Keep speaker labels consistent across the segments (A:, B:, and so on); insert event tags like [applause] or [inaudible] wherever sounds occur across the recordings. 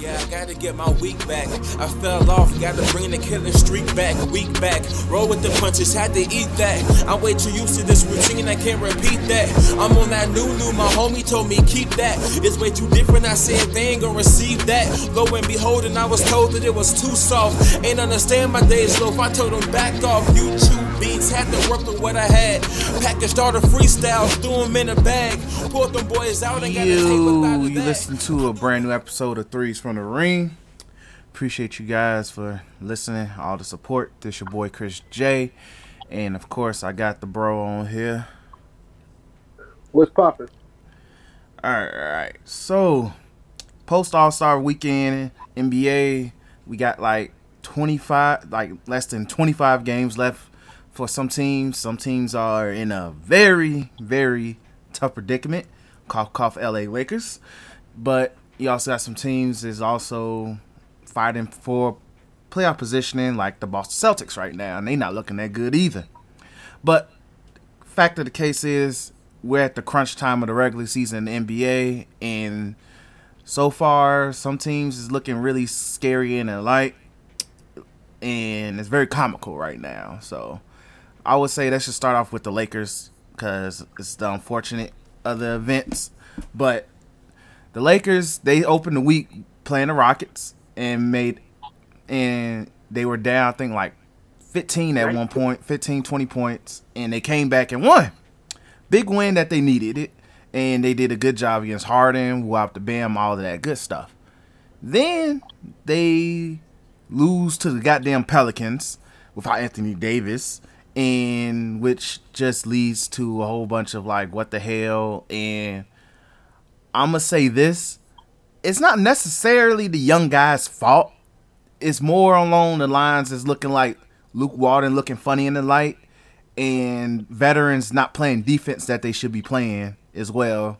A: Yeah, I gotta get my week back. I fell off, gotta bring the killing streak back. Week back, roll with the punches, had to eat that. I'm way too used to this routine, I can't repeat that. I'm on that new new, my homie told me keep that. It's way too different, I said they ain't gonna receive that. Lo and behold, and I was told that it was too soft. Ain't understand my days low, I told them back off. YouTube beats, had to work with what I had. Package started freestyle, threw them in a bag. Pulled them boys out and got the
B: You,
A: a
B: you listen to a brand new episode of Threes from the Ring. Appreciate you guys for listening, all the support. This your boy Chris Jay, and of course I got the bro on here.
C: What's poppin'?
B: All right, all right. So, post All Star Weekend NBA, we got like twenty five, like less than twenty five games left for some teams. Some teams are in a very, very tough predicament. Cough, cough, LA Lakers. But you also got some teams is also fighting for playoff positioning, like the Boston Celtics right now, and they not looking that good either. But fact of the case is we're at the crunch time of the regular season in the NBA, and so far some teams is looking really scary in the light, and it's very comical right now. So I would say let's just start off with the Lakers because it's the unfortunate of the events, but the Lakers they opened the week playing the Rockets and made and they were down I think like 15 at one point, 15 20 points and they came back and won. Big win that they needed it and they did a good job against Harden, out the Bam, all of that good stuff. Then they lose to the goddamn Pelicans without Anthony Davis, and which just leads to a whole bunch of like, what the hell? And I'm gonna say this: it's not necessarily the young guy's fault. It's more along the lines as looking like Luke Walton looking funny in the light, and veterans not playing defense that they should be playing as well,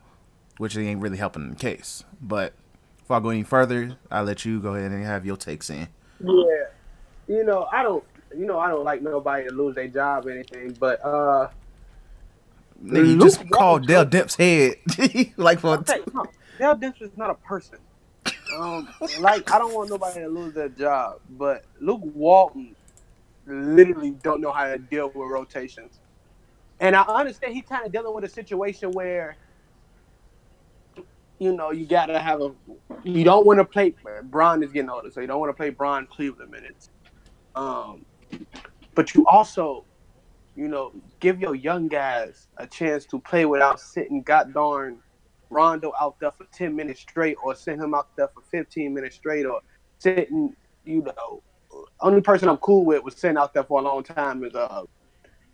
B: which they ain't really helping in the case. But before I go any further, I'll let you go ahead and have your takes in.
C: Yeah, you know I don't, you know I don't like nobody to lose their job or anything, but uh,
B: Nigga, you
C: Luke
B: just
C: Walton-
B: called Dell Demp's head [laughs] like for
C: okay, no, Dell Demps is not a person. Um, like I don't want nobody to lose their job, but Luke Walton literally don't know how to deal with rotations, and I understand he's kind of dealing with a situation where. You know, you gotta have a. You don't want to play. Bron is getting older, so you don't want to play Bron Cleveland minutes. Um, but you also, you know, give your young guys a chance to play without sitting god darn Rondo out there for ten minutes straight, or send him out there for fifteen minutes straight, or sitting, you know, only person I'm cool with was sitting out there for a long time is uh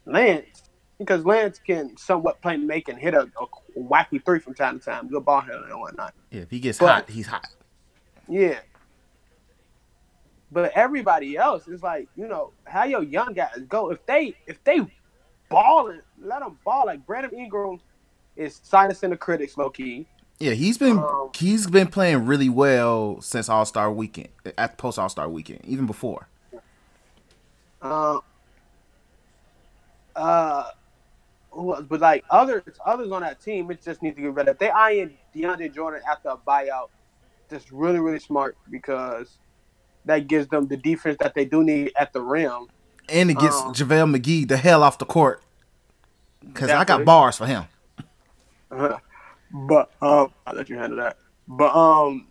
C: Lance, because Lance can somewhat play make and hit a, a wacky three from time to time, good ball handler and whatnot.
B: Yeah, if he gets
C: But-
B: hot, he's hot.
C: Yeah. But everybody else is like, you know, how your young guys go. If they if they balling, let them ball. Like Brandon Ingram is silencing the critics, low key.
B: Yeah, he's been
C: Um,
B: he's been playing really well since All Star Weekend, at post All Star Weekend, even before.
C: Uh, uh, who but like others, others on that team, it just needs to get better. If they eyeing DeAndre Jordan after a buyout, just really, really smart because that gives them the defense that they do need at the rim.
B: And it gets
C: Um,
B: JaVale McGee the hell off the court. Cause I got bars for him. [laughs]
C: but um, I'll let you handle that. But um,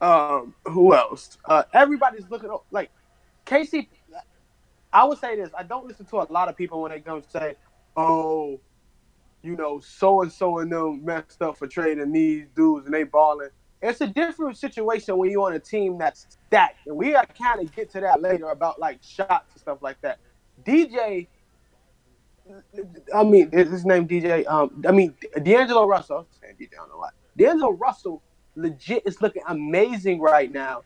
C: um, who else? Uh, everybody's looking up like Casey. I would say this: I don't listen to a lot of people when they come say, "Oh, you know, so and so and them messed up for trading these dudes and they balling." It's a different situation when you're on a team that's stacked, and we got kind of get to that later about like shots and stuff like that. DJ I mean, is his name DJ? Um, I mean, D'Angelo Russell. I'm saying DJ, don't know why. D'Angelo Russell legit is looking amazing right now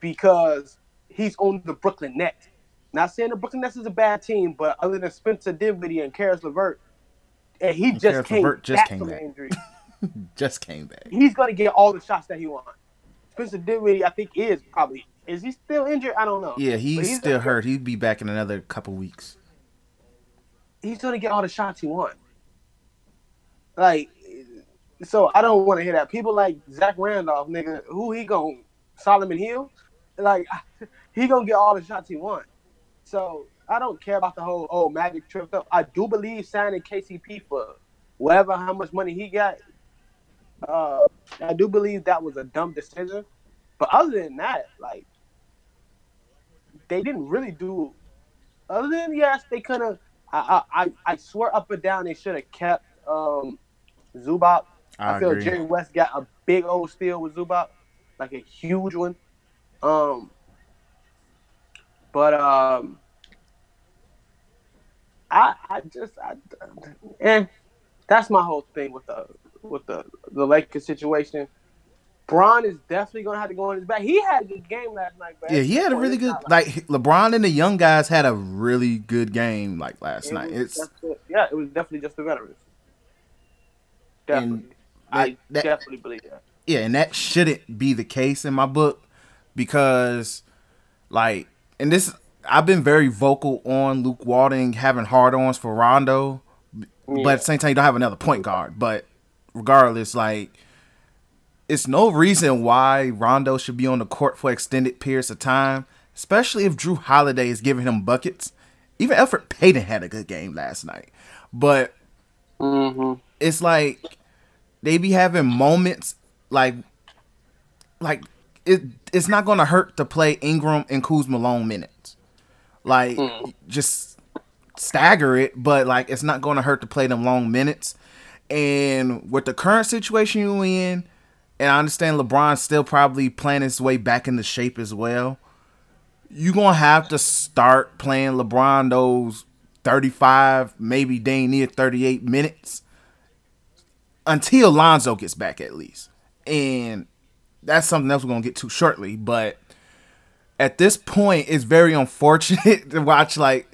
C: because he's on the Brooklyn Nets. Not saying the Brooklyn Nets is a bad team, but other than Spencer Dinwiddie and Caris LeVert, and he just
B: Caris
C: came
B: LeVert just
C: back
B: came
C: from
B: back.
C: injury. [laughs] [laughs]
B: Just came back.
C: He's gonna get all the shots that he wants. Spencer Dinwiddie, I think, is probably is he still injured? I don't know.
B: Yeah,
C: But
B: he's, still hurt. He'd be back in another couple weeks.
C: he's gonna get all the shots he wants. Like so I don't want to hear that. People like Zach Randolph, nigga, who he going Solomon Hill? Like [laughs] he gonna get all the shots he wants. So I don't care about the whole oh Magic tripped up. I do believe signing KCP for whatever how much money he got. Uh, I do believe that was a dumb decision. But other than that, like they didn't really do. Other than yes, they could have. I, I I swear up and down they should have kept um, Zubac. I, I feel agree. Jerry West got a big old steal with Zubac, like a huge one. Um, but um, I I just I, and that's my whole thing with the with the the Lakers situation. Bron is definitely gonna have to go on his back. He had a good game last night.
B: Yeah, he had a really good like, LeBron and the young guys had a really good game like last it night. It's
C: yeah, it was definitely just the veterans. Definitely, I that, definitely believe that.
B: Yeah, and that shouldn't be the case in my book because, like, and this I've been very vocal on Luke Walton having hard ons for Rondo, yeah. but at the same time you don't have another point guard. But regardless, like it's no reason why Rondo should be on the court for extended periods of time, especially if Jrue Holiday is giving him buckets. Even Elfrid Payton had a good game last night, but
C: mm-hmm.
B: it's like they be having moments like like it. It's not gonna hurt to play Ingram and Kuzma long minutes. Like mm. just stagger it, but like it's not going to hurt to play them long minutes. And with the current situation you're in, and I understand LeBron's still probably playing his way back into shape as well. You're gonna have to start playing LeBron those 35, maybe dang near 38 minutes until Lonzo gets back at least. And that's something else we're gonna get to shortly. But at this point it's very [laughs] unfortunate to watch like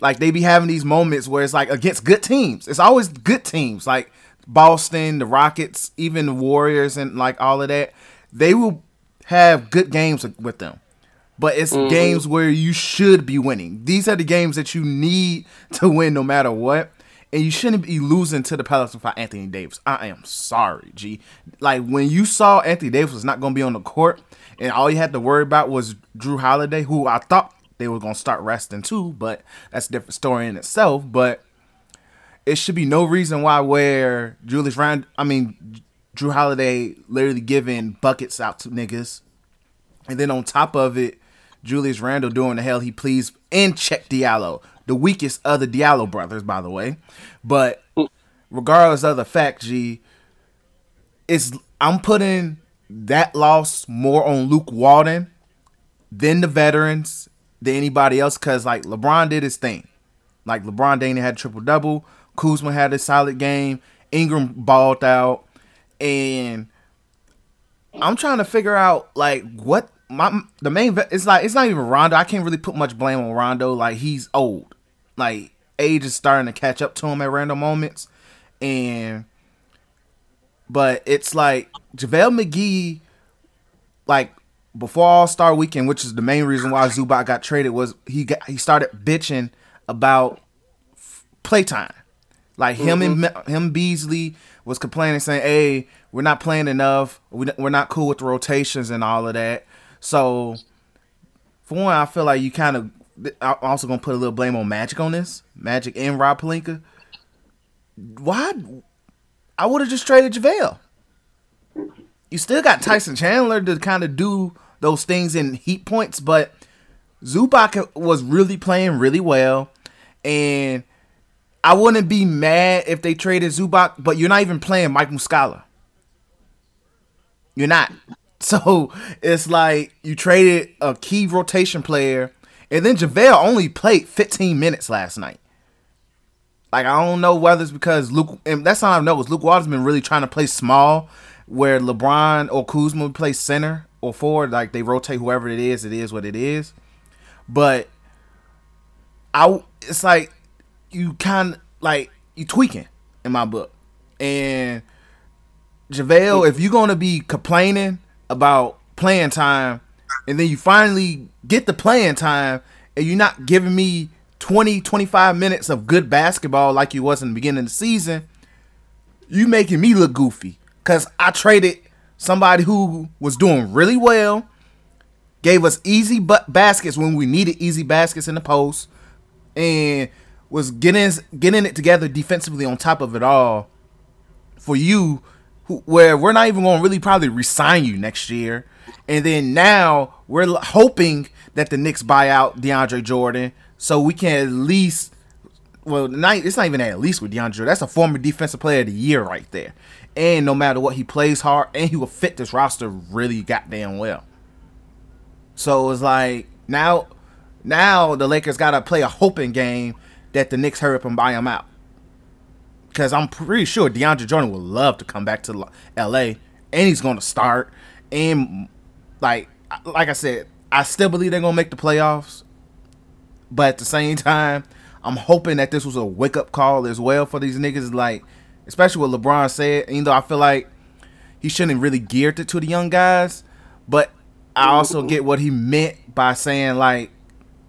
B: like they be having these moments where it's like against good teams. It's always good teams like Boston, the Rockets, even the Warriors, and like all of that. They will have good games with them, but it's mm-hmm. games where you should be winning. These are the games that you need [laughs] to win no matter what. And you shouldn't be losing to the Pelicans for Anthony Davis. I am sorry, G. Like when you saw Anthony Davis was not going to be on the court, and all you had to worry about was Jrue Holiday, who I thought they were gonna start resting too, but that's a different story in itself. But it should be no reason why where Julius Rand, I mean Jrue Holiday, literally giving buckets out to niggas, and then on top of it, Julius Randle doing the hell he please and Cheick Diallo, the weakest of the Diallo brothers, by the way. But regardless of the fact, G, it's I'm putting that loss more on Luke Walton than the veterans, than anybody else, because like LeBron did his thing. Like LeBron Dana had triple double, Kuzma had a solid game, Ingram balled out, and I'm trying to figure out like what my the main it's like it's not even Rondo. I can't really put much blame on Rondo. Like he's old, like age is starting to catch up to him at random moments, and but it's like JaVale McGee, like before All Star Weekend, which is the main reason why Zubac got traded, was he got he started bitching about playtime. Like him mm-hmm. and him Beasley was complaining, saying, "Hey, we're not playing enough. We, we're not cool with the rotations and all of that." So, for one, I feel like you kind of. I'm also gonna put a little blame on Magic on this. Magic and Rob Pelinka. Why? I would have just traded JaVale. You still got Tyson Chandler to kind of do those things in heat points, but Zubac was really playing really well, and I wouldn't be mad if they traded Zubac, but you're not even playing Mike Muscala. You're not. [laughs] So it's like you traded a key rotation player, and then JaVale only played 15 minutes last night. Like I don't know whether it's because Luke, and that's all I know is Luke Walton's been really trying to play small, where LeBron or Kuzma play center or forward. Like they rotate whoever it is. It is what it is. But I, it's like you kind like you tweaking in my book, and JaVale, if you're gonna be complaining about playing time, and then you finally get the playing time, and you're not giving me 20, 25 minutes of good basketball like you was in the beginning of the season, you making me look goofy. Cause I traded somebody who was doing really well, gave us easy but baskets when we needed easy baskets in the post, and was getting getting it together defensively on top of it all. For you, who, where we're not even going to really probably resign you next year, and then now we're hoping that the Knicks buy out DeAndre Jordan so we can at least well, not, it's not even at least with DeAndre. That's a former defensive player of the year right there. And no matter what, he plays hard and he will fit this roster really goddamn well. So it's like now, now the Lakers gotta play a hoping game that the Knicks hurry up and buy him out. Because I'm pretty sure DeAndre Jordan would love to come back to LA and he's gonna start. And like like I said, I still believe they're gonna make the playoffs. But at the same time, I'm hoping that this was a wake up call as well for these niggas. Like, especially what LeBron said. Even though I feel like he shouldn't really geared it to the young guys, but I also get what he meant by saying like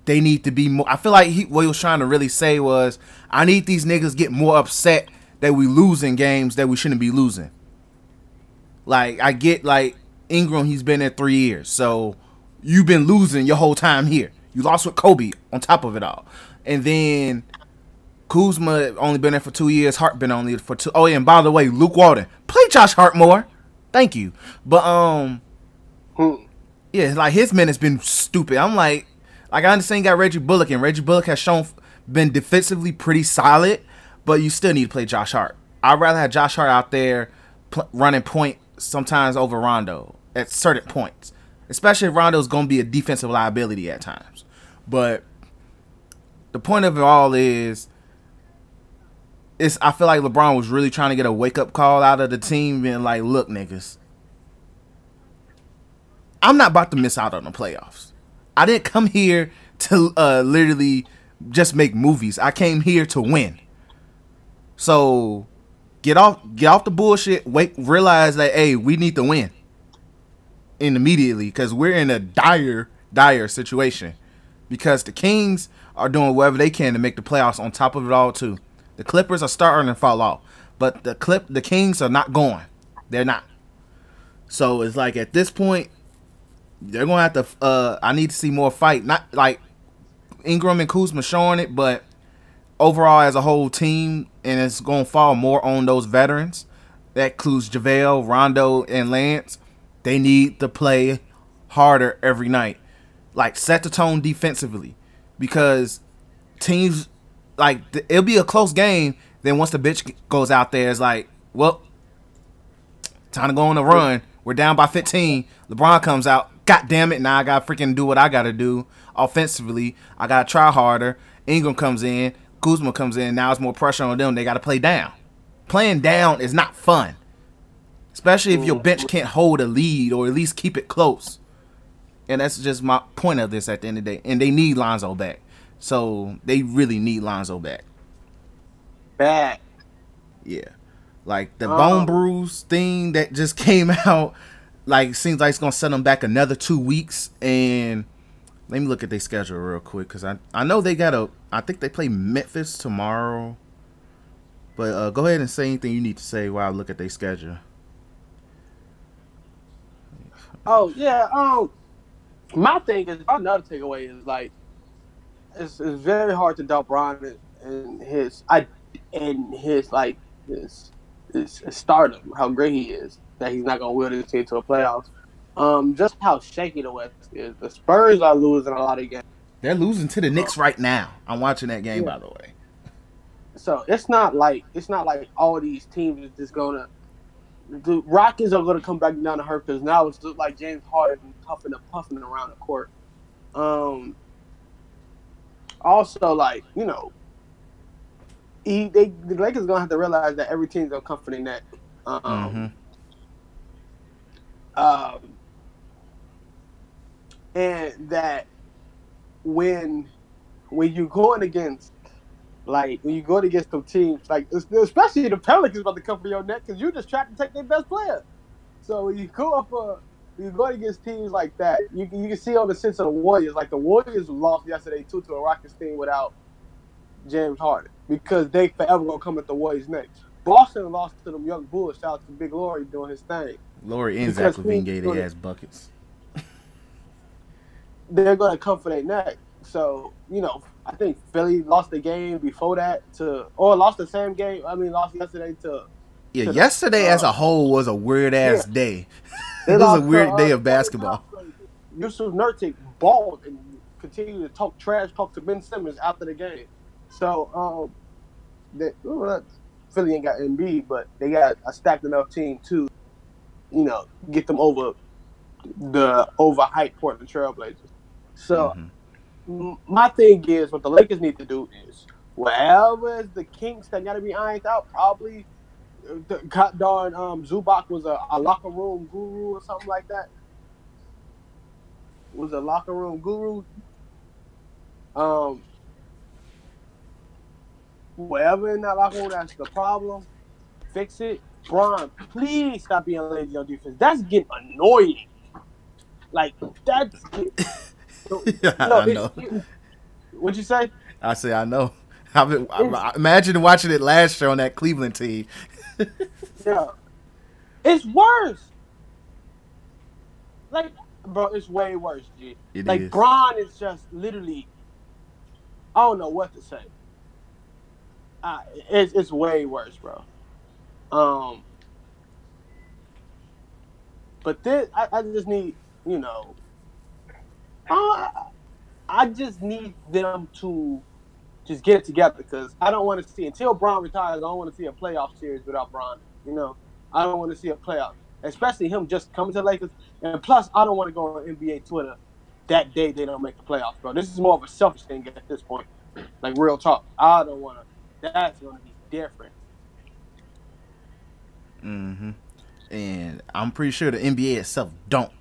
B: they need to be more. I feel like he what he was trying to really say was I need these niggas get more upset that we losing games that we shouldn't be losing. Like I get like Ingram, he's been there three years, so you've been losing your whole time here. You lost with Kobe on top of it all. And then Kuzma only been there for two years. Hart been only for two. Oh yeah, and by the way, Luke Walton play Josh Hart more. Thank you. But um, yeah, like his minutes been stupid. I'm like, like I understand you got Reggie Bullock, and Reggie Bullock has shown been defensively pretty solid, but you still need to play Josh Hart. I'd rather have Josh Hart out there pl- running point sometimes over Rondo at certain points, especially if Rondo's gonna be a defensive liability at times. But the point of it all is it's I feel like LeBron was really trying to get a wake up call out of the team being like, look, niggas, I'm not about to miss out on the playoffs. I didn't come here to uh, literally just make movies. I came here to win. So get off get off the bullshit. Wait, realize that hey, we need to win. And immediately, because we're in a dire, dire situation. Because the Kings are doing whatever they can to make the playoffs. On top of it all, too, the Clippers are starting to fall off, but the clip the Kings are not going. They're not. So it's like at this point, they're gonna have to. Uh, I need to see more fight. Not like Ingram and Kuzma showing it, but overall as a whole team, and it's gonna fall more on those veterans. That includes JaVale, Rondo, and Lance. They need to play harder every night. Like set the tone defensively because teams like it'll be a close game. Then once the bitch goes out there, it's like, well, time to go on a run. We're down by 15. LeBron comes out. God damn it! Now I gotta freaking do what I gotta do offensively. I gotta try harder. Ingram comes in. Kuzma comes in. Now it's more pressure on them. They gotta play down. Playing down is not fun, especially if your bench can't hold a lead or at least keep it close. And that's just my point of this at the end of the day. And they need Lonzo back. So they really need Lonzo back.
C: Back.
B: Yeah. Like the um, bone bruise thing that just [laughs] came out, like seems like it's gonna set them back another two weeks. And let me look at their schedule real quick because I I know they got a I think they play Memphis tomorrow. But uh, go ahead and say anything you need to say while I look at their schedule.
C: Oh yeah, um, my thing is another takeaway is like it's, it's very hard to doubt Bron and his I and his like his, his stardom, how great he is, that he's not gonna will this team to a playoffs. Um, just how shaky the West is. The Spurs are losing a lot of games.
B: They're losing to the Knicks right now. I'm watching that game, yeah. by the way.
C: So it's not like it's not like all these teams is just gonna. The Rockets are gonna come back down to her because now it's just like James Harden puffing and puffing around the court. Um. Also, like you know, he they the Lakers gonna have to realize that every team's gonna come for their neck. Um. Mm-hmm. Um. And that when when you're going against like when you go against some teams, like especially the Pelicans about to come for your neck because you just tried to take their best player. So when you go up a you go against teams like that, you can you can see all the sense of the Warriors. Like the Warriors lost yesterday too to a Rockets team without James Harden because they forever gonna come at the Warriors next. Boston lost to them young Bulls. Shout out to Big Lauri doing his thing.
B: Lauri and Zach
C: who-
B: gave their ass buckets. [laughs]
C: They're gonna come for their neck. So you know, I think Philly lost the game before that to, or lost the same game. I mean, lost yesterday to.
B: Yeah,
C: to the-
B: yesterday as
C: uh,
B: a whole was a weird ass
C: yeah.
B: day. [laughs] It was a weird
C: uh,
B: day of basketball.
C: Jusuf Nurkic balled and continued to talk trash, talk to Ben Simmons after the game. So, um, that- Philly ain't got Embiid, but they got a stacked enough team to, you know, get them over the overhyped Portland Trailblazers. So,
B: Mhm.
C: my thing is, what the Lakers need to do is, whatever is the kinks that got to be ironed out, probably. uh, The, God darn, um, Zubac was a, a locker room guru or something like that was a locker room guru. Um, wherever in that locker room that's the problem, fix it. Bron, please stop being lazy on defense. That's getting annoying. Like that's. [laughs]
B: I know.
C: What'd you say?
B: I say I know. [laughs] I, mean, I, imagine watching it last year on that Cleveland team. [laughs]
C: Yeah, it's worse. Like, bro, it's way worse, G.
B: It
C: like
B: is.
C: Bron is just literally, I don't know what to say. Uh, it's it's way worse, bro. Um, but this, I, I just need, you know, uh, I just need them to just get it together because I don't want to see until Bron retires. I don't want to see a playoff series without Bron. You know, I don't want to see a playoff, especially him just coming to Lakers. And plus, I don't want to go on NBA Twitter that day they don't make the playoffs, bro. This is more of a selfish thing at this point. Like real talk, I don't want to. That's going to be different.
B: Hmm And I'm pretty sure the NBA itself don't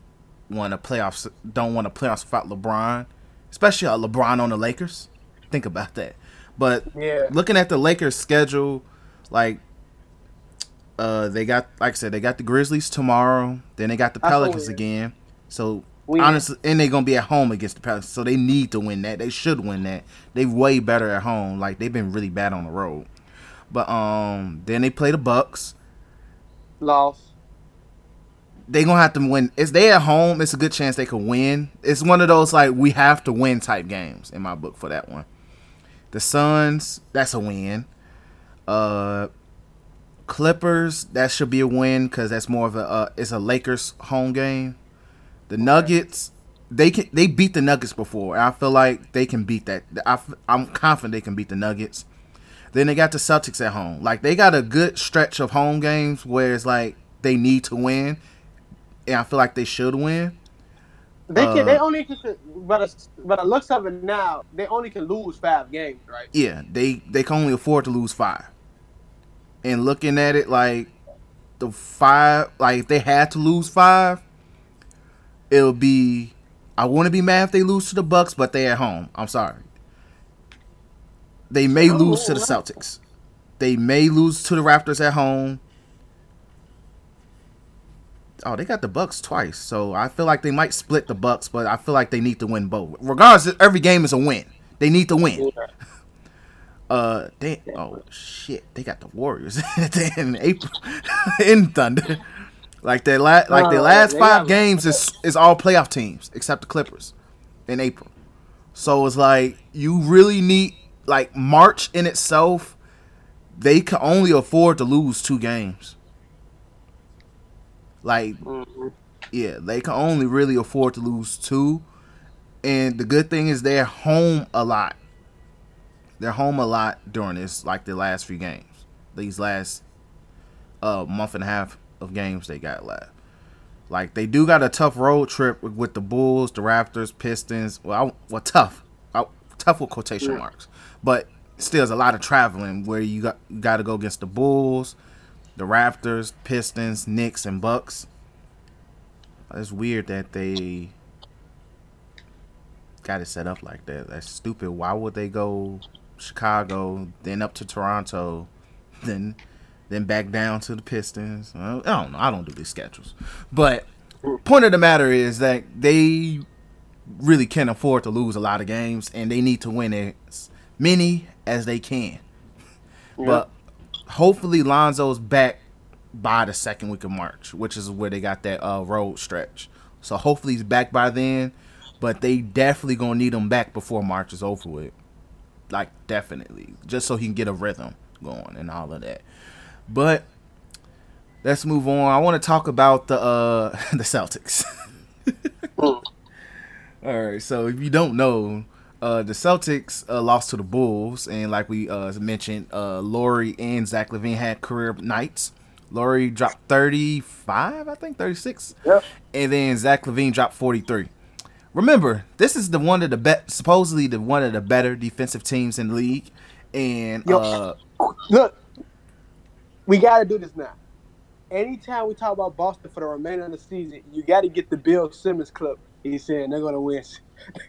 B: want to playoffs. Don't want to playoffs without LeBron, especially uh, LeBron on the Lakers. Think about that. But
C: Yeah.
B: looking at the Lakers schedule, like uh they got like I said, they got the Grizzlies tomorrow, then they got the Pelicans again. So honestly and they're gonna be at home against the Pelicans. So they need to win that. They should win that. They way better at home. Like they've been really bad on the road. But um then they play the Bucks.
C: Loss.
B: They gonna have to win. If they at home, it's a good chance they could win. It's one of those like we have to win type games in my book for that one. The Suns, that's a win. Uh, Clippers, that should be a win because that's more of a uh, it's a Lakers home game. The Nuggets, they can they beat the Nuggets before. I feel like they can beat that. I, I, am confident they can beat the Nuggets. Then they got the Celtics at home. Like they got a good stretch of home games where it's like they need to win, and I feel like they should win.
C: They can. they
B: Uh,
C: only can. But it- but it looks of it now, they only can lose five games, right?
B: Yeah, they they can only afford to lose five. And looking at it like the five, like if they had to lose five, it'll be. I wouldn't be mad if they lose to the Bucks, but they at home. I'm sorry. They may
C: Oh,
B: lose to the. Celtics. They may lose to the Raptors at home. Oh, they got the Bucks twice, so I feel like they might split the Bucks, but I feel like they need to win both. Regardless, every game is a win. They need to win. [laughs] Uh, they oh shit, they got the Warriors [laughs] in April [laughs] in Thunder. Like their la- like their
C: Oh,
B: last five games is is all playoff teams except the Clippers in April. So it's like you really need like March in itself. They can only afford to lose two games. Like
C: Mhm.
B: yeah, they can only really afford to lose two. And the good thing is they're home a lot. They're home a lot during this, like the last few games. These last uh month and a half of games they got left. Like they do got a tough road trip with, with the Bulls, the Raptors, Pistons. Well, I, well, tough, I, tough with quotation
C: Yeah.
B: marks, but still, there's a lot of traveling where you got got to go against the Bulls, the Raptors, Pistons, Knicks, and Bucks. It's weird that they got it set up like that. That's stupid. Why would they go Chicago, then up to Toronto, [laughs] then then back down to the Pistons? I don't know. I don't do these schedules. But point of the matter is that they really can't afford to lose a lot of games and they need to win as many as they can. [laughs] But hopefully Lonzo's back by the second week of March, which is where they got that uh, road stretch. So hopefully he's back by then. But they definitely gonna need him back before March is over with. Like definitely, just so he can get a rhythm going and all of that. But let's move on. I want to talk about the uh [laughs] the Celtics. [laughs] all right. So if you don't know, uh, the Celtics uh, lost to the Bulls, and like we uh, mentioned, uh, Lauri and Zach LaVine had career nights. Lauri dropped 35, I think 36.
C: Yep.
B: And then Zach LaVine dropped 43. Remember, this is the one of the bet supposedly the one of the better defensive teams in the league. And
C: Yo.
B: uh
C: Look, we got to do this now. Anytime we talk about Boston for the remainder of the season, you got to get the Bill Simmons clip. He's saying they're going to win.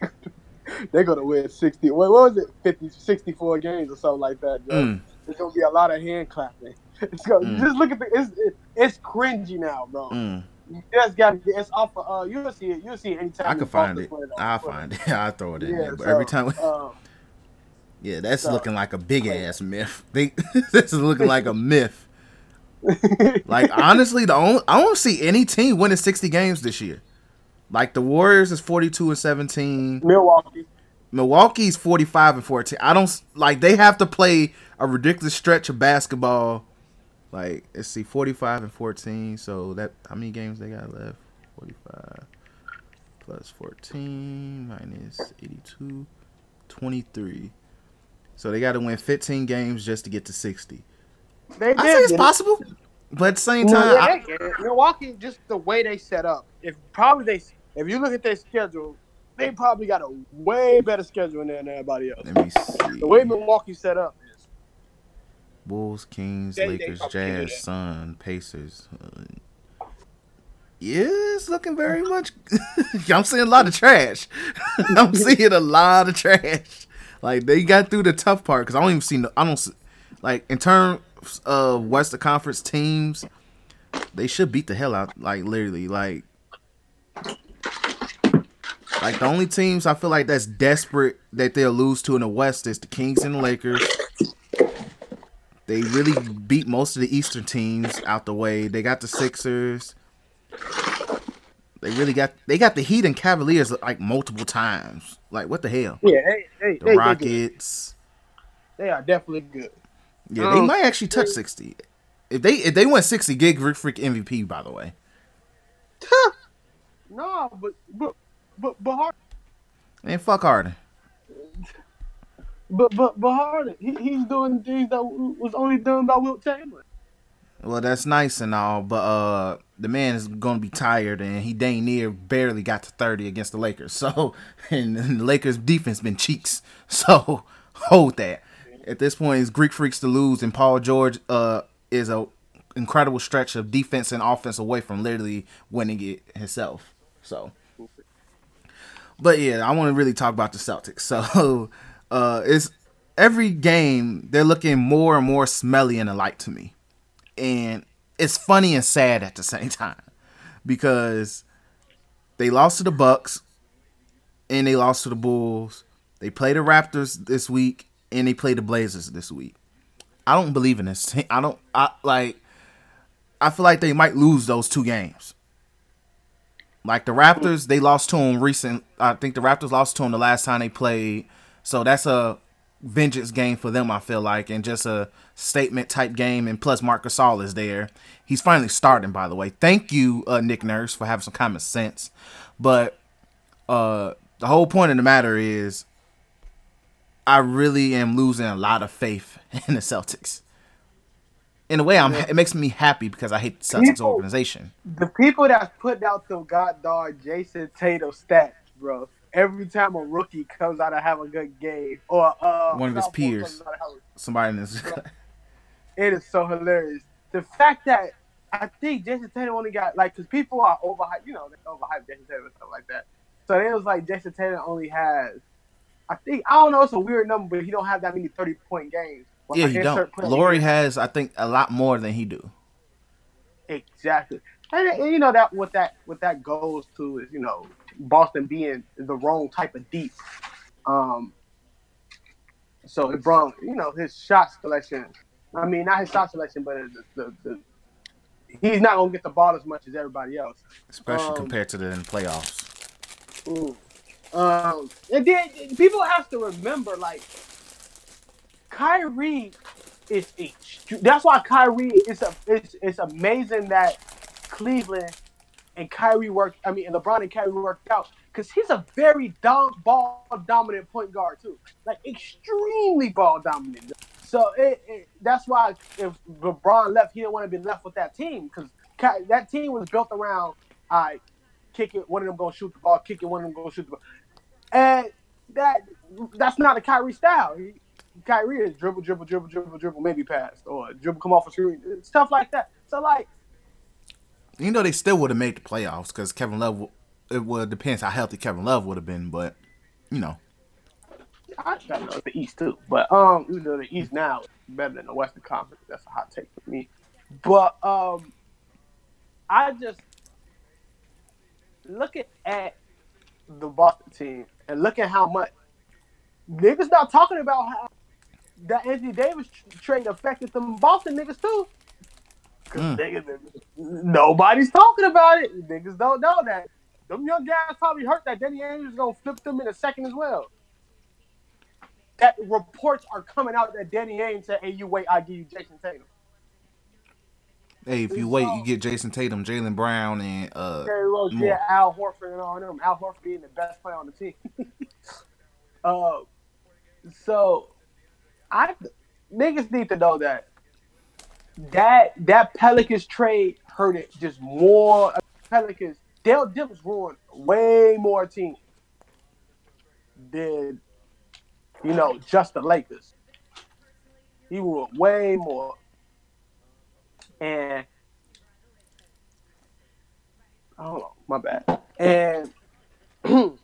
C: [laughs] [laughs] they're going to win 60. What was it? 50, 64 games or something like that.
B: Mm,
C: There's going to be a lot of hand clapping. [laughs] It's gonna,
B: Mm.
C: Just look at the. It's, it, it's cringy now, bro.
B: mm,
C: just got It's off of. Uh, you'll see it. You'll see it anytime.
B: I can find it.
C: play it on
B: I'll find it. [laughs] I'll throw it in
C: Yeah,
B: there. But
C: so,
B: every time
C: um,
B: Yeah, that's
C: so-
B: looking like a big ass myth. They, this is looking like a myth. Like honestly, the only I don't see any team winning sixty games this year. Like the Warriors is forty two and seventeen.
C: Milwaukee.
B: Milwaukee's forty five and fourteen. I don't like they have to play a ridiculous stretch of basketball. Like let's see, forty five and fourteen. So that how many games they got left? Forty five plus fourteen minus 82, 23. So they got to win fifteen games just to get to sixty.
C: They
B: I say it's possible, but at the same
C: No,
B: time,
C: yeah,
B: I-
C: they get it. Milwaukee, just the way they set up. If probably they, if you look at their schedule, they probably got a way better schedule than everybody else.
B: let me see.
C: The way Milwaukee set up is
B: Bulls, Kings,
C: They- they
B: Lakers,
C: do
B: Jazz. Sun, Pacers. Uh, yeah, it's looking very much. [laughs] I'm seeing a lot of trash. [laughs] I'm seeing a lot of trash. Like they got through the tough part because I don't even see. No, I don't see, like in terms of Western Conference teams. They should beat the hell out. Like literally, like. Like the only teams I feel like that's desperate that they'll lose to in the West is the Kings and the Lakers. They really beat most of the Eastern teams out the way. They got the Sixers. They really got they got the Heat and Cavaliers like multiple times. Like what the hell?
C: yeah, they they,
B: The
C: they, they,
B: Rockets.
C: they are definitely good.
B: Yeah, they
C: Um,
B: might actually touch sixty. If they if they went sixty, Greek Freak MVP by the way.
C: No, but but but but Harden,
B: And fuck Harden.
C: but but but Harden, he, he's doing things that was only done by Wilt Chamberlain.
B: Well, that's nice and all, but uh, the man is going to be tired, and he dang near barely got to thirty against the Lakers. So, and, [laughs] and the Lakers' defense been cheeks. [laughs] So, hold that. At this point, it's Greek freaks to lose, and Paul George uh is a incredible stretch of defense and offense away from literally winning it himself. So, but yeah, I want to really talk about the Celtics. [laughs] So, uh, it's every game they're looking more and more smelly and alike to me and it's funny and sad at the same [laughs] time because they lost to the Bucks and they lost to the Bulls. They play the Raptors this week and they play the Blazers this week. I don't believe in this. [laughs] I don't. I like. I feel like they might lose those two games. Like the Raptors, they lost to them recent. I think the Raptors lost to them the last time they played. So that's a vengeance game for them. I feel like, and just a statement type game. And plus, Marc Gasol is there. He's finally starting, by the way. Thank you, uh, Nick Nurse, for having some common sense. But uh, the whole point of the matter is, I really am losing a lot of faith [laughs] in the Celtics. In a way, I'm. It makes me happy because I hate the Celtics
C: People-
B: organization.
C: The people that's put out the god dog Jayson Tatum stats, bro. Every time a rookie comes out to have a good game, or uh,
B: One of his peers.
C: comes out to have a-
B: Somebody in this. [laughs]
C: It is so hilarious. The fact that I think Jayson Tatum only got like because people are overhyped, you know, they overhyped Jayson Tatum and stuff like that. So it was like Jayson Tatum only has, I think I don't know, it's a weird number, but he don't have that many thirty point games.
B: Yeah, he don't.
C: Lauri
B: has, I think, a lot more than he do.
C: exactly, and, and you know that what that what that goes to is you know Boston being the wrong type of deep. Um, so it brought you know his shot selection I mean, not his shot selection, but the, the, the, he's not gonna get the ball as much as everybody else,
B: especially
C: Um,
B: compared to the playoffs.
C: Ooh. Um, and then people have to remember, like, Kyrie is extre- that's why Kyrie is a it's, it's amazing that Cleveland and Kyrie worked. I mean, and LeBron and Kyrie worked out because he's a very dom- ball dominant point guard too, like extremely ball dominant. So it, it, that's why if LeBron left, he didn't want to be left with that team because that team was built around. I kick it, one of them gonna shoot the ball, kick it, one of them gonna shoot the ball, and that that's not a Kyrie style. He, Kyrie is dribble, dribble, dribble, dribble, dribble, maybe pass or dribble, come off a screen, stuff like that. So like,
B: You know, they still would have made the playoffs because Kevin Love. It would depends how healthy Kevin Love would have been, but you know,
C: I I know the East too, but um, you know the East now is better than the Western Conference, that's a hot take for me. But um, I just looking at the Boston team and look at how much niggas not talking about how that Anthony Davis trade affected them Boston niggas too. Cause
B: Mm.
C: niggas, nobody's talking about it. Niggas don't know that. Them young guys probably hurt that Danny is gonna flip them in a second as well. That reports are coming out that Danny Ainge said, "Hey, you wait, I give you Jayson Tatum."
B: hey, if you wait, you get Jayson Tatum, Jaylen Brown, and uh,
C: Rose, yeah, Al Horford and all them. Al Horford being the best player on the team. [laughs] uh, so I niggas need to know that that that Pelicans trade hurt it just more. Pelicans, Dale Dips ruined way more teams than you know just the Lakers. He ruined way more, and hold on, my bad. And [clears throat]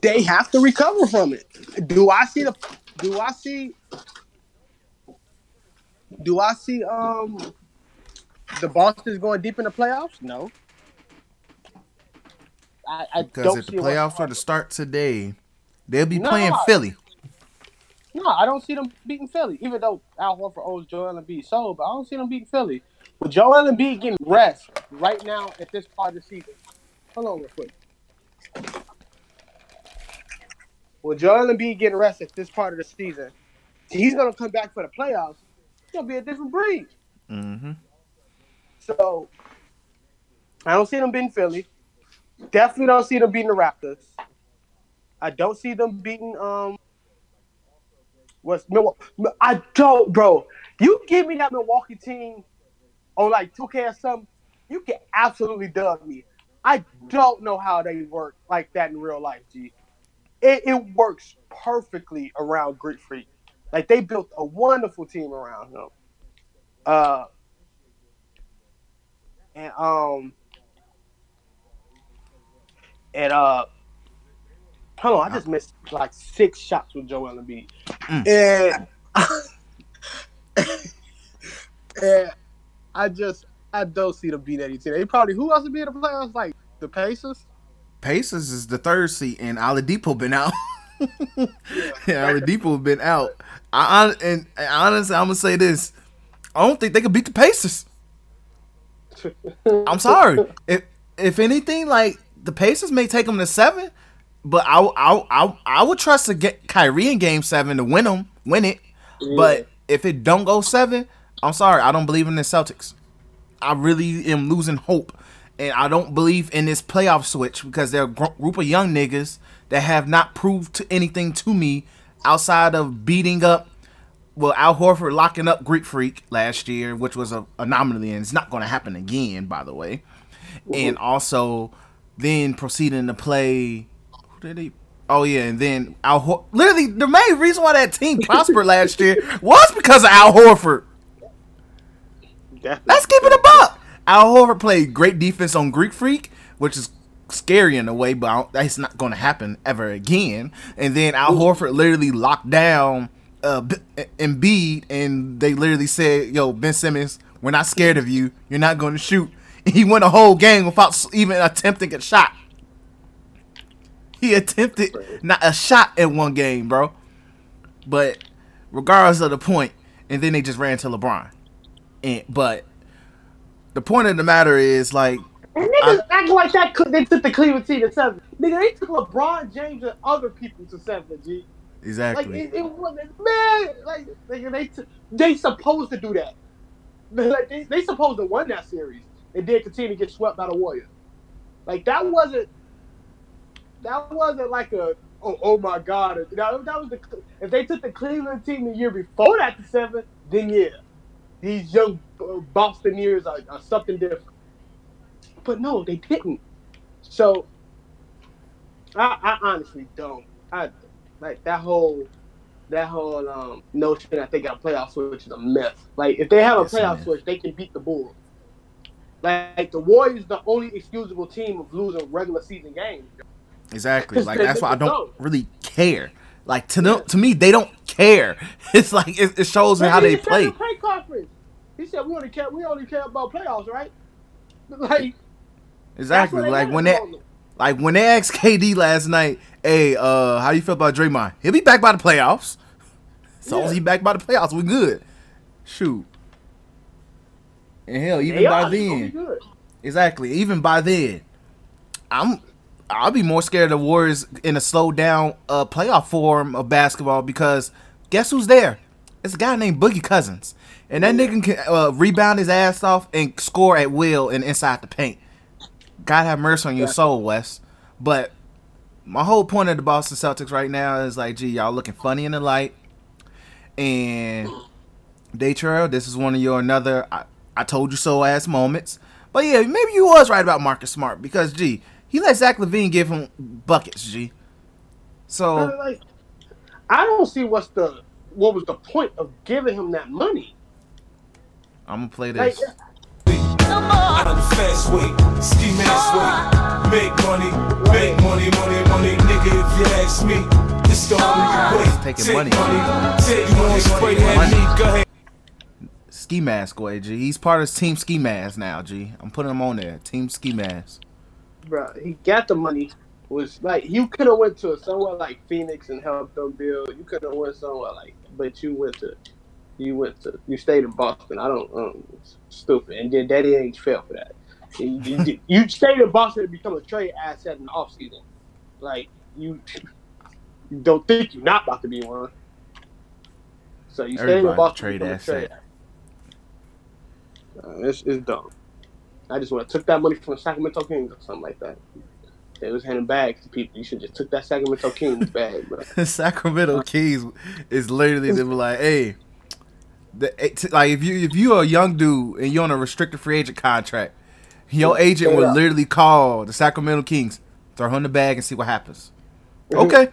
C: they have to recover from it. Do I see the? Do I see? Do I see um the Boston's going deep in the playoffs? No. I, I
B: because
C: don't
B: if the
C: see
B: playoffs are to start today, they'll be
C: No.
B: playing Philly.
C: No, I don't see them beating Philly. Even though Al Horford owes Joel Embiid so, but I don't see them beating Philly. With Joel Embiid getting rest right now at this part of the season. Hold on real quick. With Joel Embiid getting rest at this part of the season, he's gonna come back for the playoffs. It's gonna be a different breed.
B: Mm-hmm.
C: So I don't see them beating Philly. Definitely don't see them beating the Raptors. I don't see them beating um what's Milwaukee. I don't, bro. You give me that Milwaukee team on like 2K or something, you can absolutely dub me. I don't know how they work like that in real life, G. It, it works perfectly around Greek Freak. Like they built a wonderful team around him. Uh and um and uh hold on, I just missed like six shots with Joel Embiid. And [laughs] and I just I don't see them beat any team. They probably who else would be in the playoffs? Like the Pacers?
B: Pacers is the third seat, and Oladipo been out. [laughs] yeah, Oladipo been out. I, I and, and honestly, I'm gonna say this: I don't think they could beat the Pacers. I'm sorry. If if anything, like the Pacers may take them to seven, but I I I, I would trust to get Kyrie in Game Seven to win them, win it. But if it don't go seven, I'm sorry. I don't believe in the Celtics. I really am losing hope, and I don't believe in this playoff switch because they're a gr- group of young niggas that have not proved to anything to me outside of beating up. Well, Al Horford locking up Greek Freak last year, which was a anomaly, and it's not going to happen again, by the way. And also, then proceeding to play. Who did he? Oh yeah, and then Al. Hor- Literally, the main reason why that team [laughs] prospered last year was because of Al Horford. Let's keep it a buck. Al Horford played great defense on Greek Freak, which is scary in a way, but that's not going to happen ever again. And then Al Horford literally locked down uh, B- Embiid, and they literally said, "Yo, Ben Simmons, we're not scared of you. You're not going to shoot." [laughs] He went a whole game without even attempting a shot. He attempted not a shot in one game, bro. But regardless of the point, and then they just ran to LeBron. And but the point of the matter is like
C: And niggas acting like that. could- They took the Cleveland team to seven. Nigga, they took LeBron James and other people to seven. G. Like
B: exactly.
C: it, it wasn't man. Like nigga, they t- they supposed to do that. [laughs] Like they they supposed to win that series and did continue to get swept by the Warriors. Like that wasn't that wasn't like a oh, oh my god. That, that was the if they took the Cleveland team the year before that to seven, then yeah, these young uh, Bostonians are, are something different. But no, they didn't. So I, I honestly don't. I like that whole that whole um, notion that they got a playoff switch is a myth. Like if they have a playoff switch, they can beat the Bulls. Like the Warriors, the only excusable team of losing regular season games.
B: Exactly. Like that's why I don't
C: go.
B: really care. Like to to me, they don't care. [laughs] It's like it, it shows how they play.
C: conference. He said we only care we only care about playoffs, right? [laughs] Like
B: Exactly. Like when they like when they asked KD last night, "Hey, uh, how you feel about Draymond? He'll be back by the playoffs. [laughs] So
C: Yeah.
B: he back by the playoffs, we good. Shoot. And hell, even
C: They
B: by
C: are, they gonna be
B: then, exactly. Even by then, I'm I'll be more scared of the Warriors in a slow down uh, playoff form of basketball because guess who's there? It's a guy named Boogie Cousins, and that nigga can uh, rebound his ass off and score at will and inside the paint. God have mercy on your soul, Wes. But my whole point of the Boston Celtics right now is like, gee, y'all looking funny in the light. And Daytrail, this is one of your another I, I told you so ass moments. But yeah, maybe you was right about Marcus Smart because gee, he let Zach LaVine give him buckets, G. So
C: But, like, I don't see what's the what was the point of giving him that money.
B: I'm gonna play this.
D: Out of the fast way, ski mask way. Make money, make money, money, money, nigga. If you ask me, it's the only way.
B: Taking
D: Take
B: money.
D: take money,
A: spray at me? Go ahead.
B: Ski Mask way, G. He's part of Team Ski Mask now, G. I'm putting him on there. Team Ski Mask.
C: Bro, he got the money. Was like you could have went to somewhere like Phoenix and helped them build. You could have went somewhere like, but you went to, you went to, you stayed in Boston. I don't, um, stupid. And then Daddy ain't fell for that. You, you, you stayed in Boston to become a trade asset in the offseason. Like you, you don't think you're not about to be one. So you stayed in Boston. to
B: trade
C: become a
B: asset.
C: Uh, it's, it's dumb. I just would have took that money from the Sacramento Kings or something like that. They was handing bags to people. You should just took that Sacramento Kings [laughs] bag, bro.
B: The [laughs] Sacramento Kings is literally they were like, hey, the, eh, it's like if you if you are a young dude and you're on a restricted free agent contract, your agent would
C: Yeah.
B: literally call the Sacramento Kings, throw him in the bag and see what happens. Mm-hmm. Okay.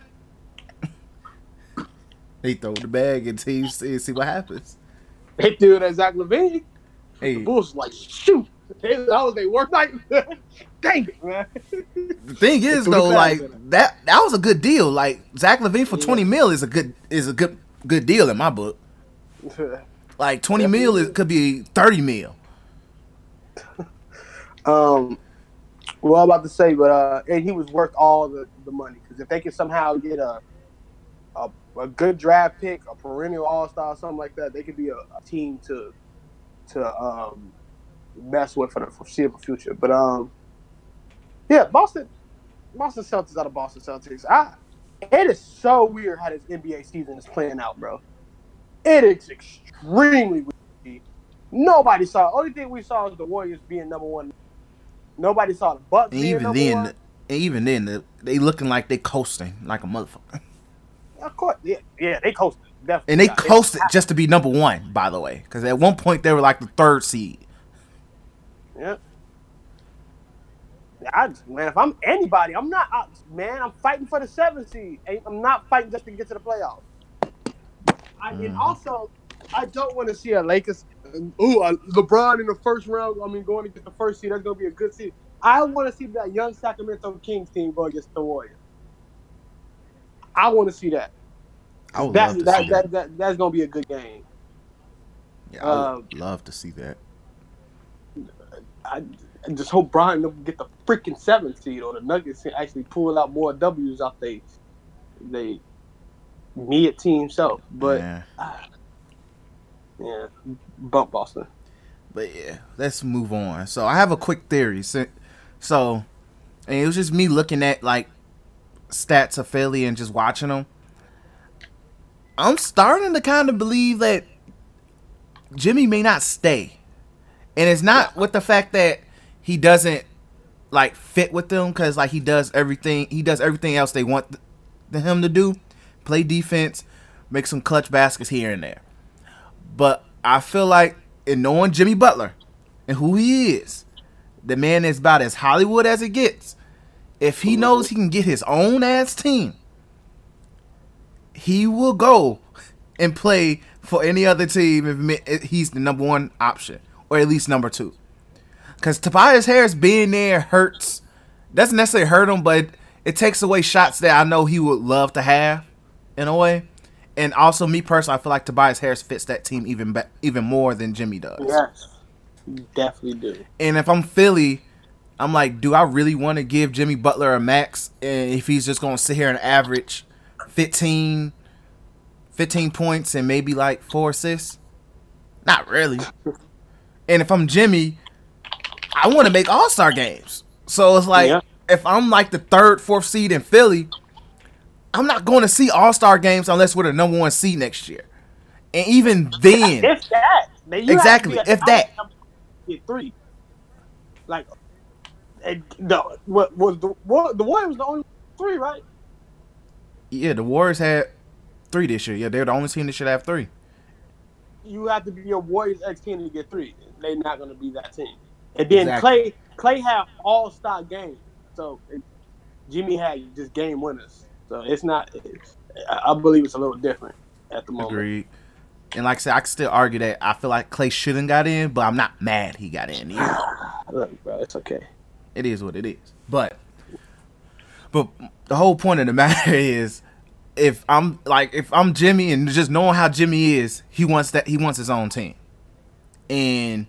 B: [laughs] they throw the bag and see see, see what happens.
C: They threw it at Zach LaVine.
B: Hey,
C: The Bulls like, shoot. That was their worst night. [laughs] Dang it, man.
B: the thing is though, like that that was a good deal. Like Zach LaVine for
C: Yeah.
B: twenty mil is a good is a good good deal in my book. [laughs] Like twenty mil is, could be thirty mil. [laughs]
C: um, well, I'm about to say, but uh, and he was worth all the, the money because if they could somehow get a, a a good draft pick, a perennial All Star, something like that, they could be a, a team to to um mess with for the foreseeable future. But um, yeah, Boston, Boston Celtics out of Boston Celtics. I it is so weird how this NBA season is playing out, bro. It is extremely weird. Nobody saw. Only thing we saw is the Warriors being number one. Nobody saw the Bucks
B: And even then,
C: one.
B: even then, they- they looking like they coasting like a motherfucker. [laughs]
C: Of course, yeah, yeah, they coasted. Definitely.
B: And they
C: Yeah,
B: coasted just to be number one, by the way, because at one point they were like the third seed.
C: Yeah. I man, if I'm anybody, I'm not. I, man, I'm fighting for the seventh seed. I'm not fighting just to get to the playoffs. I, And
B: Mhm.
C: also, I don't want to see a Lakers. Ooh, uh, LeBron in the first round. I mean, going to get the first seed. That's gonna be a good seed. I want to see that young Sacramento Kings team go against the Warriors. I want to see that.
B: I would
C: That,
B: love to
C: that,
B: see
C: that,
B: that.
C: that, that's gonna be a good game.
B: Yeah, I would
C: um,
B: love to see that.
C: I, I just hope Bron don't get the freaking seventh seed or the Nuggets can actually pull out more W's off they they mid team self. But
B: Yeah.
C: Ah, yeah, bump Boston.
B: But yeah, let's move on. So I have a quick theory. So, so and it was just me looking at like stats of Philly and just watching them. I'm starting to kind of believe that Jimmy may not stay, and it's not with the fact that he doesn't like fit with them because like he does everything he does everything else they want th- him to do, play defense, make some clutch baskets here and there. But I feel like in knowing Jimmy Butler and who he is, the man is about as Hollywood as it gets. If he knows he can get his own ass team, he will go and play for any other team if if he's the number one option or at least number two. Because Tobias Harris being there hurts. Doesn't necessarily hurt him, but it takes away shots that I know he would love to have in a way. And also, me personally, I feel like Tobias Harris fits that team even be- even more than Jimmy does.
C: Yes, you definitely do.
B: And if I'm Philly, I'm like, do I really want to give Jimmy Butler a max? And if he's just going to sit here and average 15, 15 points and maybe like four assists? Not really. And if I'm Jimmy, I want to make All Star games. So it's like,
C: Yeah.
B: if I'm like the third, fourth seed in Philly, I'm not going to see All Star games unless we're the number one seed next year. And even then,
C: If that, man,
B: Exactly,
C: have to be
B: if that.
C: get three, like, and no, what was the what, the Warriors was the only three, right?
B: yeah, the Warriors had three this year. Yeah, they're the only team that should have three.
C: You have to be a Warriors X team to get three. They're not going to be that team. And then
B: Exactly.
C: Clay, Clay had All Star games, so it, Jimmy had just game winners. So it's not. I I believe it's a little different at the moment.
B: Agreed. And like I said, I can still argue that I feel like Clay shouldn't got in, but I'm not mad he got in either. [sighs]
C: Look, bro, it's okay.
B: It is what it is. But but the whole point of the [laughs] matter is if I'm like if I'm Jimmy and just knowing how Jimmy is, he wants that he wants his own team. And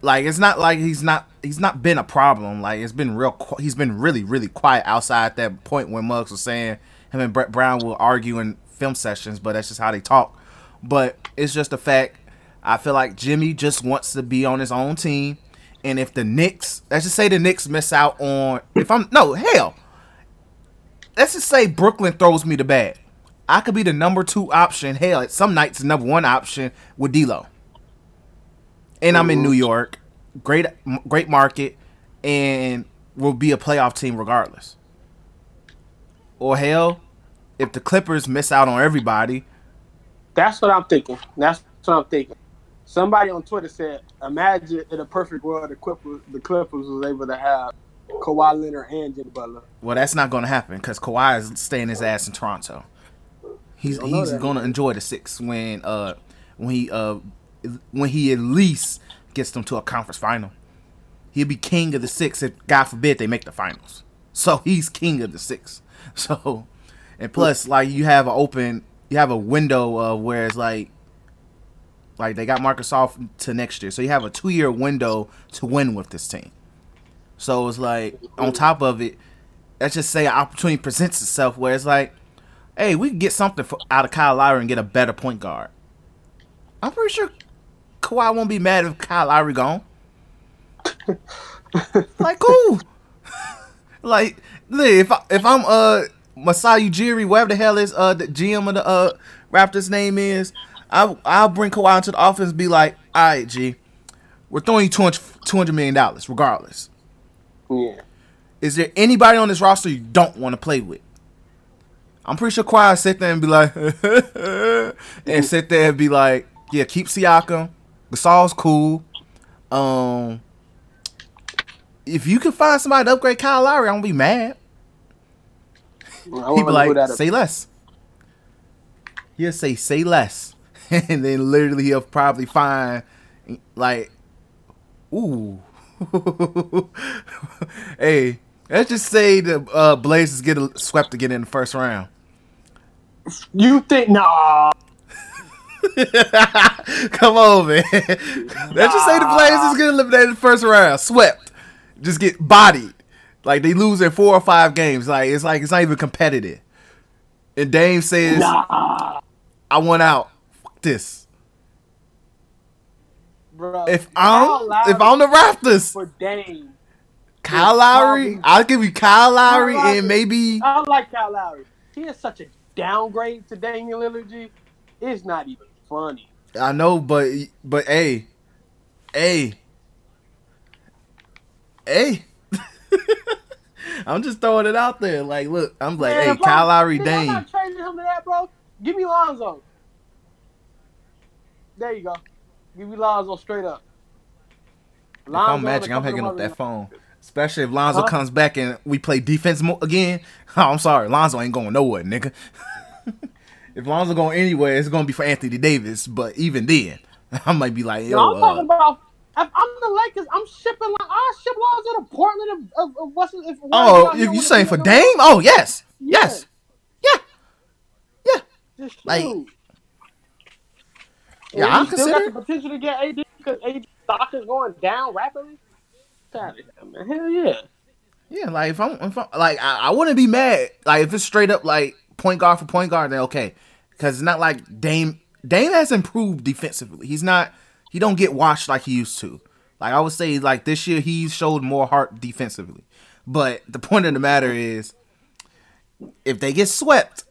B: like it's not like he's not he's not been a problem. Like it's been real he's been really really quiet outside that point when Muggs was saying him and Brett Brown will argue in film sessions, but that's just how they talk. But it's just a fact I feel like Jimmy just wants to be on his own team. And if the Knicks, let's just say the Knicks miss out on, if I'm, no, hell, let's just say Brooklyn throws me the bag. I could be the number two option. Hell, at some nights, the number one option with D'Lo. And I'm in New York, great, great market, and will be a playoff team regardless. Or hell, if the Clippers miss out on everybody,
C: That's what I'm thinking. That's what I'm thinking. Somebody on Twitter said, "Imagine in a perfect world, the Clippers, the Clippers was able to have Kawhi Leonard and Jimmy Butler."
B: Well, that's not going to happen because Kawhi is staying his ass in Toronto. He's he's going to enjoy the six when uh when he uh when he at least gets them to a conference final. He'll be king of the six if God forbid they make the finals. So [laughs] he's king of the six. [laughs] So and plus like you have an open you have a window of where it's like like they got Marcus off to next year. So you have a two year window to win with this team. So it's like on top of it, let's just say an opportunity presents itself where it's like, hey, we can get something for, out of Kyle Lowry and get a better point guard. I'm pretty sure Kawhi won't be mad if Kyle Lowry gone. [laughs] like cool. [laughs] like if I, if I'm uh Masai Ujiri, whatever the hell is uh the GM of the uh Raptors name is, I I'll bring Kawhi into the office and be like, all right, G, we're throwing you 200, 200 million dollars regardless.
C: Yeah,
B: Is there anybody on this roster you don't want to play with? I'm pretty sure Kawhi sit there and be like, [laughs] and sit there and be like, yeah, keep Siakam. Gasol's cool. Um, if you can find somebody to upgrade Kyle Lowry, I won't be mad.
C: I
B: He'd
C: wanna
B: be like,
C: that up.
B: say less. He'll say, say less. [laughs] and then literally he'll probably find, like, ooh. [laughs] hey, let's just say the uh, Blazers get swept again in the first round.
C: You think nah? [laughs]
B: Come on, man. let's just say the Blazers get eliminated in the first round, swept, just get bodied. Like they lose in four or five games. Like it's like it's not even competitive. and Dame says,
C: Nah,
B: "I want out. Fuck this.
C: bro.
B: If
C: Kyle
B: I'm
C: Lowry
B: if I'm the Raptors,
C: for Dame,
B: Kyle Lowry, I'll give you Kyle Lowry
C: Kyle Lowry.
B: and maybe
C: I like Kyle Lowry. He is such a downgrade to Damian Lillard. G. It's not even funny.
B: I know, but but hey, hey, hey." [laughs] I'm just throwing it out there. Like, look, I'm like,
C: Man,
B: hey,
C: if
B: Kyle Lowry,
C: nigga, I'm not trading him to that, bro. Give me Lonzo. There you go. Give me Lonzo straight up.
B: If I'm Magic, I'm hanging up that phone. Especially if Lonzo
C: Huh?
B: comes back and we play defense mo- again. [laughs] Oh, I'm sorry, Lonzo ain't going nowhere, nigga. [laughs] if Lonzo going anywhere, it's gonna be for Anthony Davis. But even then, [laughs] I might be like, yo,
C: No, I'm talking
B: uh,
C: about. If I'm the Lakers, I'm shipping. Like, I ship Lonzo to Portland. Of, of, of what's if
B: oh, if you saying for Dame? Oh, yes, yes, yeah, yeah,
C: Just
B: like, yeah. I'm
C: still got
B: considering.
C: the potential to get AD because AD stock is going down rapidly. Get out of here, man. Hell yeah.
B: Yeah, like if I'm, if I'm like I, I wouldn't be mad. Like if it's straight up like point guard for point guard, then okay, because it's not like Dame. Dame has improved defensively. He's not. He don't get washed like he used to. Like I would say, like this year he showed more heart defensively. But the point of the matter is, if they get swept,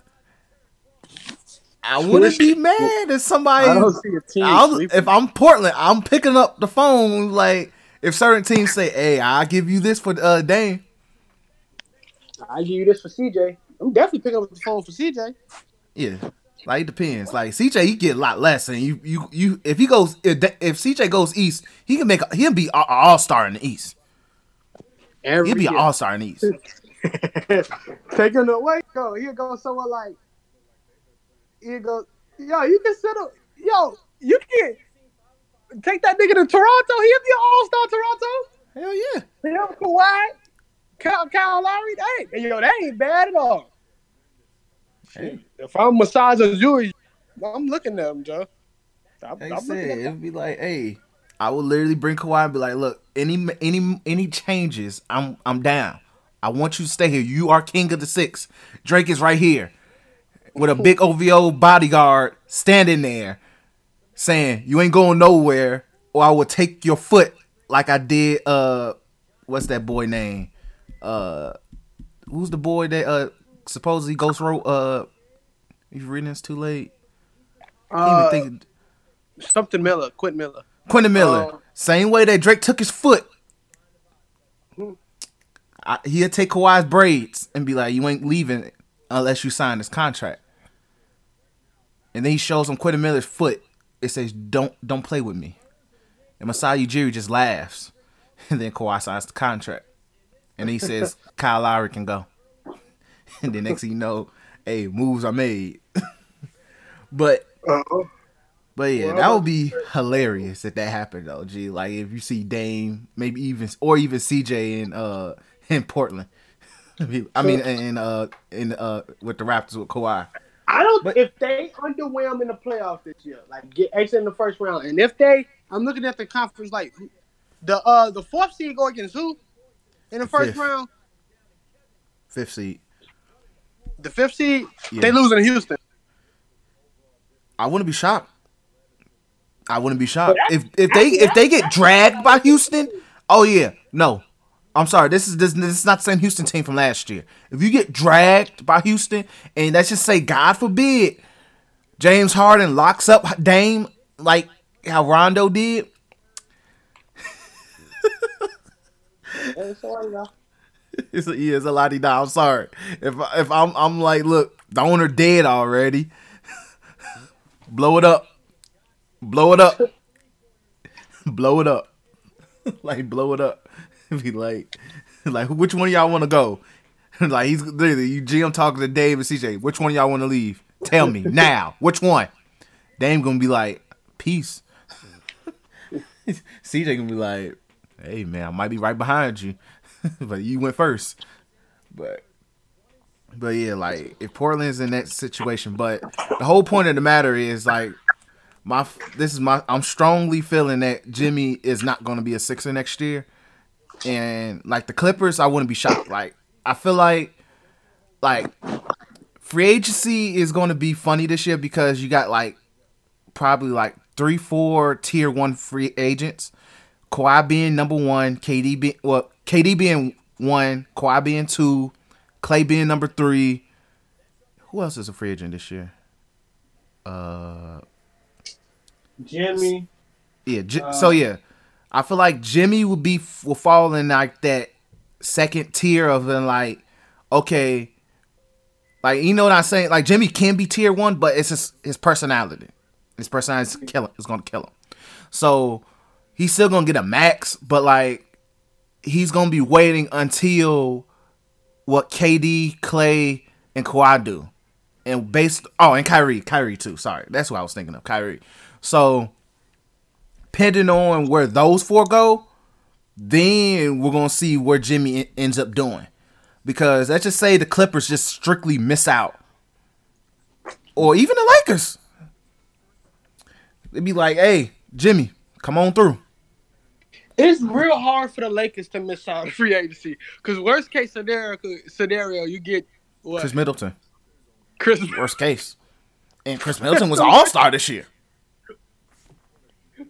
B: I wouldn't be mad if somebody.
C: I don't see a team
B: I'll, if I'm Portland, I'm picking up the phone. Like if certain teams say, "Hey, I'll give you this for uh, Dame."
C: I give you this for CJ. I'm definitely picking up the phone for CJ.
B: Yeah, like it depends. Like CJ, he get a lot less, and you, you, you. If he goes, if, if CJ goes east, he can make. A, he'll be an all star in the east.
C: Every
B: He'll be an all star in the east. [laughs]
C: Take Taking away, go. Here goes somewhere like. Here goes. Yo, you can sit up. Yo, you can take that nigga to Toronto. He'll be an all star Toronto.
B: Hell yeah.
C: Him, Kawhi, Kyle, Kyle Lowry, that ain't, yo, that ain't bad at all.
B: Hey.
C: If I'm Masai Ujiri, I'm looking at him, Joe. I'm,
B: Like
C: I'm
B: said,
C: looking at
B: it'd be like, hey, I would literally bring Kawhi and be like, look, any any any changes, I'm I'm down. I want you to stay here. You are king of the six. Drake is right here with a big OVO bodyguard standing there saying, You ain't going nowhere, or I will take your foot like I did uh what's that boy name? Uh who's the boy that uh supposedly Ghost wrote uh you reading this too late?
C: Uh,
B: even think
C: something Miller, Quentin Miller.
B: Quentin Miller.
C: Oh.
B: Same way that Drake took his foot. I, he'll take Kawhi's braids and be like, "You ain't leaving unless you sign this contract." And then he shows him Quentin Miller's foot. It says, "Don't don't play with me." And Masai Ujiri just laughs, [laughs] and then Kawhi signs the contract, and he says, [laughs] "Kyle Lowry can go." [laughs] And the next thing you know, hey, moves are made. [laughs] but but yeah,
C: Well,
B: that would be hilarious if that happened though. G, like if you see Dame, maybe even or even CJ in uh in Portland. [laughs] I mean, in uh in uh with the Raptors with Kawhi.
C: I don't.
B: But-
C: if they underwhelm in the playoffs this year, like get exit in the first round, and if they, I'm looking at the conference like the uh the fourth seed go against who in the first
B: Fifth.
C: round?
B: Fifth seed.
C: The fifth seed,
B: Yeah.
C: they losing to Houston.
B: I wouldn't be shocked. I wouldn't be shocked if if they if they get dragged by Houston. Oh yeah, no. I'm sorry. This is this, this is not the same Houston team from last year. If you get dragged by Houston, and let's just say, God forbid, James Harden locks up Dame like how Rondo did. [laughs] It's a, yeah, it's a lot of I'm sorry. If if I'm I'm like, look, the owner dead already. [laughs] blow it up, blow it up, [laughs] blow it up, like blow it up. Be like, like which one of y'all want to go? like he's literally you GM talking to Dame and CJ. Which one of y'all want to leave? Tell me now. Which one? Dame gonna be like, peace. CJ gonna be like, hey man, I might be right behind you, [laughs] but you went first. But but yeah, like if Portland's in that situation, but the whole point of the matter is like my this is my I'm strongly feeling that Jimmy is not going to be a Sixer next year, and like the Clippers, I wouldn't be shocked. Like I feel like like free agency is going to be funny this year because you got like probably like three, four tier one free agents. Kawhi being number one, KD being well, KD being one, Kawhi being two, Clay being number three. Who else is a free agent this year? Uh,
C: Jimmy.
B: yeah. J- so yeah, I feel like Jimmy will be will fall in like that second tier of then like, okay, like you know what I'm saying? Like Jimmy can be tier one, but it's his his personality. His personality is kill him. It's gonna kill him. So he's still gonna get a max, but like he's gonna be waiting until what KD, Clay, and Kawhi do. And based oh, and Kyrie, Kyrie too. Sorry, that's what I was thinking of. Kyrie. So depending on where those four go, then we're gonna see where Jimmy ends up doing. Because let's just say the Clippers just strictly miss out, or even the Lakers. They'd be like, "Hey, Jimmy, come on through."
C: It's real hard for the Lakers to miss out on [laughs] free agency because worst case scenario, scenario you get what
B: Khris Middleton,
C: Chris. [laughs]
B: worst case, and Khris Middleton was an All Star this year.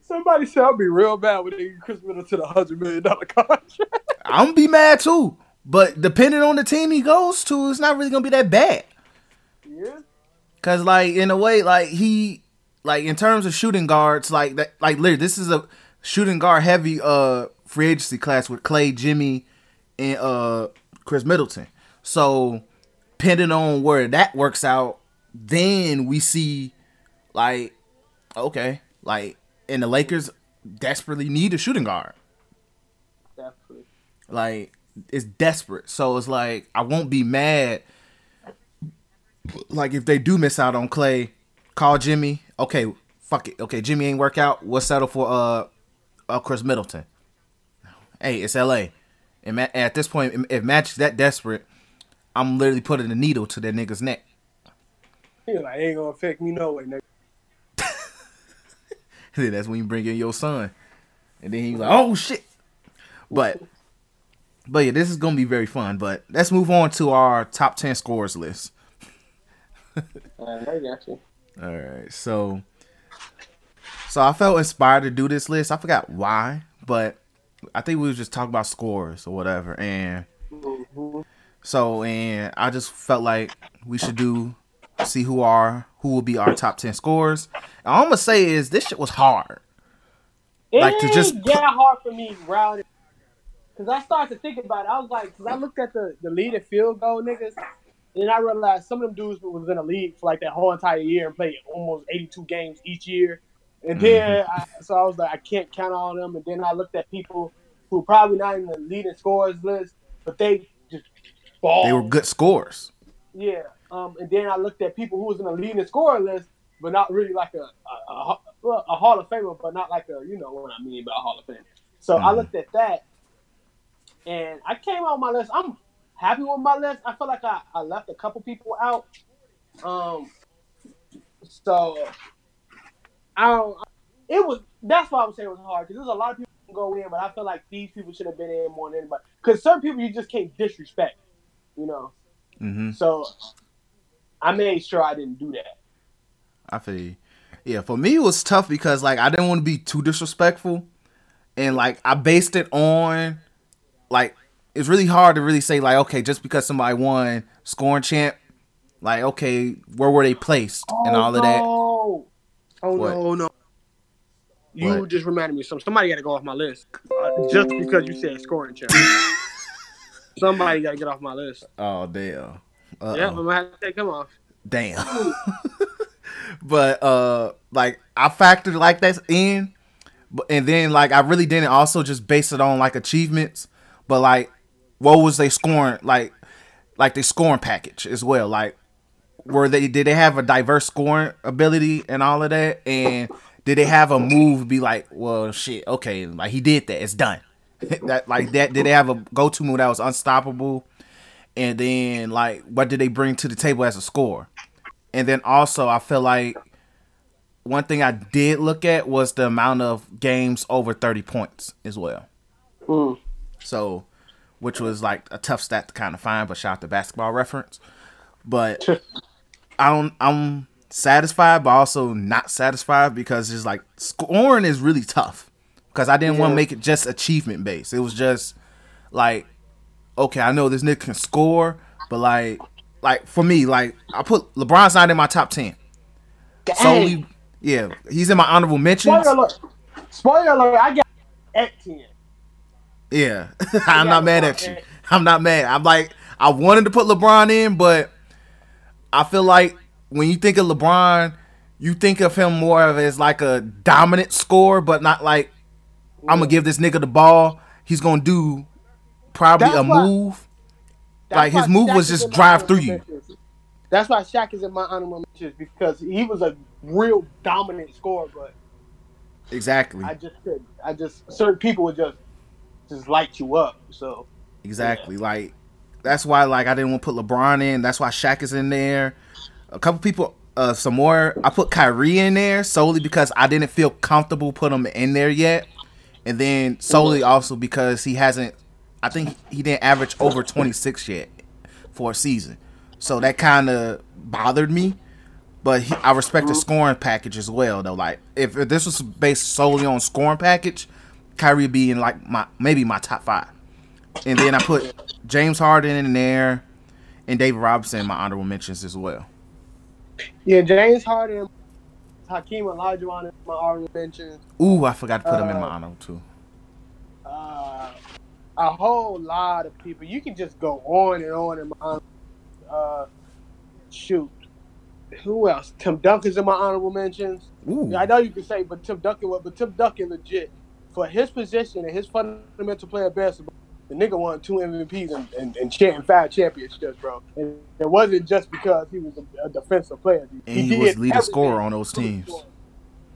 C: Somebody said I'll be real bad when they give Khris Middleton a hundred million dollar contract. [laughs]
B: I'm gonna be mad too, but depending on the team he goes to, it's not really gonna be that bad.
C: yeah.
B: Cause like in a way, like he like in terms of shooting guards, like that like literally this is a shooting guard heavy uh free agency class with Clay, Jimmy, and uh Khris Middleton. So depending on where that works out, then we see like okay, like and the Lakers desperately need a shooting guard.
C: Definitely.
B: Like it's desperate. So it's like I won't be mad. Like if they do miss out on Clay, call Jimmy. Okay, fuck it. Okay, Jimmy ain't work out. We'll settle for uh, uh Khris Middleton. Hey, it's L.A. And at this point, if Magic's that desperate, I'm literally putting a needle to that nigga's neck.
C: He like ain't gonna affect me no way, nigga. [laughs]
B: then that's when you bring in your son, and then he's like, "Oh shit!" But, but yeah, this is gonna be very fun. But let's move on to our top ten scores list. [laughs]
C: I got you.
B: All right, so, so I felt inspired to do this list. I forgot why, but I think we was just talking about scores or whatever, and so and I just felt like we should do see who are who will be our top ten scores. And all I'm gonna say is this shit was hard.
C: It
B: Like, to just put-
C: hard for me round because I started to think about it. I was like, because I looked at the the leading field goal niggas, and then I realized some of them dudes was in the league for like that whole entire year and played almost 82 games each year. And then, I, so I was like, I can't count on them. And then I looked at people who probably not in the leading scorers list, but they just ball.
B: They were good scores.
C: Yeah. Um, and then I looked at people who was in the leading scorer list, but not really like a a, a, a Hall of Famer, but not like a you know what I mean by Hall of Fame. So I
B: Mhm.
C: looked at that, and I came out my list. I'm happy with my list. I feel like I, I left a couple people out. Um. So I don't. It was that's why I would say it was hard because there's a lot of people who go in, but I feel like these people should have been in more than anybody. Because certain people you just can't disrespect, you know.
B: hmm
C: So I made sure I didn't do that.
B: I feel you. Yeah, for me it was tough because like I didn't want to be too disrespectful, and like I based it on like it's really hard to really say like okay just because somebody won scoring champ, like okay where were they placed and all of that.
C: no. Oh
B: What?
C: no, no. You
B: What?
C: just reminded me of something. Somebody got to go off my list uh, just because you said scoring champ. [laughs] Somebody got to get off my list.
B: Oh damn. Uh-oh.
C: Yeah, I'm gonna have to take him off.
B: Damn. [laughs] but uh like I factored like that in but and then like I really didn't also just base it on like achievements, but like what was they scoring like like they scoring package as well. Like were they did they have a diverse scoring ability and all of that? And did they have a move be like, well shit, okay, like he did that, it's done. [laughs] that like that did they have a go to move that was unstoppable? And then like what did they bring to the table as a score? And then also I feel like one thing I did look at was the amount of games over 30 points as well.
C: Mm.
B: So, which was like a tough stat to kind of find, but shout out to basketball reference. But I don't I'm satisfied, but also not satisfied because it's like scoring is really tough. Because I didn't want to make it just achievement based. It was just like, okay, I know this nigga can score, but like, like for me, like I put LeBron's not in my top ten.
C: Dang.
B: Solely, yeah, he's in my honorable mentions.
C: Spoiler alert. Spoiler alert. I got at ten.
B: Yeah, [laughs] I'm not mad at you. I'm not mad. I'm like, I wanted to put LeBron in, but I feel like when you think of LeBron, you think of him more of as like a dominant scorer, but not like I'm gonna give this nigga the ball. He's gonna do probably
C: That's
B: a
C: why-
B: move. Like, his move
C: Shaq
B: was just drive through you.
C: That's why Shaq is in my honorable mentions because he was a real dominant scorer, but
B: Exactly.
C: I just couldn't. I just certain people would just just light you up. So
B: Exactly. Like that's why like I didn't want to put LeBron in. That's why Shaq is in there. A couple people uh some more I put Kyrie in there solely because I didn't feel comfortable putting him in there yet. And then solely also because he hasn't I think he didn't average over 26 yet for a season. So that kind of bothered me. But he, I respect the scoring package as well, though. Like, if, if this was based solely on scoring package, Kyrie would be in like my maybe my top five. And then I put James Harden in there, and David Robinson my honorable mentions as well.
C: yeah, James Harden, Hakeem Olajuwon in my honorable mentions.
B: Ooh, I forgot to put him in my
C: Uh,
B: honorable too.
C: Uh, a whole lot of people. You can just go on and on in my honor- uh, shoot. Who else? Tim Duncan's in my honorable mentions.
B: Ooh,
C: I know you can say, but Tim Duncan, was- but Tim Duncan legit for his position and his fundamental player basketball. The nigga won two MVPs and, and, and five championships, bro. And it wasn't just because he was a, a defensive player.
B: And he
C: did
B: was leading scorer on those teams.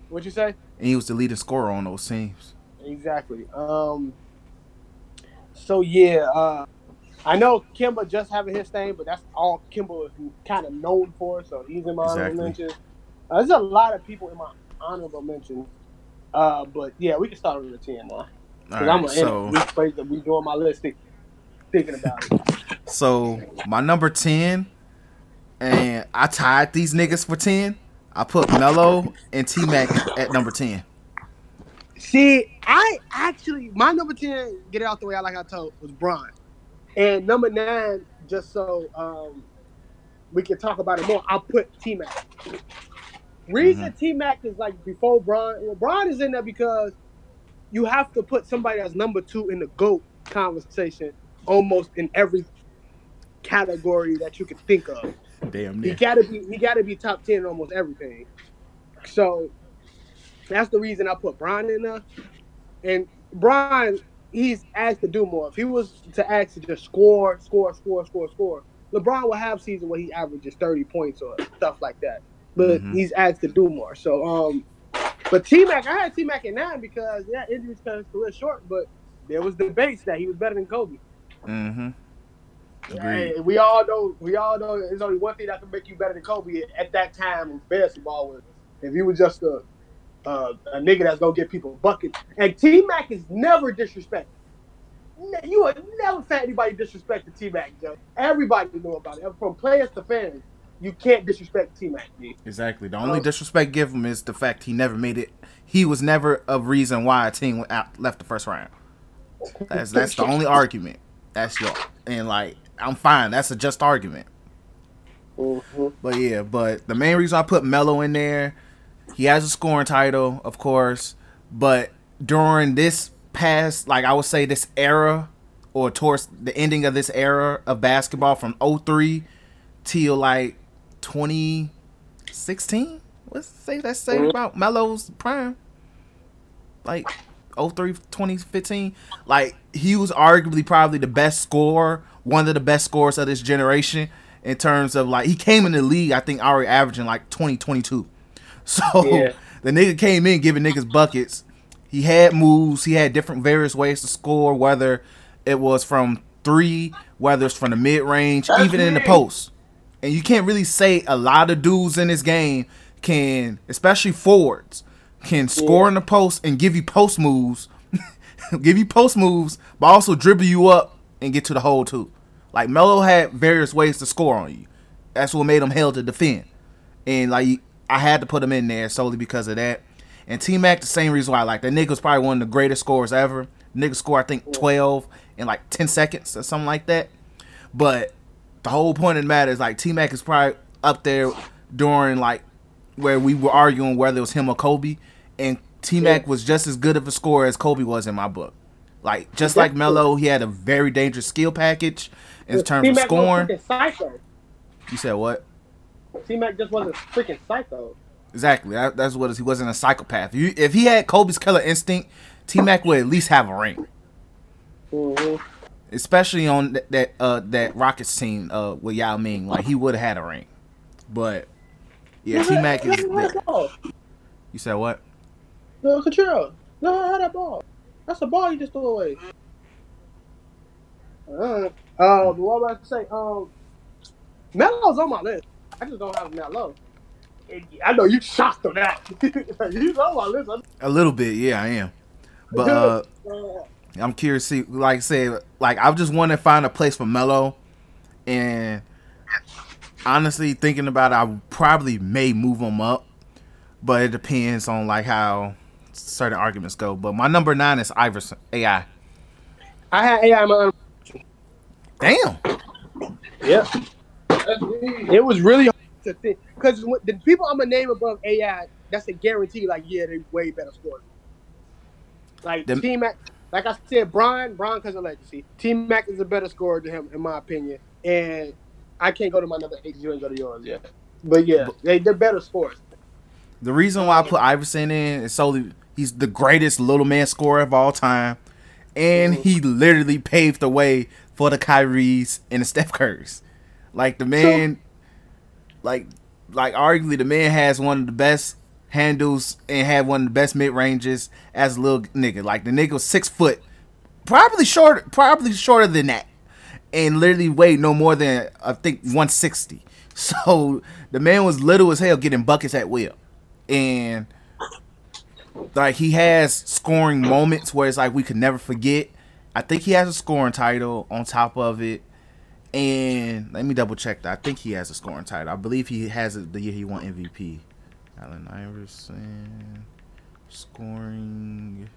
C: What'd you say?
B: and he was the leading scorer on those teams.
C: Exactly. Um. So yeah, uh, I know Kemba just having his thing, but that's all Kemba is kind of known for. So he's in my honorable
B: Exactly.
C: mentions. Uh, there's a lot of people in my honorable mentions. Uh, but yeah, we can start with the ten now. I'm
B: so.
C: We, we, we doing my list, think, thinking about it. [laughs]
B: so my number ten, and I tied these niggas for ten. I put Melo and T Mac at number ten.
C: See, I actually my number ten, get it out the way. I like I told was Bron, and number nine, just so um, we can talk about it more. I put T Mac. Reason T Mac is like before Bron. Well, Bron is in there because you have to put somebody as number two in the GOAT conversation almost in every category that you can think of.
B: Damn
C: He gotta be he gotta be top ten in almost everything. So that's the reason I put Bron in there. And Bron, he's asked to do more. If he was to ask to just score, score, score, score, score, LeBron will have season where he averages 30 points or stuff like that. But
B: Mhm.
C: he's asked to do more. So um but T Mac, I had T Mac at nine because yeah, injuries cut his career short, but there was debates that he was better than Kobe.
B: Mm-hmm.
C: Hey, we all know. We all know. There's only one thing that can make you better than Kobe at that time in basketball was if you were just a uh, a nigga that's gonna get people buckets. And T Mac is never disrespected. You would never find anybody disrespect T Mac, Joe. Everybody knew about it, from players to fans. You can't disrespect T Mac,
B: Exactly. The only
C: Oh.
B: disrespect give him is the fact he never made it. He was never a reason why a team went out, left the first round. That's that's the only argument. That's your and like I'm fine. That's a just argument.
C: Mhm.
B: But yeah, but the main reason I put Melo in there, he has a scoring title, of course. But during this past, like I would say, this era, or towards the ending of this era of basketball from 03 till like 2016, let's say that's say mm-hmm. about Melo's prime, like 03 2015, like he was arguably probably the best scorer, one of the best scorers of this generation in terms of like he came in the league, I think already averaging like 20, 22. [laughs] So
C: Yeah.
B: the nigga came in giving niggas buckets. He had moves. He had different various ways to score, whether it was from three, whether it's from the mid range, even in the post. And you can't really say a lot of dudes in this game can, especially forwards, can score in the post and give you post moves, [laughs] give you post moves, but also dribble you up and get to the hole too. Like Melo had various ways to score on you. That's what made him hell to defend. and like I had to put him in there solely because of that. And T Mac, the same reason why I like that nigga was probably one of the greatest scorers ever. Nigga scored I think twelve in like ten seconds or something like that. But the whole point of the matter is like T Mac is probably up there during like where we were arguing whether it was him or Kobe, and T Mac was just as good of a scorer as Kobe was in my book. Like just like Melo, he had a very dangerous skill package in terms of
C: T-Mac was
B: scoring. You said what?
C: T Mac just wasn't a freaking psycho.
B: Exactly. That, that's what it is. he wasn't a psychopath. You, if he had Kobe's killer instinct, T Mac would at least have a ring.
C: Mhm.
B: Especially on that that, uh, that Rockets team uh, with Yao Ming, like he would have had a ring. But yeah, T Mac is.
C: That.
B: You said what?
C: No, Control. No, how that ball? That's a ball you just threw away. Uh, uh, what was I to say? Um, Melo's on my list. I just don't have Melo. I know you shocked on that. [laughs] He's on my list.
B: A little bit, yeah, I am. But [laughs] uh,
C: Uh,
B: I'm curious to see, like I said, like I just want to find a place for Melo, and honestly, thinking about it, I probably may move him up, but it depends on like how certain arguments go. But my number nine is Iverson AI.
C: I had AI in my
B: Damn,
C: Yeah. It was really hard to think because the people I'm gonna name above AI, that's a guarantee. Like, yeah, they way better scorers. Like
B: the,
C: T Mac, like I said, Bron, Bron because of legacy. T Mac is a better scorer than him, in my opinion. And I can't go to my number eight. You ain't go to yours yet. But yeah, they they're better scorers.
B: the reason why I put Iverson in is solely he's the greatest little man scorer of all time, and mm-hmm. he literally paved the way for the Kyries and the Steph Currys. Like the man, like like arguably the man has one of the best handles and had one of the best mid ranges as a little nigga. Like the nigga was six foot, probably short, probably shorter than that, and literally weighed no more than I think one sixty. [laughs] So the man was little as hell, getting buckets at will, and like he has scoring moments where it's like we could never forget. I think he has a scoring title on top of it. And let me double check that. I think he has a scoring title. I believe he has it the year he won MVP. Allen Iverson scoring.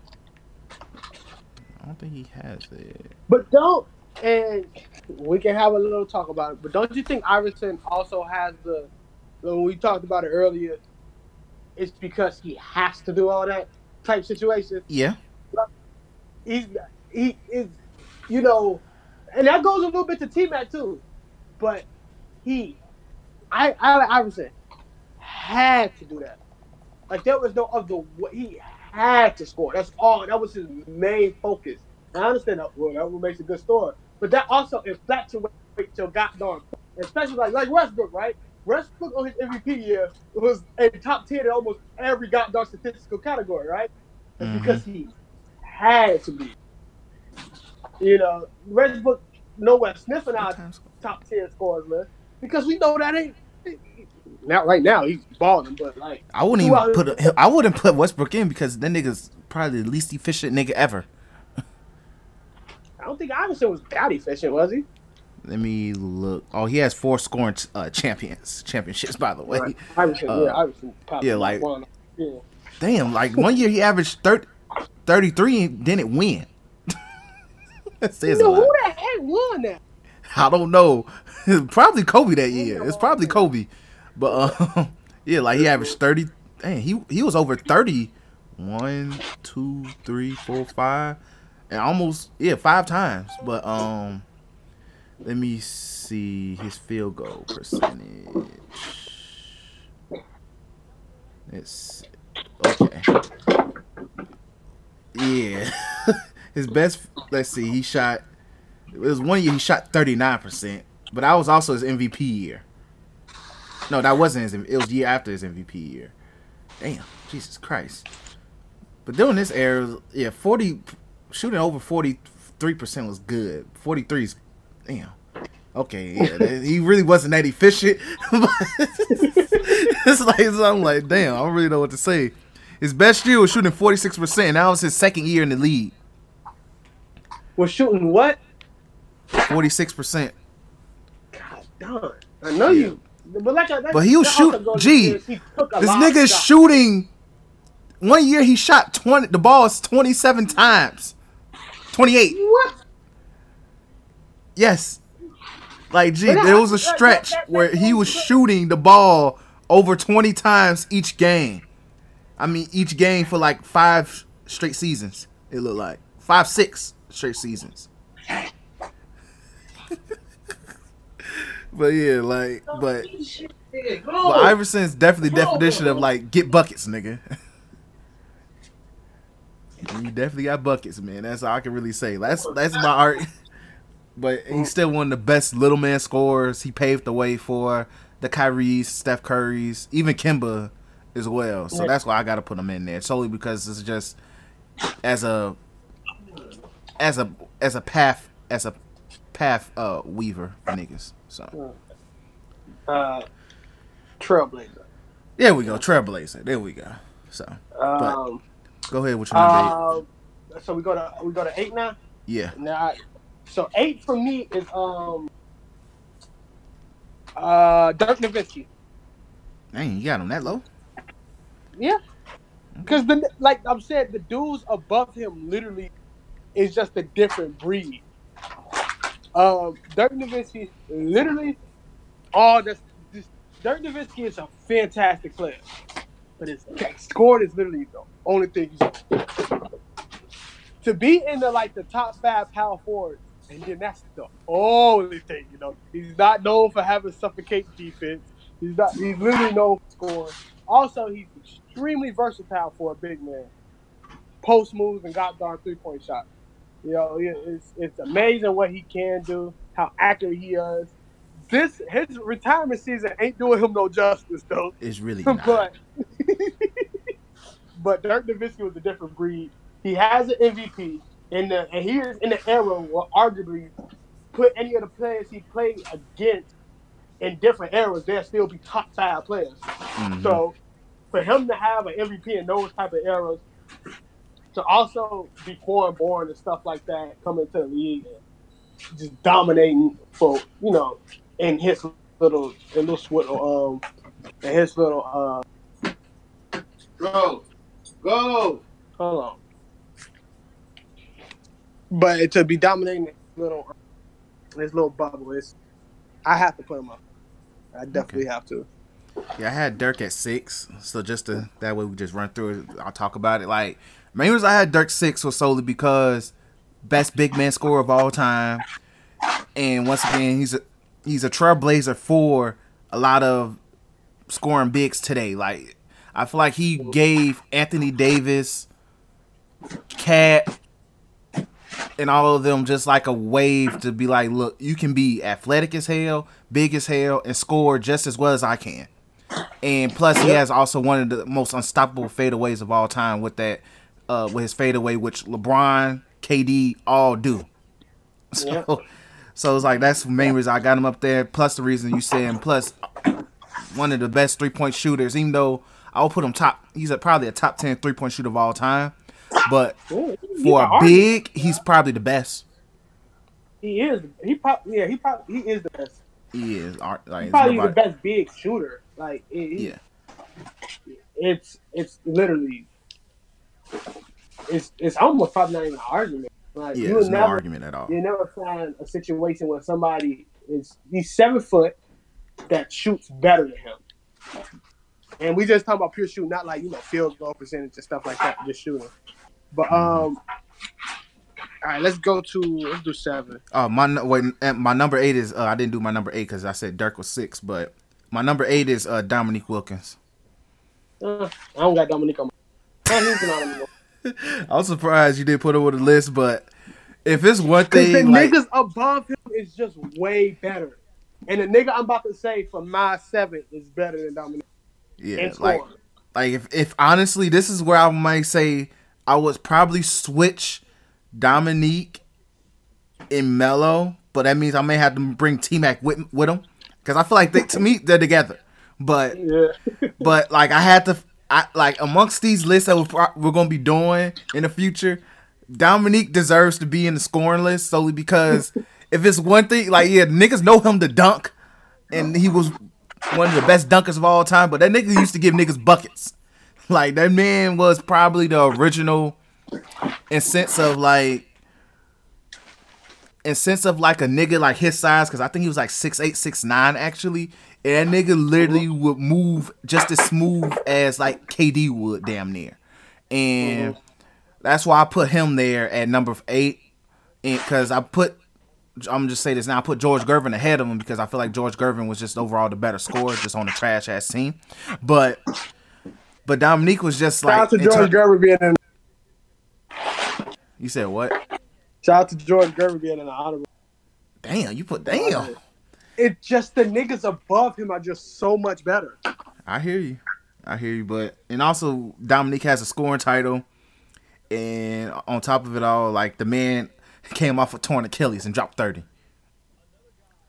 B: I don't think he has it.
C: But don't and we can have a little talk about it. But don't you think Iverson also has the when we talked about it earlier? It's because he has to do all that type situation.
B: Yeah.
C: He's he is, you know, and that goes a little bit to T Mac too. But he, I, I Iverson had to do that. Like there was no other way. He had to score. That's all. That was his main focus. And I understand that. Well, that makes a good story. But that also infatuates your goddamn, especially like like Westbrook, right? Westbrook on his MVP year was a top ten in almost every goddamn statistical category, right? It's
B: Mhm.
C: because he had to be. You know, Westbrook nowhere sniffing our top ten scores list because we know that ain't. Not right now. He's balling, but like
B: I wouldn't even put a, I wouldn't put Westbrook in because that nigga's probably the least efficient nigga ever.
C: I don't think Iverson was that efficient, was he?
B: Let me look. Oh, he has four scoring uh, champions championships by the way.
C: Right. Iverson,
B: Uh,
C: yeah, Iverson probably
B: yeah, like-
C: one. Yeah.
B: Damn, like one year he averaged 30, 33 and didn't win. [laughs] that says
C: You
B: a
C: know,
B: lot.
C: who the heck won that?
B: I don't know. [laughs] probably Kobe that year. It's probably Kobe. But um, [laughs] yeah, like he averaged thirty. Dang, he he was over thirty. One, two, three, four, five, and almost yeah five times. But um, let me see his field goal percentage. It's okay. Yeah, [laughs] his best. Let's see. He shot. It was one year he shot thirty nine percent, but I was also his MVP year. No, that wasn't his. It was year after his MVP year. Damn, Jesus Christ! But during this era, yeah, forty shooting over forty three percent was good. Forty three is, damn. Okay, yeah, [laughs] he really wasn't that efficient. [laughs] it's like I'm like, damn, I don't really know what to say. His best year was shooting forty six percent. That was his second year in the league.
C: Was shooting what?
B: Forty six percent.
C: God darn. I know
B: Yeah.
C: you. But like that,
B: But he was
C: that also
B: shoot- Gee,
C: against- he took a
B: This nigga is shooting. One year he shot twenty. The ball is twenty seven times. Twenty eight.
C: What?
B: Yes. Like, gee, there was a stretch where he was shooting the ball over 20 times each game. I mean, each game for like five straight seasons, it looked like. Five, six straight seasons. But yeah, like, but, but Iverson's definitely definition of like, get buckets, nigga. [laughs] you definitely got buckets, man. That's all I can really say. That's that's my art. [laughs] But he's still one of the best little man scorers. He paved the way for the Kyries, Steph Currys, even Kemba as well. So that's why I got to put him in there solely because it's just as a as a as a path as a path uh weaver for niggas. So
C: Uh, Trailblazer.
B: there we go, Trailblazer. There we go. So
C: Um,
B: go ahead with your number
C: uh, so we go to we go to eight now.
B: Yeah,
C: Now, so eight for me is um uh Dirk Nowitzki.
B: dang, you got him that low.
C: Yeah, because the like I'm saying, the dudes above him literally is just a different breed. Um, Dirk Nowitzki, literally, all this, this Dirk Nowitzki is a fantastic player, but his scoring is literally the only thing he's to be in the like the top five power forwards, and then that's the only thing. You know, he's not known for having suffocating defense. He's not. He's literally known for scoring. Also, he's extremely versatile for a big man. Post moves and got darn three point shot. You know, it's it's amazing what he can do, how accurate he is. This his retirement season ain't doing him no justice though.
B: It's really [laughs] not.
C: but [laughs] but Dirk Nowitzki was a different breed. He has an MVP, and the, and he is in the era where arguably put any of the players he played against in different eras, they'll still be top five players.
B: Mhm.
C: So for him to have an MVP in those type of eras, to also be foreign born and stuff like that, coming to the league and just dominating for you know in his little in this little um in his little uh
E: Go. Go.
C: hold on. But to be dominating this little this little bubble is I have to put him up. I definitely have to.
B: Yeah, I had Dirk at six, so just to that way we just run through it. I'll talk about it. Like main reason I had Dirk six was solely because best big man scorer of all time, and once again he's a he's a trailblazer for a lot of scoring bigs today. Like I feel like he gave Anthony Davis, KAT, and all of them just like a wave to be like, look, you can be athletic as hell, big as hell, and score just as well as I can. And plus, he has also one of the most unstoppable fadeaways of all time with that, uh, with his fadeaway, which LeBron, KD all do. [laughs] So,
C: Yeah.
B: so it's like that's the main reason I got him up there. Plus the reason you said, and plus one of the best three point shooters. Even though I'll put him top, he's a, probably a top ten three point shooter of all time. But
C: Ooh,
B: for a big, he's probably the best.
C: He is. He probably. Yeah. He probably. He is the best.
B: He is. Like,
C: He's probably the best big shooter. Like. It,
B: Yeah.
C: It's. It's literally. It's. It's almost probably not even an argument. Like
B: Yeah,
C: you
B: there's no
C: never.
B: argument at all.
C: You never find a situation where somebody is. He's seven foot, that shoots better than him. And we just talking about pure shooting, not like you know field goal percentage and stuff like that. Just shooting. But um. All right, let's go to let's do seven.
B: Uh, my wait, my number eight is uh, I didn't do my number eight because I said Dirk was six, but my number eight is uh, Dominique Wilkins.
C: Uh, I don't got Dominique on
B: I was [laughs] surprised you didn't put him on the list, but if it's one
C: Because the
B: thing, like,
C: niggas above him is just way better. And the nigga I'm about to say for my seven is better than Dominique
B: yeah, like, like if if honestly, this is where I might say I would probably switch Dominique and Melo, but that means I may have to bring T Mac with with him because I feel like they, to me they're together. But
C: yeah. [laughs]
B: but like I had to, I like amongst these lists that we're, we're gonna be doing in the future, Dominique deserves to be in the scoring list solely because [laughs] if it's one thing, like yeah, niggas know him to dunk, and he was one of the best dunkers of all time, but that nigga used to give niggas buckets. Like that man was probably the original in sense of like in sense of like a nigga like his size, because I think he was like six eight, six nine actually. And that nigga literally would move just as smooth as like KD would damn near. And that's why I put him there at number eight. And Because I put I'm just say this now. I put George Gervin ahead of him because I feel like George Gervin was just overall the better scorer, just on the trash ass team. But but Dominique was just like
C: Shout out to George
B: ter-
C: Gerber being in.
B: you said what?
C: Shout out to George Gervin being in the honorable.
B: Damn, you put damn.
C: It just the niggas above him are just so much better.
B: I hear you. I hear you, but and also Dominique has a scoring title, and on top of it all, like the man [laughs] came off a torn Achilles and dropped thirty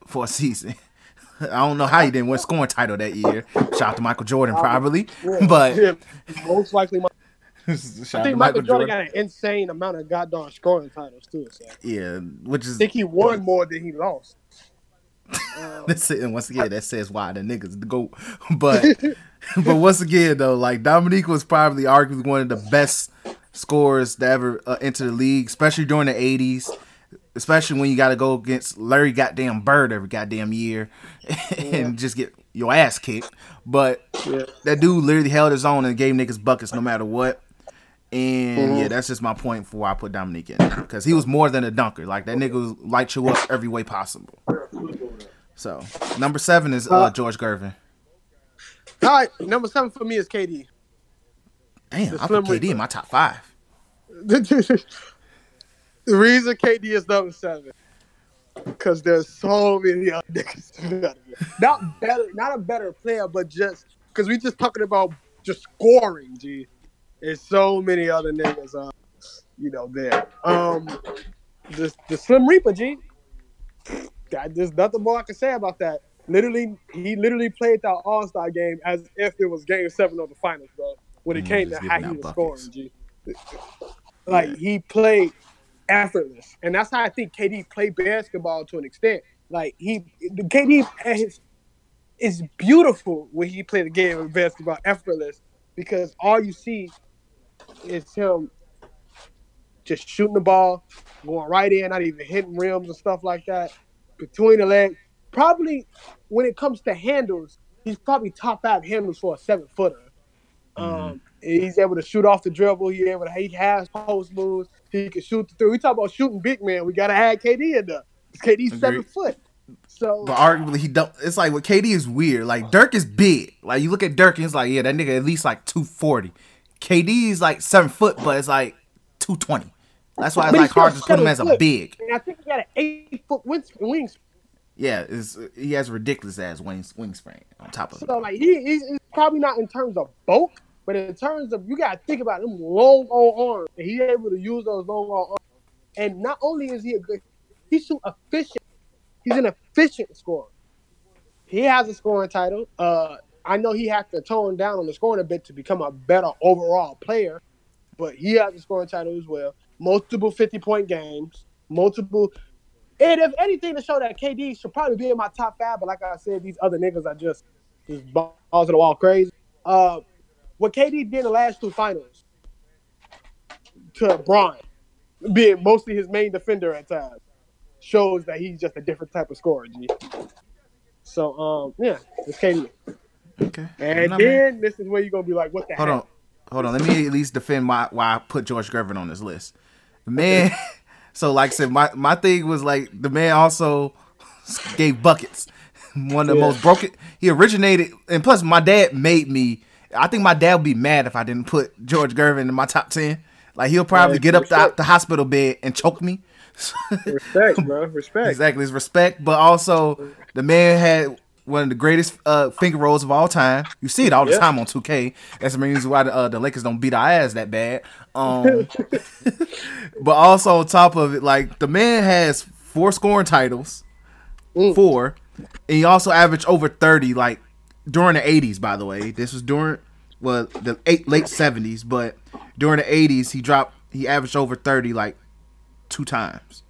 B: for a season. [laughs] I don't know how he didn't win scoring title that year. Shout out to Michael Jordan, probably, [laughs] but
C: Yeah, most likely. My,
B: shout
C: I think Michael Jordan got an insane amount of goddamn scoring titles too. So.
B: Yeah, which is I
C: think he won more than he lost.
B: That's it. And once again, that says why the niggas the goat. [laughs] But [laughs] but once again though, like Dominique was probably arguably one of the best scorers to ever uh, enter the league, especially during the '80s. Especially when you got to go against Larry goddamn Bird every goddamn year [laughs] and just get your ass kicked. But
C: Yeah.
B: that dude literally held his own and gave niggas buckets no matter what. And
C: Mm-hmm.
B: yeah, that's just my point for why I put Dominique in because he was more than a dunker. Like that nigga was light you up every way possible. So number seven is uh,
C: Uh,
B: George Gervin.
C: All right, number seven for me is KD.
B: Damn,
C: the
B: I put KD in my top five. [laughs]
C: the reason KD is number seven because there's so many other [laughs] niggas. not better, not a better player, but just because we just talking about just scoring. G, there's so many other niggas. Uh, you know there. Um, the the Slim Reaper, G. God, there's nothing more I can say about that. Literally, he literally played that All Star game as if it was Game Seven of the Finals, bro. When it
B: Mm,
C: came to how he was
B: buckets.
C: scoring, G. Like he played effortless, and that's how I think KD played basketball to an extent. Like he, the KD at his is beautiful when he played the game of basketball effortless because all you see is him just shooting the ball, going right in, not even hitting rims and stuff like that between the legs. Probably when it comes to handles, he's probably top five handles for a seven footer. Um, he's able to shoot off the dribble. He able to he has post moves. He can shoot the three. We talk about shooting big man. We gotta add KD in there. KD's seven foot. So
B: But arguably he don't. It's like what KD is weird. Like Dirk is big. Like you look at Dirk and it's like yeah, that nigga at least like two forty. KD is like seven foot, but it's like two twenty. That's why it's like hard to put him as a
C: foot.
B: big.
C: and I think he got an eight foot wings. wings.
B: Yeah, is he has ridiculous ass wings wingspan on top of it.
C: So like he, he's, he's probably not in terms of bulk, but in terms of you gotta think about them long on arms, and he's able to use those long on arms. And not only is he a good, he's so efficient. He's an efficient scorer. He has a scoring title. Uh, I know he has to tone down on the scoring a bit to become a better overall player, but he has a scoring title as well. Multiple fifty point games, multiple. And if anything to show that KD should probably be in my top five, but like I said, these other niggas are just just balls to the wall crazy. Uh, what KD did in the last two finals to Bron, being mostly his main defender at times, shows that he's just a different type of scorer. G. So um, yeah, it's KD.
B: Okay.
C: And
B: man.
C: then this is where you're gonna be like, what the
B: Hold
C: heck?
B: on, hold on. Let me at least defend why why I put George Gervin on this list. Man. [laughs] so like I said, my my thing was like the man also gave buckets. One of the
C: Yeah.
B: most broken. He originated, and plus my dad made me. I think my dad would be mad if I didn't put George Gervin in my top ten. Like he'll probably
C: Yeah,
B: get up the, the hospital bed and choke me.
C: Respect, bro. [laughs] Respect.
B: Exactly, it's respect, but also the man had one of the greatest uh, finger rolls of all time. You see it all the
C: Yeah.
B: time on 2K. That's the reason why the, uh, the Lakers don't beat our ass that bad. Um, [laughs] but also on top of it, like the man has four scoring titles,
C: Mm.
B: four, and he also averaged over 30 like during the 80s. By the way, this was during well the eight, late 70s, but during the 80s he dropped he averaged over 30 like two times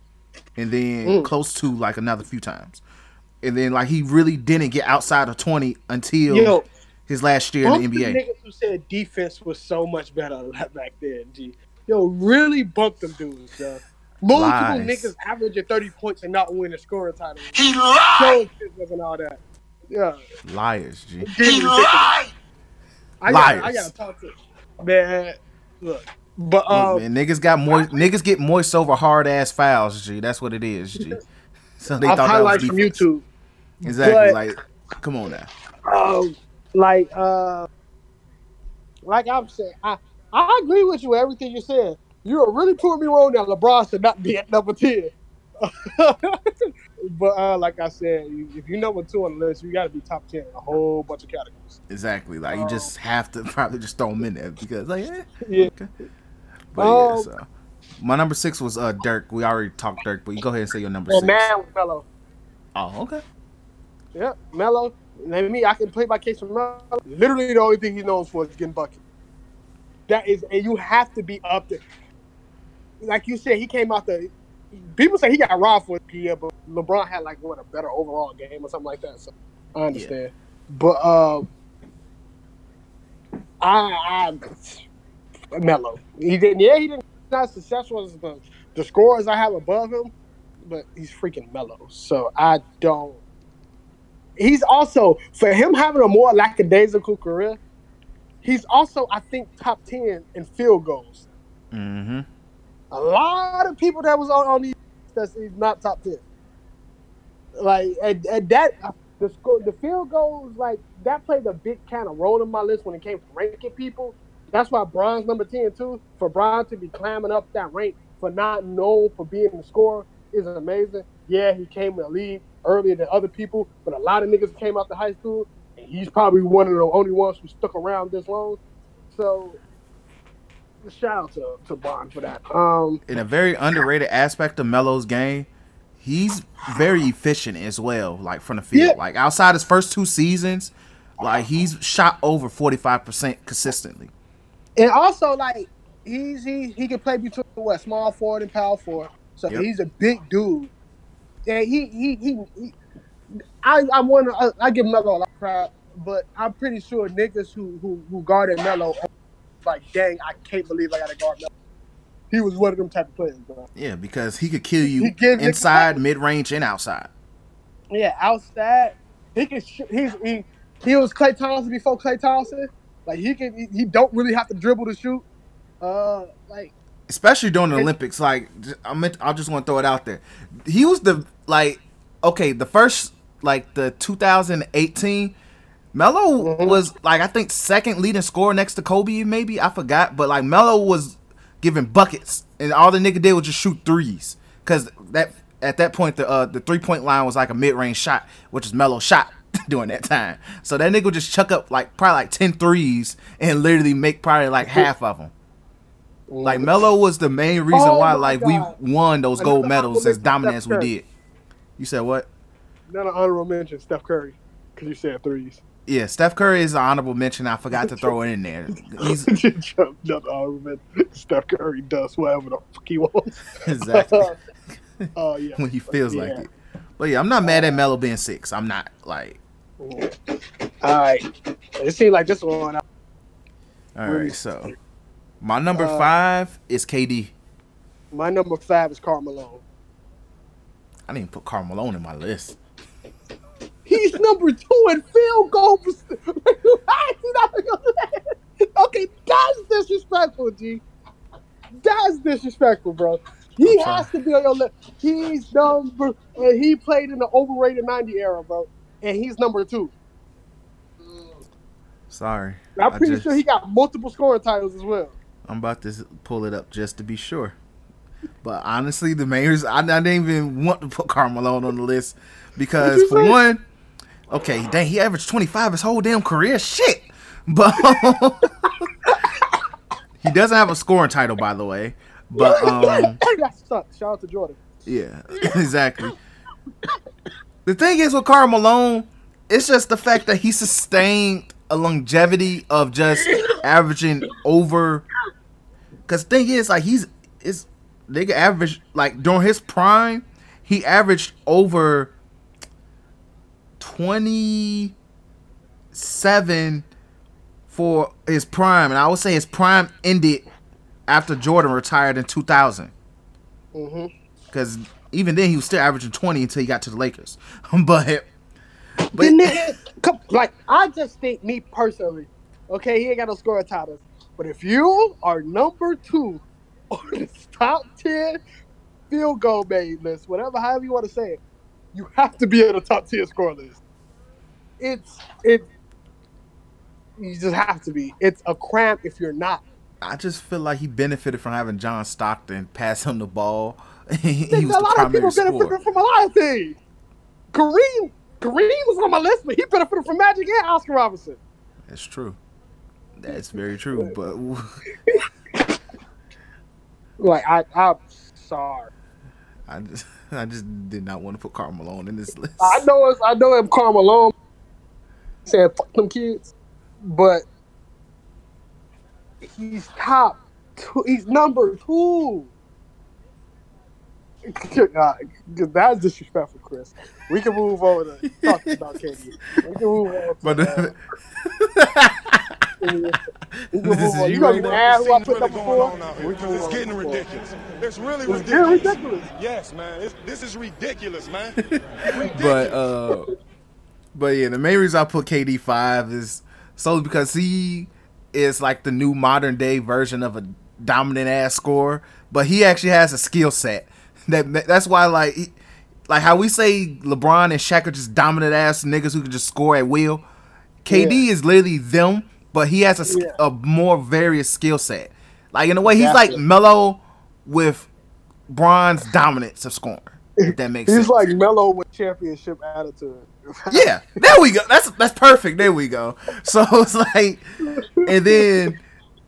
B: and then
C: Mm.
B: close to like another few times. And then like he really didn't get outside of twenty until
C: Yo,
B: his last year in
C: bump
B: the
C: the
B: NBA.
C: niggas who said defense was so much better [laughs] back then. G, yo, really bump them dudes. Yo. Multiple
B: Lies.
C: niggas averaging thirty points and not win a scoring title. He lied. wasn't all that. Yeah,
B: Liars, G.
C: he lied. I gotta, I
B: Liars.
C: gotta talk to man. Look, but
B: Look,
C: um,
B: man, niggas got moist. Niggas get moist over hard ass fouls, G. That's what it is, G. [laughs] So they
C: I've
B: thought that was
C: highlights from
B: defense.
C: YouTube.
B: Exactly.
C: but-
B: like, come on now.
C: um, like uh, like I'm saying, I I agree with you everything you said. You're really proving me wrong that LeBron should not be at number ten. [laughs] but uh, like I said, if you're number two on the list, you got to be top ten in a whole bunch of categories.
B: Exactly. Like you just have to [laughs] probably just throw him in there because like, eh.
C: Yeah.
B: But yeah,
C: Um,
B: so my number six was uh Dirk. We already talked Dirk, but you go ahead and say your number
C: Well,
B: six.
C: man, Melo.
B: Oh, okay.
C: Yeah, Melo. Let me. I can play my case for Melo. Literally, the only thing he knows for is getting buckets. That is, and you have to be up there. Like you said, he came out the. People say he got robbed for year, but LeBron had like what a better overall game or something like that. So I understand. But uh, I, I Melo. He didn't. Yeah, he didn't. Not successful as the the scores I have above him, but he's freaking Melo. So I don't. He's also for him having a more lackadaisical career. He's also, I think, top ten in field goals.
B: Mm-hmm.
C: A lot of people that was on, on these that's he's not top ten. Like at, and that the score, the field goals like that played a big kind of role in my list when it came to ranking people. That's why Bron's number ten too. For Bron to be climbing up that rank for not known for being the scorer is amazing. Yeah, he came in the league earlier than other people, but a lot of niggas came out to high school, and he's probably one of the only ones who stuck around this long. So, shout out to to Bron for that. Um,
B: In a very underrated aspect of Melo's game, he's very efficient as well. Like from the field,
C: Yeah.
B: like outside his first two seasons, like he's shot over forty five percent consistently.
C: And also, like he's he he can play between what small forward and power forward. So
B: Yep.
C: he's a big dude. And he he he. he I I want to I give Melo a lot of crap, but I'm pretty sure niggas who who who guarded Melo, like dang, I can't believe I got to guard Melo. He was one of them type of players, bro.
B: Yeah, because he could kill you
C: He gives it-
B: inside, mid range, and outside.
C: Yeah, outside he can shoot. He's he he was Klay Thompson before Klay Thompson. Like he can he, he don't really have to dribble to shoot. Uh, like
B: especially during the Olympics. Like j- I just want to throw it out there. He was the like, okay, the first like the 2018. Melo
C: Mhm.
B: was like I think second leading scorer next to Kobe, maybe I forgot, but like Melo was giving buckets, and all the nigga did was just shoot threes, cause that at that point the uh, the three point line was like a mid range shot, which is Melo shot [laughs] during that time. So that nigga would just chuck up like probably like 10 threes and literally make probably like half of them. Like Melo was the main reason
C: Oh
B: why like
C: God.
B: we won those gold medals as dominant as we did. You said what?
C: not an honorable mention, Steph Curry, because you said threes.
B: Yeah, Steph Curry is an honorable mention. I forgot to throw it in there. [laughs] He's [laughs]
C: Another honorable mention. Steph Curry does whatever the fuck he wants. [laughs]
B: exactly
C: Oh yeah.
B: when he feels like it. But yeah, I'm not mad at uh, Melo being six. I'm not like.
C: All right. It seems like this one.
B: Uh, All right, so my number
C: Uh,
B: five is KD.
C: My number five is Karl Malone.
B: I didn't put Karl Malone in my list.
C: He's number two in field goal. perc- How [laughs] is he not gonna- okay, that's disrespectful, G. That's disrespectful, bro. He has to be on your list. He's number, and he played in the overrated '90 era, bro. And he's number two.
B: Sorry,
C: I'm pretty
B: just-
C: sure he got multiple scoring titles as well.
B: I'm about to pull it up just to be sure. But honestly, the mayor's I, I didn't even want to put Karl Malone on the list because for
C: say?
B: one, okay, dang, he averaged 25 his whole damn career. Shit, but [laughs] he doesn't have a scoring title, by the way. But [laughs] um,
C: that sucks. Shout out to Jordan.
B: yeah, [laughs] exactly. The thing is with Karl Malone, it's just the fact that he sustained a longevity of just averaging over. Cause the thing is, like he's is nigga average like during his prime, he averaged over 27 for his prime, and I would say his prime ended after Jordan retired in 2000.
C: hmm
B: Because even then, he was still averaging 20 until he got to the Lakers. [laughs] but but
C: nigga, like I just think me personally, okay, he ain't got no scoring titles. But if you are number two [laughs] on the top ten field goal made list, whatever, however you want to say it, you have to be on the top ten score list. It's it. You just have to be. It's a cramp if you're not.
B: I just feel like he benefited from having John Stockton pass him the ball. [laughs] he was
C: a
B: the
C: lot of people
B: scorer.
C: benefited from a lot of things. Kareem, Kareem was on my list, but he benefited from Magic and Oscar Robinson.
B: That's true. That's very true. But [laughs]
C: Like I, I'm sorry.
B: I just, I just did not want to put Karl Malone in this list.
C: I know it's I know I'm Malone saying fuck them kids, but he's top two. He's number two. God, [laughs] that's disrespectful, Chris. We can move on to talking about KD. We can move on. To,
B: But
C: uh, we can move
B: This is you
C: You gonna
B: right now?
C: who I
D: Scene's
C: put
D: really
C: number
D: going
C: four?
D: on out here
C: can
D: because
C: move
D: it's getting
C: to
D: ridiculous. It's really
C: It's
D: ridiculous.
C: getting ridiculous.
D: Yes, man. It's, this is ridiculous, man. [laughs]
B: but uh but yeah the main reason i put kd 5 is solely because he is like the new modern day version of a dominant ass scorer but he actually has a skill set that that's why like he, like how we say lebron and Shaq are just dominant ass niggas who can just score at will kd
C: Yeah.
B: is literally them but he has a,
C: Yeah.
B: a more various skill set like in a way he's like Melo with Bron's dominance of scoring if that makes sense.
C: He's
B: sense
C: like Melo with championship attitude. [laughs]
B: yeah, there we go. That's that's perfect. There we go. [laughs] So it's like, and then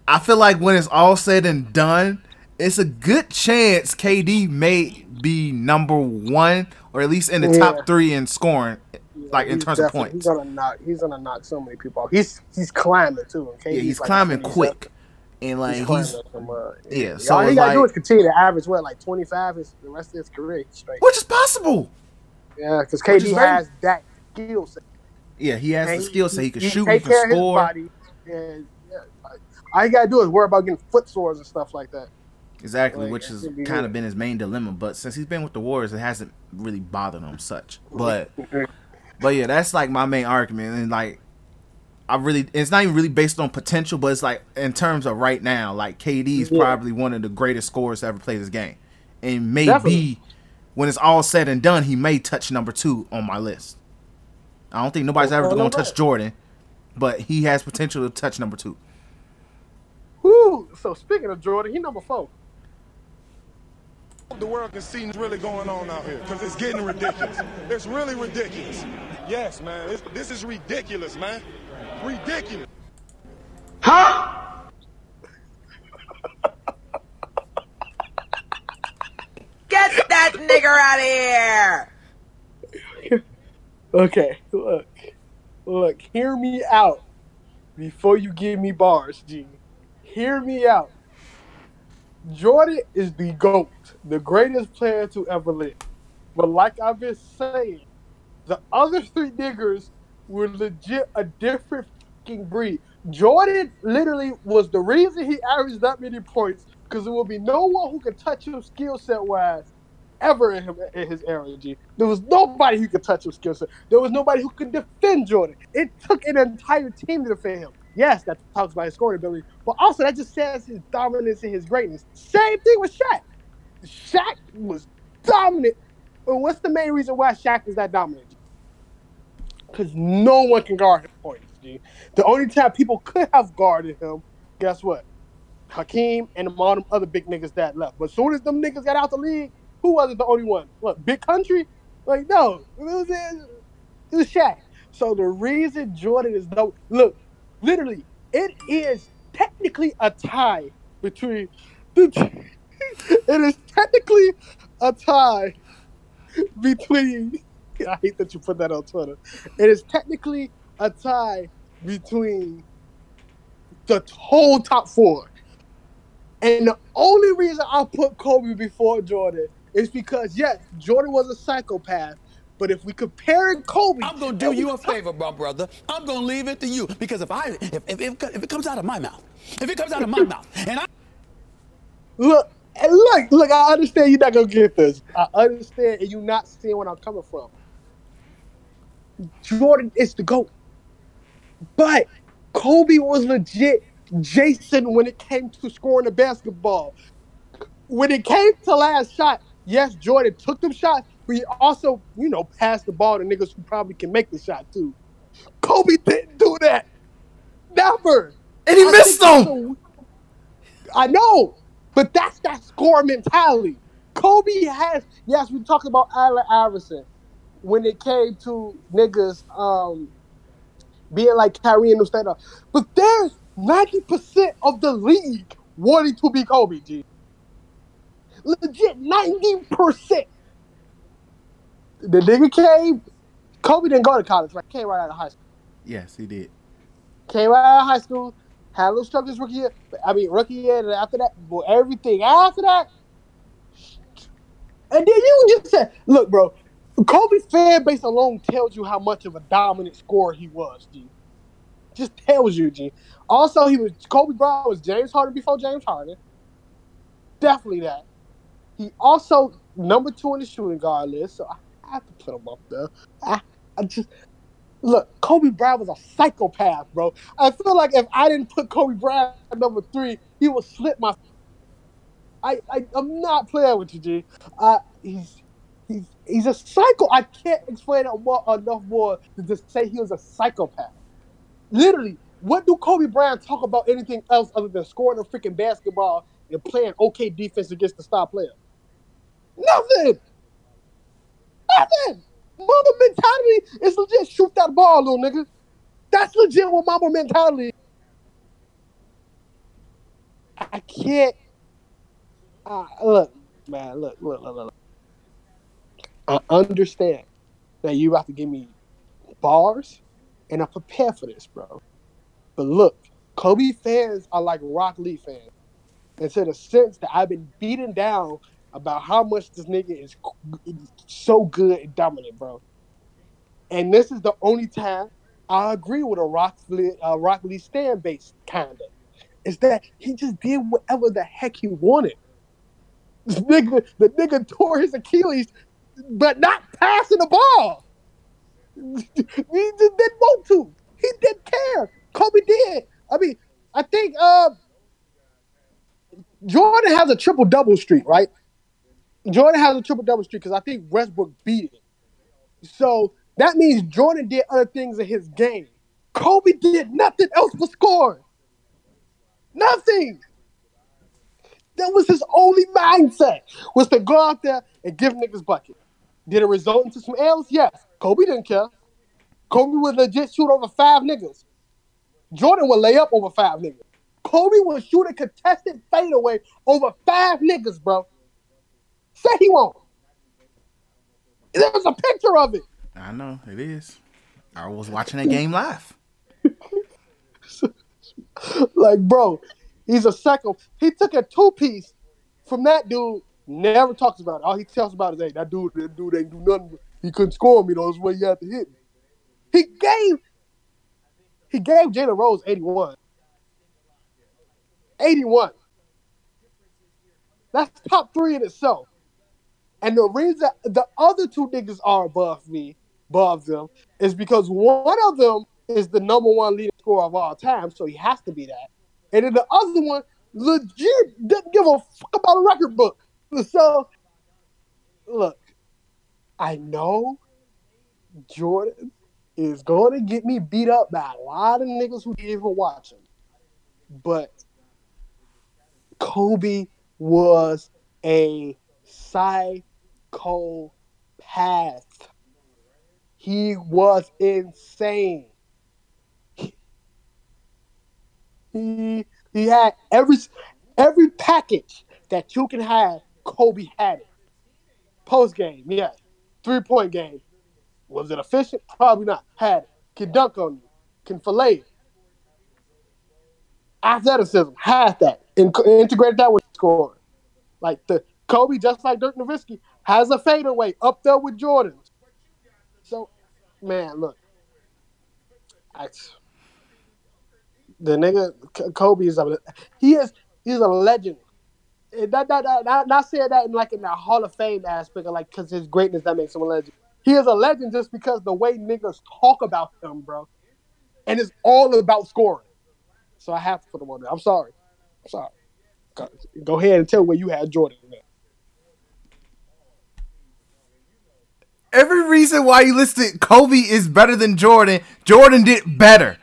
B: I feel like when it's all said and done, it's a good chance KD may be number one or at least in the
C: Yeah.
B: top three in scoring, like in
C: He's
B: terms of points.
C: He's gonna knock. He's gonna knock so many people off. He's he's climbing too. Okay,
B: Yeah, he's climbing quick, and like
C: He's,
B: he's,
C: from, uh,
B: yeah,
C: So
B: so
C: all he gotta do is continue to average what like twenty five is the rest of his career straight.
B: which is possible.
C: Yeah, because KD
B: very-
C: has that skill set.
B: Yeah, he has the skill set. He can shoot. He can
C: care of his
B: score.
C: body, and yeah, like, all you gotta do is worry about getting foot sores and stuff like that.
B: Exactly,
C: Like,
B: which has
C: be
B: kind
C: good.
B: of been his main dilemma. But since he's been with the Warriors, it hasn't really bothered him such. [laughs] But but yeah, that's like my main argument. And like I really it's not even really based on potential, but it's like in terms of right now, like KD is
C: Yeah.
B: probably one of the greatest scorers to ever play this game. And maybe
C: Definitely.
B: when it's all said and done, he may touch number two on my list. I don't think nobody's ever
C: oh,
B: gonna touch. Jordan, but he has potential to touch number two.
C: Woo! So speaking of Jordan, he number four.
D: The world can see what's really going on out here because it's getting ridiculous. It's really ridiculous. Yes, man. It's, this is ridiculous, man. Ridiculous. Huh?
F: Get that nigger out of here! [laughs]
C: Okay, look, look, hear me out before you give me bars, G. Hear me out. Jordan is the GOAT, the greatest player to ever live. But like I've been saying, the other three niggers were legit a different fucking breed. Jordan literally was the reason he averaged that many points because there will be no one who can touch him skill set wise ever in, him, in his era, G. There was nobody who could touch him skill set. There was nobody who could defend Jordan. It took an entire team to defend him. Yes, that talks about his scoring ability, but also that just says his dominance and his greatness. Same thing with Shaq. Shaq was dominant. What's the main reason why Shaq is that dominant? Because no one can guard him points. The only time people could have guarded him, guess what? Hakeem and all them other big niggas that left. But as soon as them niggas got out the league, who was it the only one? Look, big country? Like, no. It was, it was Shaq. So the reason Jordan is no look, literally, it is technically a tie between the [laughs] it is technically a tie between [laughs] I hate that you put that on Twitter. It is technically a tie between the whole top four. And the only reason I put Kobe before Jordan is because yes, Jordan was a psychopath, But if we compare Kobe,
G: I'm gonna do you a favor, my brother. I'm gonna leave it to you because if I if, if, if, if it comes out of my mouth, if it comes out of my mouth, and I
C: look, look, look. I understand you're not gonna get this. I understand, and you're not seeing where I'm coming from. Jordan is the goat, but Kobe was legit Jason when it came to scoring the basketball. When it came to last shot, yes, Jordan took them shots, he also, you know, passed the ball to niggas who probably can make the shot too. Kobe didn't do that. Never.
B: And he
C: I
B: missed them.
C: a- I know, but that's that score mentality. Kobe has, yes, we talked about Allen Iverson when it came to niggas um, being like Kyrie and them stand up. But there's 90% of the league wanting to be Kobe, G. Legit 90%. The nigga came, Kobe didn't go to college, right? Came right out of high school.
B: Yes, he did.
C: Came right out of high school, had a little struggles rookie year. I mean, rookie year, and after that, everything after that. And then you just said, look, bro, Kobe's fan base alone tells you how much of a dominant scorer he was, G. Just tells you, G. Also, he was Kobe Bryant was James Harden before James Harden. Definitely that. He also number two in the shooting guard list, so I have to put him up there. I, I just look, Kobe Bryant was a psychopath, bro. I feel like if I didn't put Kobe Bryant number three, he would slip my. I, I I'm not playing with you, G. Uh, he's he's he's a psycho. I can't explain it more, enough more to just say he was a psychopath. Literally, what do Kobe Bryant talk about anything else other than scoring a freaking basketball and playing okay defense against the star player? Nothing. Nothing. Mamba mentality is legit shoot that ball, little nigga. That's legit what Mamba mentality. I can't. Uh, look, man, look, look, look, look. I understand that you have to give me bars, and I'm prepared for this, bro. But look, Kobe fans are like Rock Lee fans. And to the sense that I've been beaten down about how much this nigga is so good and dominant, bro. And this is the only time I agree with a Rock Lee, uh, Rock Lee stand base, kinda. Is that he just did whatever the heck he wanted. This nigga, the nigga tore his Achilles, but not passing the ball. [laughs] he just didn't want to. He didn't care. Kobe did. I mean, I think uh, Jordan has a triple double streak, right? Jordan has a triple double streak because I think Westbrook beat it. So that means Jordan did other things in his game. Kobe did nothing else but score. Nothing. That was his only mindset was to go out there and give niggas bucket. Did it result into some L's? Yes. Kobe didn't care. Kobe would legit shoot over five niggas. Jordan would lay up over five niggas. Kobe would shoot a contested fadeaway over five niggas, bro. Say he won't. There's a picture of it.
B: I know it is. I was watching that game live. [laughs]
C: Like, bro, he's a psycho. He took a two piece from that dude. Never talks about it. All he tells about is, hey, that dude, that dude ain't do nothing. He couldn't score me. though. That's why he had to hit me. He gave, he gave Jalen Rose 81. 81. That's top three in itself. And the reason the other two niggas are above me, above them, is because one of them is the number one leading scorer of all time, so he has to be that. And then the other one legit didn't give a fuck about a record book. So, look, I know Jordan is going to get me beat up by a lot of niggas who didn't even watch him. But Kobe was a psychopath. He was insane. He he had every every package that you can have. Kobe had it. Post game, yes. Three point game. Was it efficient? Probably not. Had it. Can dunk on you. Can fillet. Athleticism had that. In- integrated that with scoring. Like the Kobe, just like Dirk Nowitzki, has a fadeaway up there with Jordan's. So, man, look, I, the nigga Kobe is a he is he's a legend. And Not, not, not, not, not saying that in like in the Hall of Fame aspect, of like because his greatness that makes him a legend. He is a legend just because the way niggas talk about him, bro, and it's all about scoring. So I have to put him on there. I'm sorry. I'm sorry. Go- Go ahead and tell where you had Jordan. Man.
B: Every reason why you listed Kobe is better than Jordan, Jordan did better.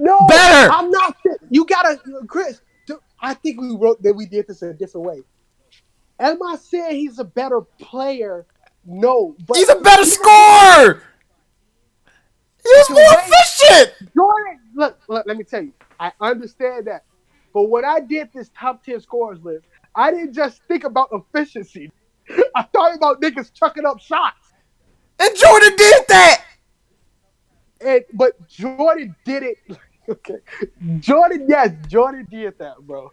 C: No,
B: Better!
C: I'm not. You gotta, Chris. I think we wrote that we did this in a different way. Am I saying he's a better player? No, but
B: He's a better scorer. He was more efficient.
C: Jordan, look, look, let me tell you, I understand that. But when I did this top 10 scorers list, I didn't just think about efficiency. [laughs] I thought about niggas chucking up shots.
B: And Jordan did that.
C: And but Jordan did it. [laughs] Okay. Jordan, yes, Jordan did that, bro.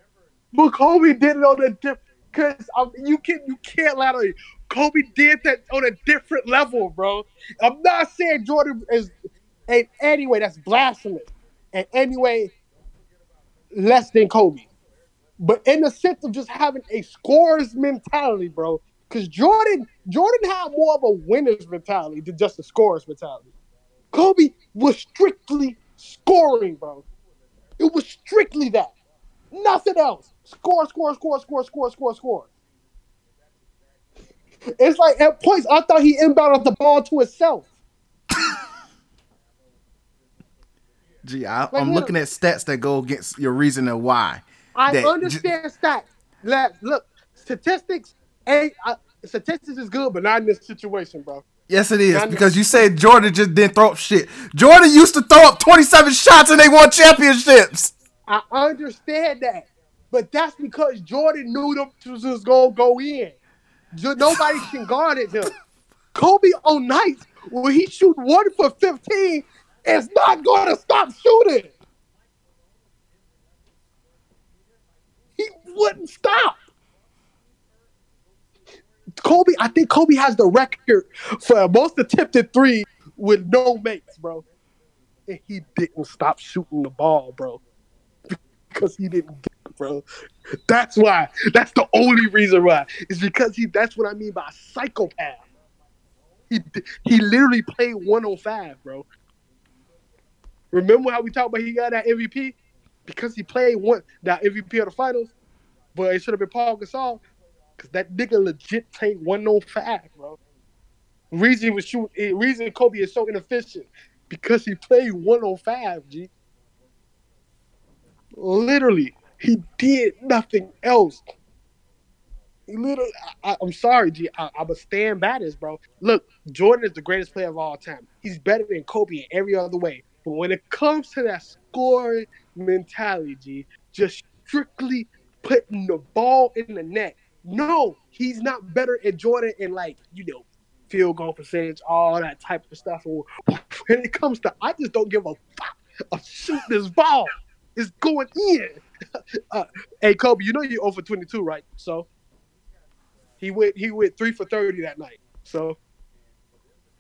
C: But Kobe did it on a different because you can you can't lie to me. Kobe did that on a different level, bro. I'm not saying Jordan is in any way that's blasphemous. And anyway, less than Kobe. But in the sense of just having a scorer's mentality, bro. Because Jordan, Jordan had more of a winner's mentality than just a scorer's mentality. Kobe was strictly scoring, bro. It was strictly that. Nothing else. Score, score, score, score, score, score, score. It's like at points I thought he inbounded the ball to himself. [laughs]
B: Gee, I,
C: Like, look.
B: looking at stats that go against your reason of why.
C: I understand stats. Let look, statistics ain't uh, statistics is good, but not in this situation, bro.
B: Yes, it is because you said Jordan just didn't throw up shit. Jordan used to throw up 27 shots and they won championships.
C: I understand that, but that's because Jordan knew them was just gonna go in. Nobody can guard it him. Kobe on nights when he shoot one for fifteen is not gonna stop shooting. He wouldn't stop. Kobe, I think Kobe has the record for most attempted three with no makes, bro. And he didn't stop shooting the ball, bro because he didn't get it, bro. That's why. That's the only reason why. Is because he. That's what I mean by psychopath. He he literally played 105, bro. Remember how we talked about he got that MVP because he played one that MVP of the finals, but it should have been Paul Gasol because that nigga legit played 105, bro. Reason was shooting. Eh, reason Kobe is so inefficient because he played 105, G. Literally, he did nothing else. Literally, I, I'm sorry, G. I, I'm a stand by this, bro. Look, Jordan is the greatest player of all time. He's better than Kobe in every other way. But when it comes to that scoring mentality, G, just strictly putting the ball in the net. No, he's not better than Jordan in like you know field goal percentage, all that type of stuff. [laughs] When it comes to, I just don't give a fuck of shooting this ball. It's going in. [laughs] Uh, hey Kobe, you know you're over 22, right? So he went he went three for 30 that night. So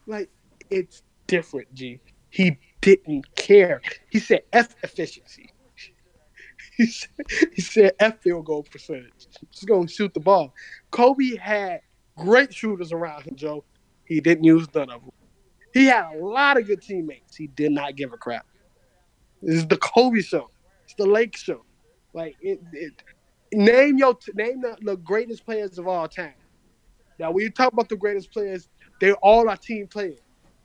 C: like it's different, G. He didn't care. He said F efficiency. [laughs] He said, he said F field goal percentage. Just gonna shoot the ball. Kobe had great shooters around him, Joe. He didn't use none of them. He had a lot of good teammates. He did not give a crap. This is the Kobe show. It's the Lake show. Like it, it name your name the, the greatest players of all time. Now, when you talk about the greatest players, they're all are team players.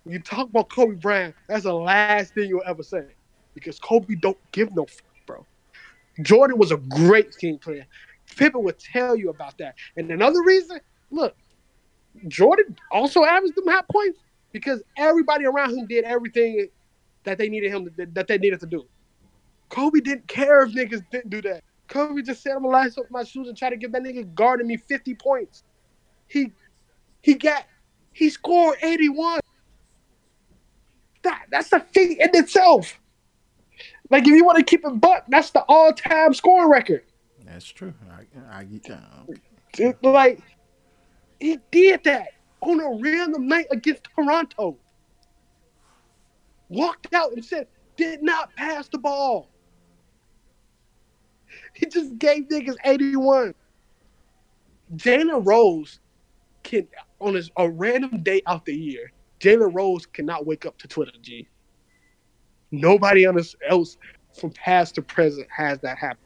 C: When you talk about Kobe Bryant, that's the last thing you'll ever say because Kobe don't give no. Jordan was a great team player. Pippen would tell you about that. And another reason, look, Jordan also averaged them high points because everybody around him did everything that they needed him to, that they needed to do. Kobe didn't care if niggas didn't do that. Kobe just said, "I'm gonna lace up my shoes and try to get that nigga guarding me 50 points." He he got he scored 81. That that's a feat in itself. Like if you want to keep it buck, that's the all-time scoring record.
B: That's true. I, I get that.
C: It- like he did that. on a random night against Toronto. Walked out and said, did not pass the ball. He just gave niggas 81. Jalen Rose can on his, a random day out the year. Jalen Rose cannot wake up to Twitter, G. Nobody else from past to present has that happen.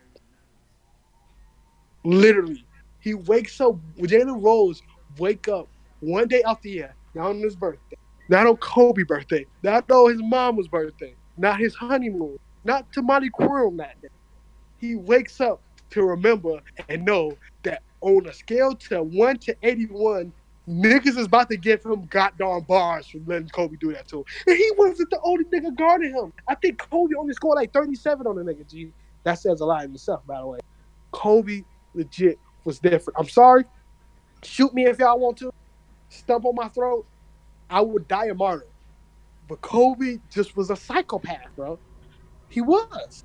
C: Literally, he wakes up. Jalen Rose wake up one day out the not on his birthday, not on Kobe's birthday, not on his mama's birthday, not his honeymoon, not Tamale Quorum that day. He wakes up to remember and know that on a scale to one to eighty-one, niggas is about to give him goddamn bars for letting Kobe do that to him. And he wasn't the only nigga guarding him. I think Kobe only scored like 37 on the nigga, G. That says a lot in itself, by the way. Kobe legit was different. I'm sorry. Shoot me if y'all want to. Stump on my throat. I would die a martyr. But Kobe just was a psychopath, bro. He was.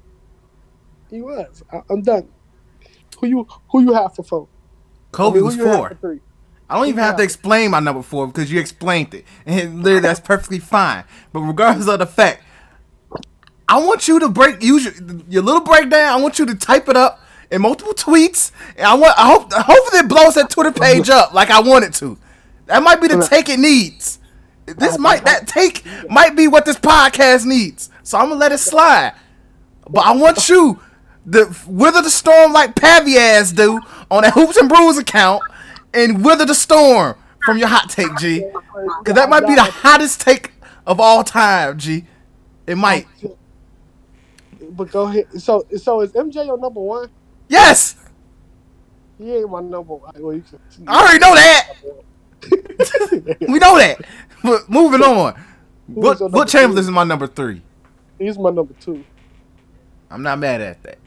C: He was. I, am done. Who you who you have for four?
B: Kobe
C: I mean,
B: was four.
C: for three?
B: I don't even have to explain my number four because you explained it, [laughs] and literally that's perfectly fine. But regardless of the fact, I want you to break use your, your little breakdown. I want you to type it up in multiple tweets, and I want I hope hopefully it blows that Twitter page up like I want it to. That might be the take it needs. This might that take might be what this podcast needs. So I'm gonna let it slide. But I want you to wither the storm like Paviaz do on that Hoops and Brews account and wither the storm from your hot take, G. Because that might be the hottest take of all time, G. It might.
C: But go ahead. So so is MJ your number one?
B: Yes!
C: He ain't my number one. Well, you can,
B: I already know that. [laughs] we know that. But moving on. What, what
C: number
B: Chamberlain is my number three?
C: He's my number two.
B: I'm not mad at that.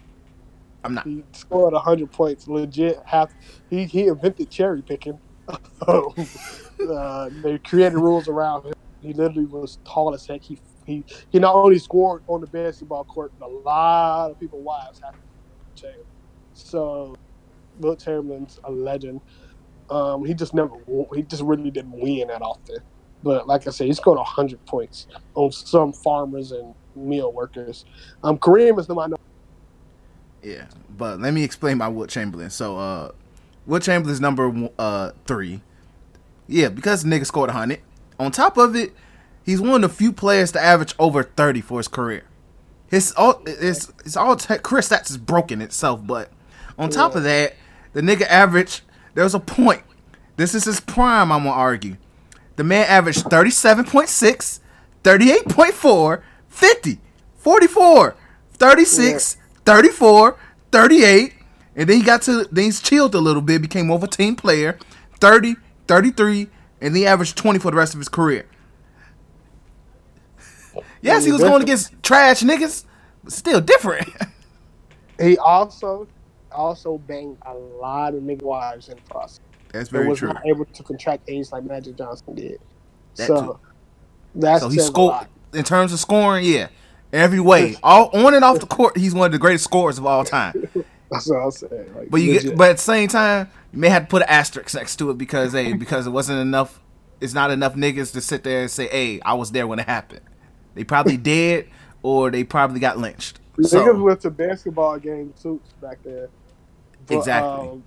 B: I'm not.
C: He scored hundred points. Legit. Half. He he invented cherry picking. Um, [laughs] uh, they created rules around him. He literally was tall as heck. He he he not only scored on the basketball court, but a lot of people wives had to him. So, Wilt Chamberlain's a legend. Um, he just never. He just really didn't win that often. But like I said, he scored hundred points on some farmers and meal workers. Um, Kareem is the number.
B: Yeah, but let me explain my Wilt Chamberlain. So, uh, Wilt Chamberlain's number uh three. Yeah, because the nigga scored a hundred. On top of it, he's one of the few players to average over thirty for his career. His all his his all te- career stats is broken itself, but on top of that, the nigga average. There was a point. This is his prime. I'm gonna argue. The man averaged 37.6, 38.4, 50, 44, 36, 34, 38, and then he got to then he's chilled a little bit, became more of a team player, 30, 33, and then he averaged 20 for the rest of his career. Yes, he was going against trash niggas, but still different. [laughs]
C: He also also banged a lot of nigga wives in the process.
B: That's very
C: was
B: true.
C: not able to contract AIDS like Magic Johnson did.
B: That
C: so
B: too.
C: that's
B: So he scored in terms of scoring, yeah, every way, [laughs] all on and off the court. He's one of the greatest scorers of all time.
C: That's what I'm saying. Like,
B: But you
C: legit.
B: get, but at the same time, you may have to put an asterisk next to it because hey, because it wasn't enough. It's not enough niggas to sit there and say, "Hey, I was there when it happened." They probably did, or they probably got lynched.
C: niggas
B: So
C: went to basketball game suits back there. But,
B: Exactly.
C: Um,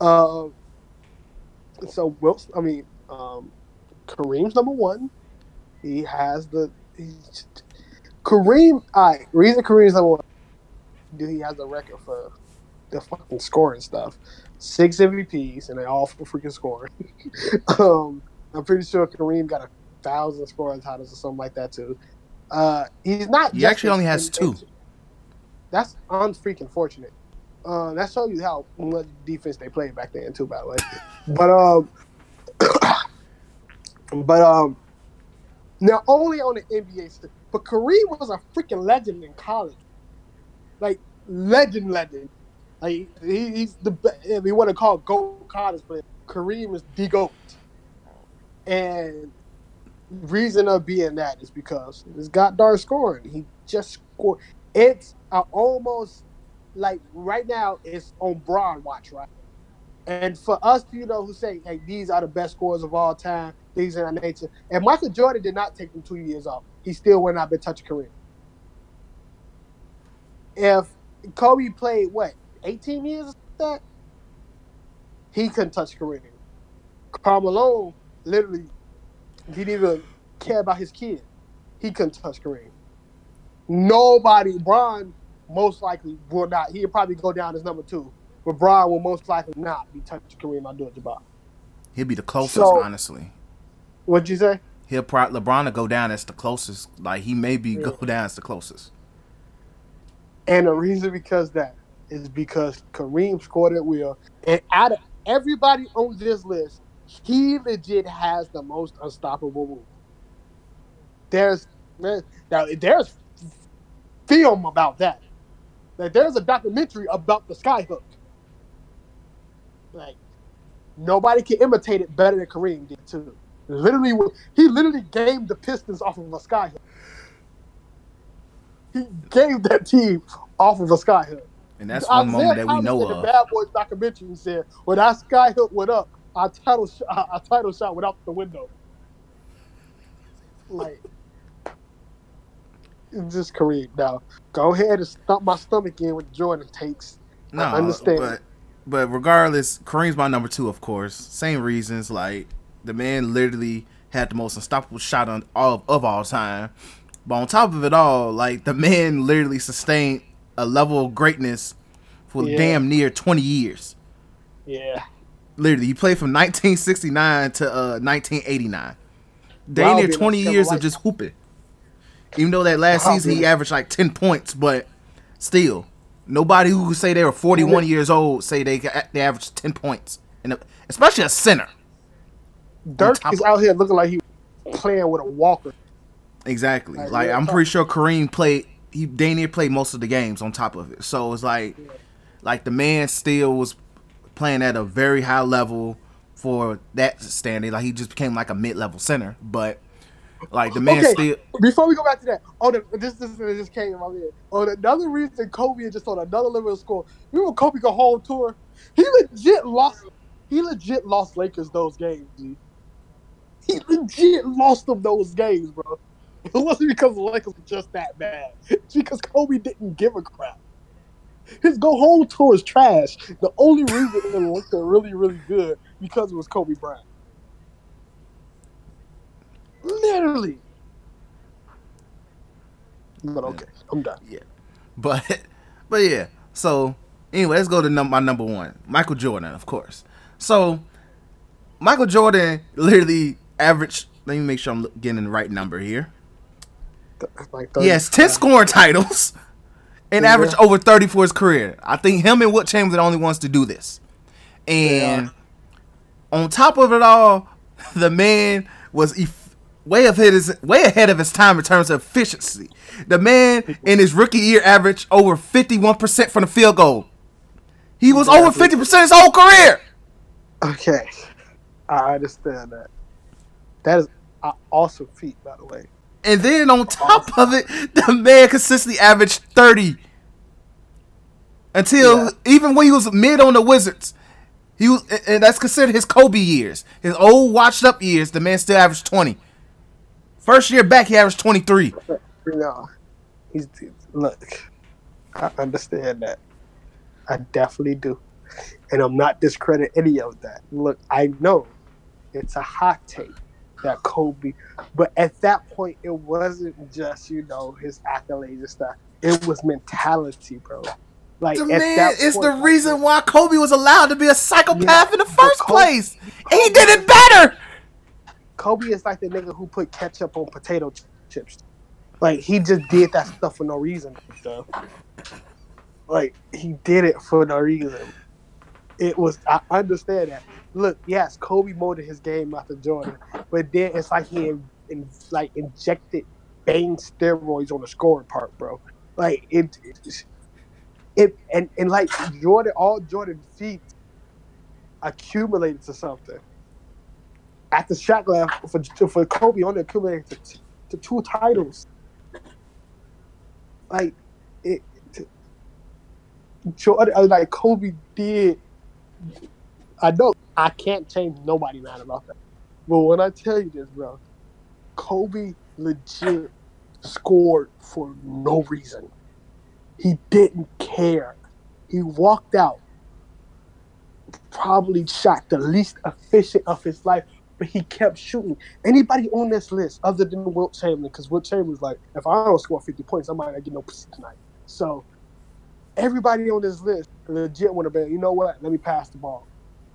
C: [laughs] um, so Wilson, I mean, um, Kareem's number one. He has the he, Kareem. All right, reason Kareem's number one. Dude, he has a record for the fucking scoring stuff. Six MVPs, and they all for freaking scoring. [laughs] um, I'm pretty sure Kareem got a thousand scoring titles or something like that too. Uh, he's not.
B: He actually only has two.
C: That's unfreaking fortunate. Uh, that shows you how much defense they played back then too, by the way. [laughs] But um, [coughs] but um, not only on the NBA, but Kareem was a freaking legend in college, like legend, legend. Like he, he's the if you want to call goat college, but Kareem is the goat. And reason of being that is because this got dark scoring. He just scored. It's almost like right now it's on Bron watch, right? And for us, you know, who say, hey, these are the best scorers of all time, these of that nature. And Michael Jordan did not take them two years off. He still went out and touch Kareem. If Kobe played what, 18 years of that? He couldn't touch Kareem. Karl Malone literally didn't even care about his kid. He couldn't touch Kareem. Nobody, Bron most likely will not. He'll probably go down as number two. But Bron will most likely not be touching Kareem Abdul-Jabbar.
B: He'll be the closest,
C: So-
B: honestly.
C: What'd you say?
B: He'll probably LeBron will go down as the closest. Like he may be go down as the closest.
C: And the reason because that is because Kareem scored at will. And out of everybody on this list, he legit has the most unstoppable move. There's now there's film about that. Like there's a documentary about the skyhook. Like nobody can imitate it better than Kareem did too. Literally, he literally gamed the Pistons off of a skyhook. He gave that team off of a skyhook.
B: And that's one
C: Isaiah
B: moment that we
C: Thomas
B: know
C: in the
B: of.
C: Bad Boys documentary said, when that skyhook went up, our title, sh- our title shot went out the window. Like, it's just Kareem. Now, go ahead and stump my stomach in with Jordan takes.
B: No,
C: I understand.
B: But but regardless, Kareem's my number two, of course. Same reasons. Like the man literally had the most unstoppable shot on all of all time. But on top of it all, like the man literally sustained a level of greatness for
C: Yeah.
B: damn near twenty years.
C: Yeah.
B: Literally, he played from 1969 to uh, 1989. Damn near 20 years of just hooping. Even though that last season he averaged like 10 points, but still, nobody who say they were 41 years old say they they averaged 10 points, and especially a center.
C: Dirk is out here looking like he playing with a walker.
B: Exactly.
C: Like,
B: Like I'm pretty sure Kareem played. He damn near played most of the games on top of it. So it's like, like the man still was playing at a very high level for that standing. Like he just became like a mid level center, but like the man
C: okay,
B: still.
C: before we go back to that, oh, the, this this just came in my head. Oh, another reason Kobe just on another level of score. You know, Kobe go home tour. He legit lost. He legit lost Lakers those games. G. He legit lost them those games, bro. It wasn't because the Lakers were just that bad. It's because Kobe didn't give a crap. His go home tour is trash. The only reason it looked really, really good because it was Kobe Bryant. Literally. But okay, I'm done.
B: Yeah, but [laughs] but yeah. So anyway, let's go to num- my number one, Michael Jordan, of course. So Michael Jordan literally averaged. Let me make sure I'm getting the right number here.
C: Like
B: He 10 scoring titles [laughs] and
C: Yeah.
B: averaged over 30 for his career. I think him and Wilt Chamberlain are the only ones to do this. And on top of it all, [laughs] the man was eff- way ahead, his, way ahead of his time in terms of efficiency. The man in his rookie year averaged over 51% from the field goal. He was over 50% his whole career.
C: Okay, I understand that. That is an awesome feat, by the way.
B: And then on top of it, the man consistently averaged 30. Until
C: Yeah.
B: even when he was mid on the Wizards. He was and that's considered his Kobe years. His old washed up years, the man still averaged 20. First year back, he averaged 23.
C: No, he's look. I understand that. I definitely do, and I'm not discrediting any of that. Look, I know it's a hot take that Kobe, but at that point, it wasn't just you know his accolades and stuff. It was mentality, bro. Like
B: The man is the reason why Kobe was allowed to be a psychopath
C: Yeah,
B: in the first
C: Kobe-
B: place. And he did it better.
C: Kobe is like the nigga who put ketchup on potato chips. Like he just did that stuff for no reason. So. Like he did it for no reason. It was I understand that. Look, yes, Kobe molded his game after Jordan, but then it's like he in, in, like injected bang steroids on the scoring part, bro. Like it, it, it and and like Jordan, all Jordan feats accumulated to something after Shaq left for for Kobe only accumulated to, to two titles. Like it, Jordan, uh, like Kobe did I know I can't change nobody mad about that. But when I tell you this, bro, Kobe legit scored for no reason. He didn't care. He walked out, probably shot the least efficient of his life, but he kept shooting. Anybody on this list other than Wilt Chamberlain, because Wilt Chamberlain's like, if I don't score 50 points, I might not get no pussy tonight. So everybody on this list legit want to be, you know what? Let me pass the ball.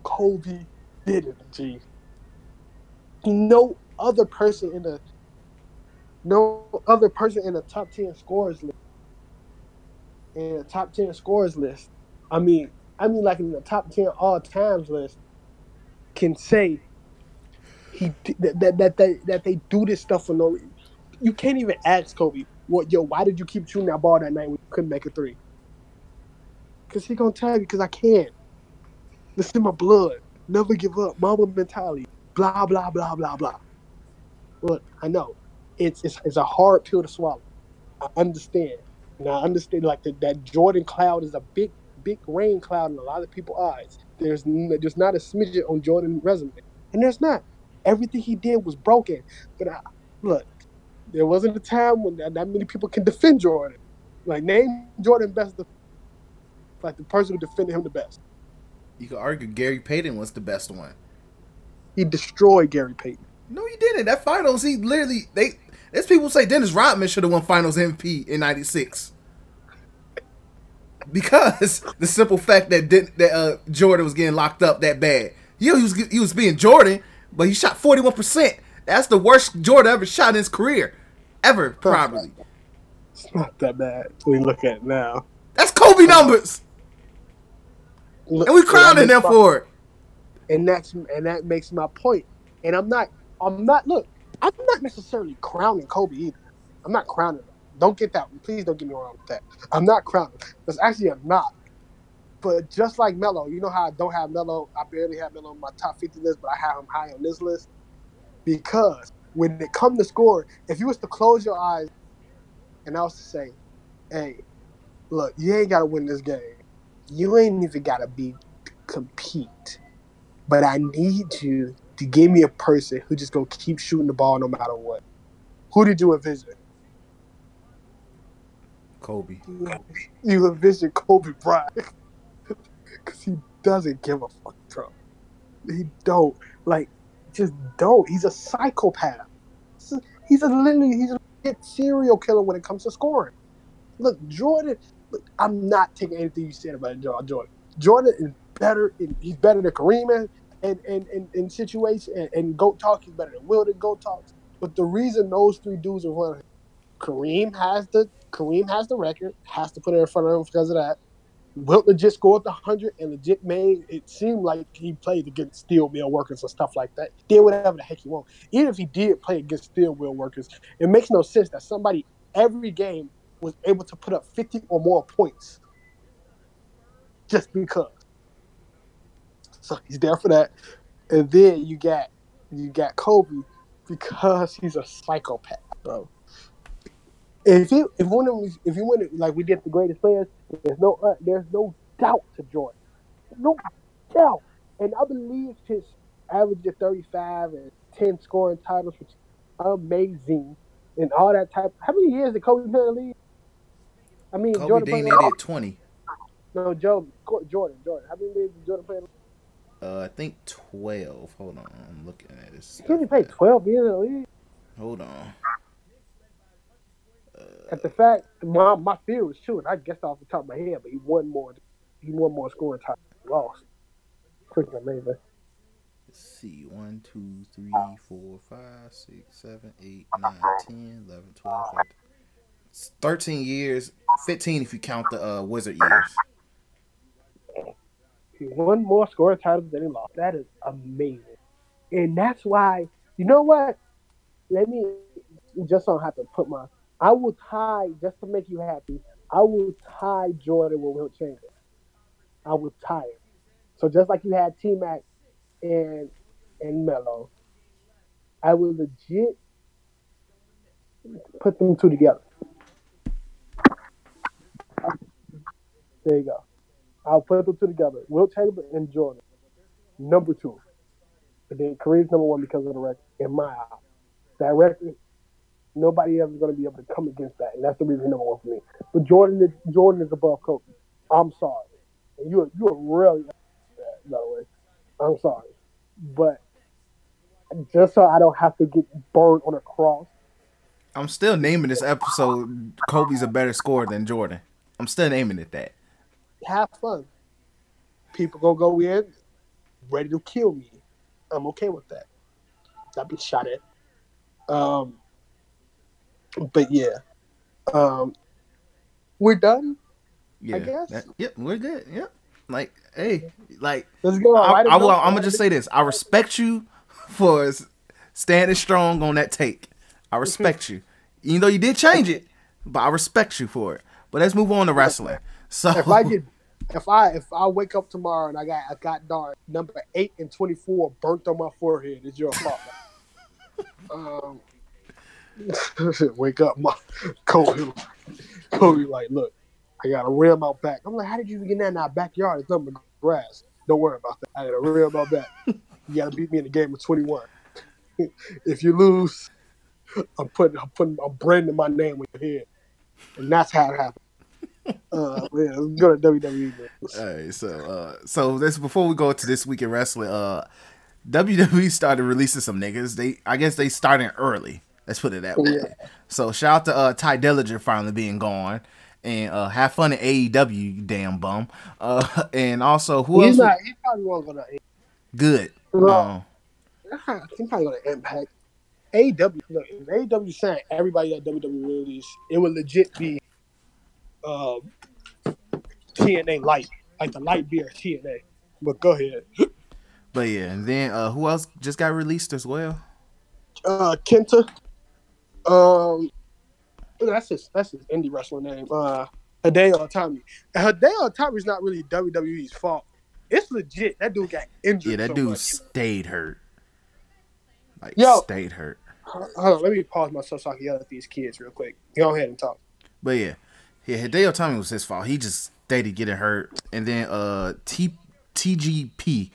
C: Kobe did it, G. No other person in the no other person in the top ten scorers list. In the top ten scorers list, I mean, I mean, like in the top ten all times list, can say he that that that they, that they do this stuff for no. reason. You can't even ask Kobe, "What, yo? Why did you keep shooting that ball that night when you couldn't make a three? Because he gonna tell you, because I can't. This in my blood. Never give up. Mamba mentality. Blah blah blah blah blah. Look, I know it's it's, it's a hard pill to swallow. I understand. And I understand like that that Jordan cloud is a big big rain cloud in a lot of people's eyes. There's there's not a smidget on Jordan resume, and there's not. Everything he did was broken. But I, look, there wasn't a time when that, that many people can defend Jordan. Like name Jordan best, def- like the person who defended him the best.
B: You could argue Gary Payton was the best one.
C: He destroyed Gary Payton.
B: No, he didn't. That finals, he literally they. There's people say Dennis Rodman should have won Finals MVP in '96 because [laughs] the simple fact that that uh, Jordan was getting locked up that bad. Yeah, he was he was being Jordan, but he shot 41 percent. That's the worst Jordan ever shot in his career, ever probably.
C: It's not that bad We look at it now.
B: That's Kobe numbers,
C: Look,
B: and we crowning
C: my-
B: for it.
C: and that's and that makes my point. And I'm not I'm not look, I'm not necessarily crowning Kobe either. I'm not crowning him. Don't get that. Please don't get me wrong with that. I'm not crowning. Because actually I'm not. But just like Melo, you know how I don't have Melo, I barely have Melo on my top 50 list, but I have him high on this list. Because when it comes to scoring, if you was to close your eyes and I was to say, hey, look, you ain't gotta win this game. You ain't even gotta be compete but I need you to give me a person who just gonna keep shooting the ball no matter what. Who did you envision?
B: Kobe.
C: You envision Kobe Bryant [laughs] because he doesn't give a fuck, bro. He don't like, just don't. He's a psychopath. He's a, literally he's a serial killer when it comes to scoring. Look, Jordan. Look, I'm not taking anything you said about Jordan. Jordan, is better. In, he's better than Kareem in in in, situation and, and goat talk. He's better than Will than goat talks. But the reason those three dudes are running, Kareem has the Kareem has the record. Has to put it in front of him because of that. Wilt legit scored the hundred and legit made it seem like he played against steel mill workers and stuff like that. Did whatever the heck he want. Even if he did play against steel mill workers, it makes no sense that somebody every game was able to put up fifty or more points just because. So he's there for that. And then you got you got Kobe because he's a psychopath, bro. If you if one of them, if you win it like we did the greatest players, there's no uh, there's no doubt to Jordan, no doubt. And I believe his average of 35 and 10 scoring titles, which is amazing, and all that type. How many years did Kobe play in the league? I mean,
B: Kobe
C: Jordan
B: Dean
C: played.
B: they did 20.
C: No, Joe, Jordan, Jordan. How many years did Jordan play? in the
B: Uh, I think 12. Hold on, I'm looking at this.
C: He only played 12 years in the league.
B: Hold on.
C: At the fact, my my fear was true, and I guessed off the top of my head, but he won more. He won more scoring titles. than he Lost. Freaking amazing.
B: Let's see. 1, 2, 3, 4, 5, 6, 7, 8, 9, 10, 11, 12, 13. 13 years. 15 if you count the uh, Wizard years.
C: He won more scoring titles than he lost. That is amazing, and that's why. You know what? Let me just don't have to put my. I will tie just to make you happy. I will tie Jordan with Wilt Chamberlain. I will tie it. So just like you had T Mac and and Melo, I will legit put them two together. There you go. I'll put them two together. Wilt Chamberlain and Jordan. number two. And then Kareem's number one because of the record, in my eyes. That record, nobody is going to be able to come against that, and that's the reason number one for me. But Jordan is Jordan is above Kobe. I'm sorry, and you're you're really by the way. I'm sorry, but just so I don't have to get burned on a cross,
B: I'm still naming this episode Kobe's a better scorer than Jordan. I'm still naming it that.
C: have fun. People gonna go in ready to kill me. I'm okay with that. I've been shot at. Um, but yeah, um, we're done.
B: Yeah.
C: guess.
B: that- yep, we're good. Yep. Like, hey, like
C: Let's go.
B: I, I will, I'm gonna just say this. I respect you for standing strong on that take. I respect you, even though you did change it, but I respect you for it. But let's move on to wrestling. So
C: if I get, if I if I wake up tomorrow and I got I got darn number eight and twenty four burnt on my forehead, it's your fault. [laughs] um, [laughs] wake up, my Kobe. Kobe, like, look, I got a rim out back. I'm like, how did you get that in our backyard? It's nothing but grass. Don't worry about that. I got a rim out back. [laughs] You got to beat me in the game of 21. [laughs] if you lose, I'm putting I'm putting I'm branding my name with your head, and that's how it happened. Uh, yeah, let's go to WWE. man.
B: Alright, so uh, so this before we go to this week in wrestling, uh, WWE started releasing some niggas. They I guess they started early. Let's put it that way.
C: Yeah.
B: So shout out to uh, Tye Dillinger finally being gone. And uh, have fun at AEW, you damn bum. Uh, [laughs] and also, who
C: He's
B: else?
C: not. He probably won't go to.
B: Good.
C: No.
B: Um, [laughs]
C: He probably go to Impact. AW. Look, if AW saying everybody at WWE release, it would legit be uh, TNA Light, like the light beer TNA. But go ahead.
B: but yeah, and then uh, who else just got released as well?
C: Uh, Kenta. Um, that's his that's his indie wrestler name. Uh, Hideo Itami. Hideo Itami's not really WWE's fault. It's legit. That dude got injured.
B: Yeah, that
C: so
B: dude
C: much.
B: stayed hurt. Like
C: Yo.
B: stayed hurt.
C: Hold on, let me pause myself so I can yell at these kids real quick. Go ahead and talk.
B: But yeah, yeah, Hideo Itami was his fault. He just stayed getting hurt, and then uh T TJP.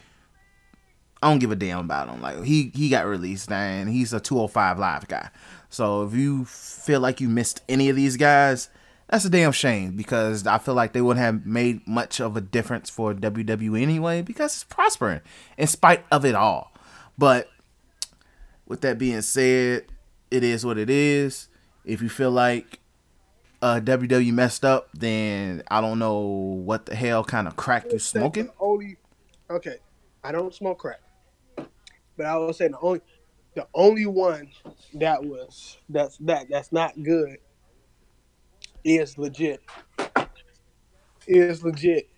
B: I don't give a damn about him. Like he he got released, and he's a 205 live guy. So if you feel like you missed any of these guys, that's a damn shame because I feel like they wouldn't have made much of a difference for WWE anyway because it's prospering in spite of it all. But with that being said, it is what it is. If you feel like uh, WWE messed up, then I don't know what the hell kind of crack you smoking.
C: Only okay, I don't smoke crack, but I was saying the only the only one that was that's that that's not good is legit is legit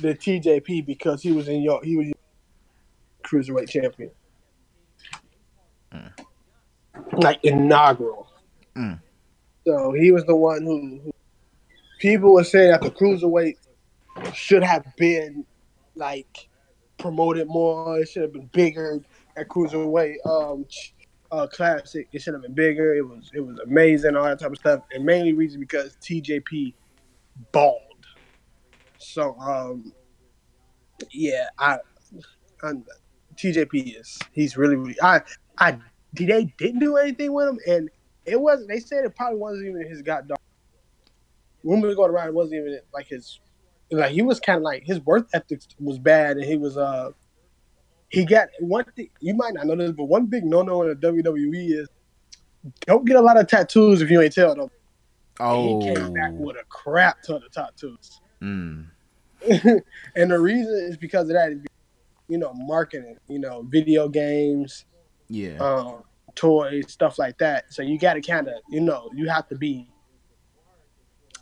C: the TJP because he was in your he was your cruiserweight champion, like inaugural.
B: Mm.
C: So he was the one who, who people were saying that the cruiserweight should have been like promoted more. It should have been bigger at cruiserweight um, uh, classic. It should have been bigger. It was it was amazing, all that type of stuff. And mainly reason because TJP balled. So um, yeah, I, i TJP is he's really, really I I they didn't do anything with him, and it wasn't. They said it probably wasn't even his goddamn. Rumors going around, it wasn't even like his like he was kind of like his work ethics was bad, and he was uh he got one thing you might not know this, but one big no no in the WWE is don't get a lot of tattoos if you ain't tell them.
B: Oh,
C: He came back with a crap ton of tattoos,
B: mm. [laughs]
C: and the reason is because of that, you know marketing, you know video games,
B: yeah,
C: um, toys, stuff like that. So you got to kind of you know you have to be.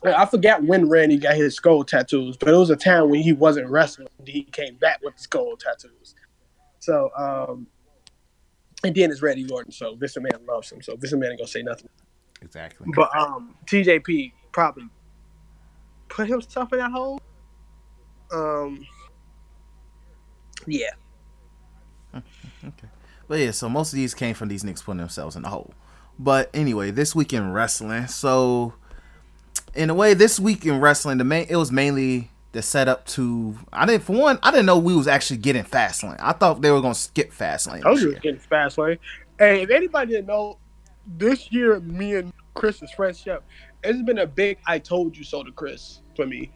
C: I forgot when Randy got his skull tattoos, but it was a time when he wasn't wrestling. He came back with skull tattoos. So, um, and then it's Randy Orton. So Vince Man loves him. So Vince Man ain't gonna say nothing.
B: exactly.
C: But um, TJP probably put himself in that hole. Um, yeah. [laughs] Okay.
B: But yeah, so most of these came from these niggas putting themselves in the hole. But anyway, this week in wrestling, so in a way, this week in wrestling, the main it was mainly the setup to I didn't for one I didn't know we was actually getting Fastlane. I thought they were gonna skip Fastlane. this
C: you it's getting Fastlane. Hey, if anybody didn't know, this year me and Chris's friendship, it's been a big I told you so to Chris for me.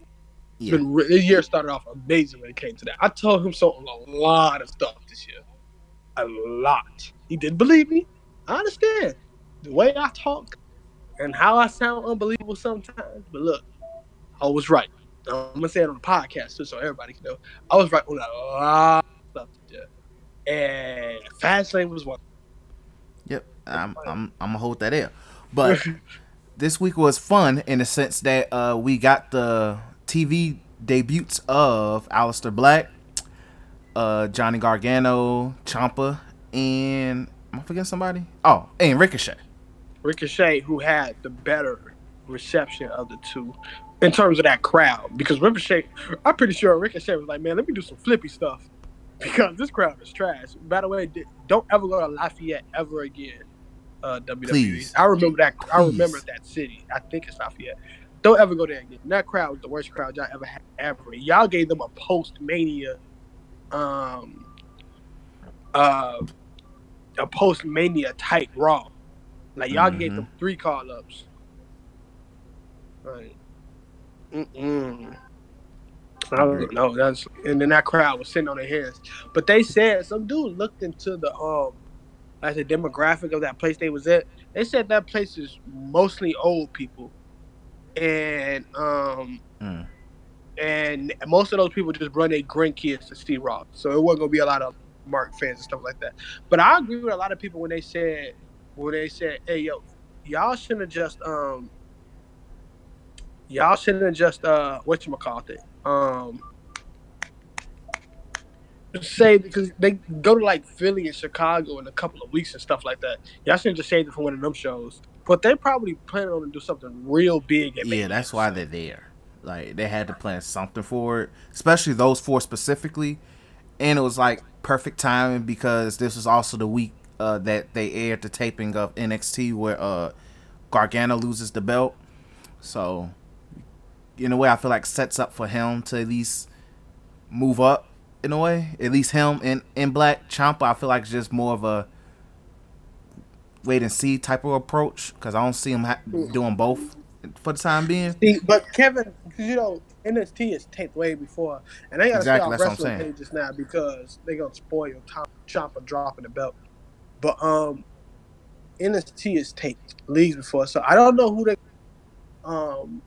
C: It's
B: Yeah.
C: been re- this year started off amazing when it came to that. I told him so on a lot of stuff this year. A lot. He didn't believe me. I understand. The way I talk and how I sound unbelievable sometimes. But look, I was right. I'm gonna say it on the podcast too, so everybody can know. I was right on a lot of stuff. And Fastlane was one.
B: Yep, I'm I'm I'm gonna hold that in. But [laughs] this week was fun in the sense that uh, we got the TV debuts of Aleister Black, uh, Johnny Gargano, Ciampa, and am I forgetting somebody? Oh, and Ricochet.
C: Ricochet, who had the better reception of the two in terms of that crowd. Because Ricochet, I'm pretty sure Ricochet was like, man, let me do some flippy stuff [laughs] because this crowd is trash. By the way, don't ever go to Lafayette ever again. Uh, WWE.
B: Please.
C: I remember that. I remember that city. I think it's Lafayette. Don't ever go there again. That crowd was the worst crowd y'all ever had ever. Y'all gave them a post mania, um, uh, a post mania type Raw. Like y'all gave
B: Mhm.
C: them three call ups. Right. Mm-mm. I don't know. That's and then that crowd was sitting on their hands. But they said some dude looked into the um like the demographic of that place they was at. They said that place is mostly old people. And um
B: Mm.
C: and most of those people just run their grandkids to see Raw. So it wasn't gonna be a lot of Mark fans and stuff like that. But I agree with a lot of people when they said when they said, Hey yo, y'all shouldn't have just um y'all shouldn't have just uh what you call it. Um say because they go to like Philly and Chicago in a couple of weeks and stuff like that. Y'all shouldn't just save it for one of them shows. But they probably planning on to do something real big. At
B: Yeah, that's why they're there. Like they had to plan something for it, especially those four specifically. And it was like perfect timing because this was also the week uh, that they aired the taping of NXT where uh, Gargano loses the belt. So, in a way, I feel like sets up for him to at least move up. In a way, at least him and in Black Ciampa, I feel like it's just more of a wait and see type of approach because I don't see him ha- doing both for the time being.
C: See, but Kevin, you know, NXT is taped way before, and they gotta
B: Exactly,
C: stay on
B: that's what I'm
C: wrestling pages now because they gonna spoil Tom Ciampa dropping the belt. But um, NXT is taped leagues before, so I don't know who they um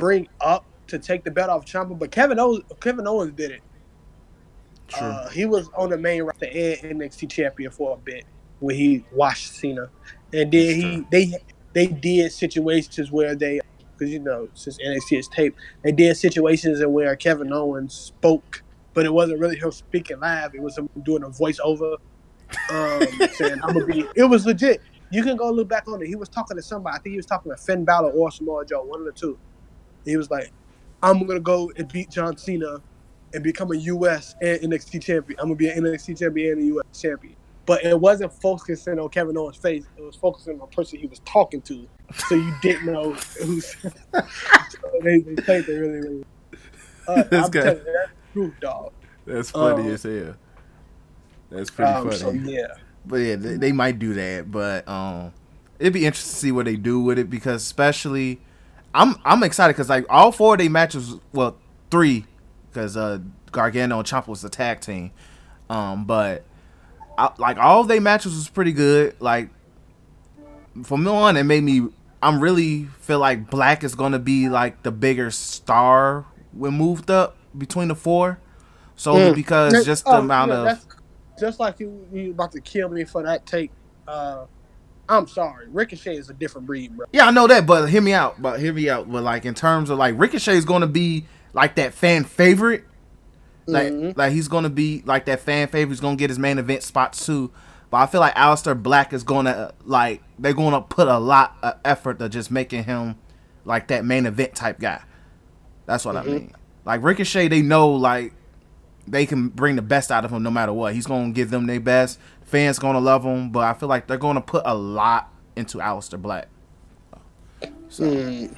C: bring up to take the belt off Ciampa. But Kevin Owens, Kevin Owens did it.
B: True.
C: Uh, he was on the main roster and NXT champion for a bit when he watched Cena, and then
B: That's
C: he
B: true.
C: they they did situations where they because you know since NXT is taped, they did situations in where Kevin Owens spoke, but it wasn't really him speaking live. It was him doing a voiceover, um, [laughs] saying "I'm gonna be." It was legit. You can go look back on it. He was talking to somebody. I think he was talking to Finn Balor or Samoa Joe, one of the two. He was like, "I'm gonna go and beat John Cena and become a U.S. and NXT champion. I'm gonna be an NXT champion and a U.S. champion." But it wasn't focusing on Kevin Owens' face. It was focusing on the person he was talking to, so you didn't know who's. [laughs] so they, they played it really, really. Uh,
B: This
C: I'm
B: guy.
C: telling you, that's true, dog.
B: That's
C: funny
B: as hell. That's pretty
C: Um, so yeah,
B: But yeah, they, they might do that. But um, it'd be interesting to see what they do with it because especially, I'm I'm excited because like all four of their matches, well, three, because uh, Gargano and Ciampa was the tag team. Um, but I, like all of their matches was pretty good. Like from now on, it made me. I'm really feel like Black is gonna be like the bigger star when moved up between the four. Solely
C: Mm.
B: because just the
C: oh,
B: amount
C: yeah,
B: of
C: just like you, you about to kill me for that take. Uh, I'm sorry, Ricochet is a different breed, bro.
B: Yeah, I know that, but hear me out. But hear me out. But like in terms of like Ricochet is to be like that fan favorite. Like
C: Mhm.
B: like he's to be like that fan favorite. He's to get his main event spot too. But I feel like Aleister Black is to like they're to put a lot of effort to just making him like that main event type guy. That's what
C: Mhm.
B: I mean. Like Ricochet, they know like they can bring the best out of him no matter what. He's to give them their best. Fans going to love him, but I feel like they're going to put a lot into Aleister Black. So
C: Mm.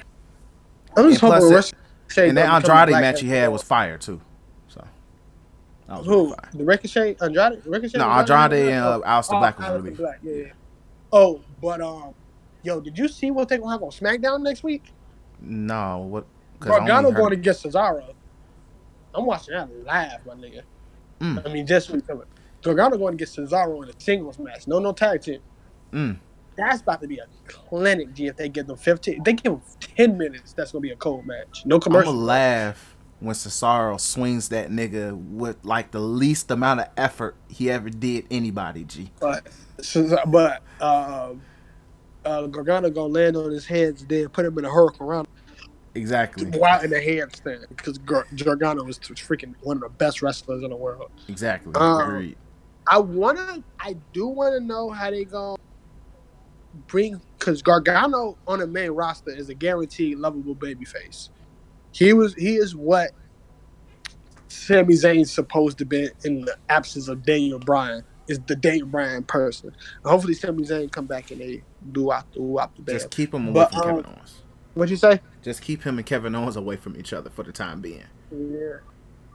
C: I'm just hoping
B: it-
C: Rus- Ricochet.
B: And that
C: gonna
B: Andrade match he had was fire too. So that was really
C: Who?
B: fire.
C: The Ricochet? Andrade? Ricochet?
B: No, Andrade and uh, Aleister
C: oh,
B: Black was
C: Aleister
B: really.
C: Black, yeah, yeah. Oh, but um, yo, did you see what they gonna have on SmackDown next week?
B: No, what? 'cause I only
C: Gargano going against Cesaro. I'm watching that live, my nigga.
B: Mm.
C: I mean, just coming. Gargano going against Cesaro in a singles match. No, no tag team.
B: Mm.
C: That's about to be a clinic, G. If they give them 15, if they give them 10 minutes. That's gonna be a cold match. No commercial.
B: I'ma
C: commercial.
B: laugh when Cesaro swings that nigga with like the least amount of effort he ever did anybody. G.
C: But, but uh, uh, Gargano gonna land on his heads, then put him in a hurricane.
B: Exactly.
C: Out in the handstand because Gar- Gargano is freaking one of the best wrestlers in the world.
B: Exactly.
C: Um,
B: Agreed.
C: I wanna, I do wanna know how they gonna bring because Gargano on the main roster is a guaranteed lovable babyface. He was, he is what Sami Zayn's supposed to be in the absence of Daniel Bryan. Is the Daniel Bryan person? Hopefully, Sami Zayn come back and they do out, do out the
B: Just keep him away
C: but,
B: from Kevin
C: um,
B: Owens.
C: What'd you say?
B: Just keep him and Kevin Owens away from each other for the time being.
C: Yeah.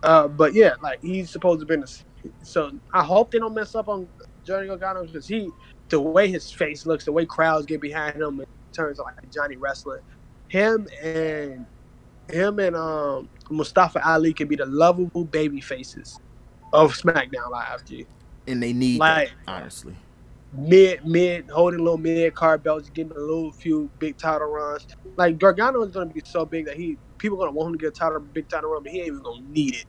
C: Uh, but yeah, like he's supposed to be in the. So I hope they don't mess up on Johnny Gargano because he, the way his face looks, the way crowds get behind him in terms of like Johnny wrestling, him and him and um Mustafa Ali can be the lovable baby faces of SmackDown Live. G.
B: And they need
C: Like-
B: that, honestly.
C: Mid, mid, holding a little mid card belts, getting a little few big title runs. Like Gargano is going to be so big that he people going to want him to get a title, big title run, but he ain't even going to need it.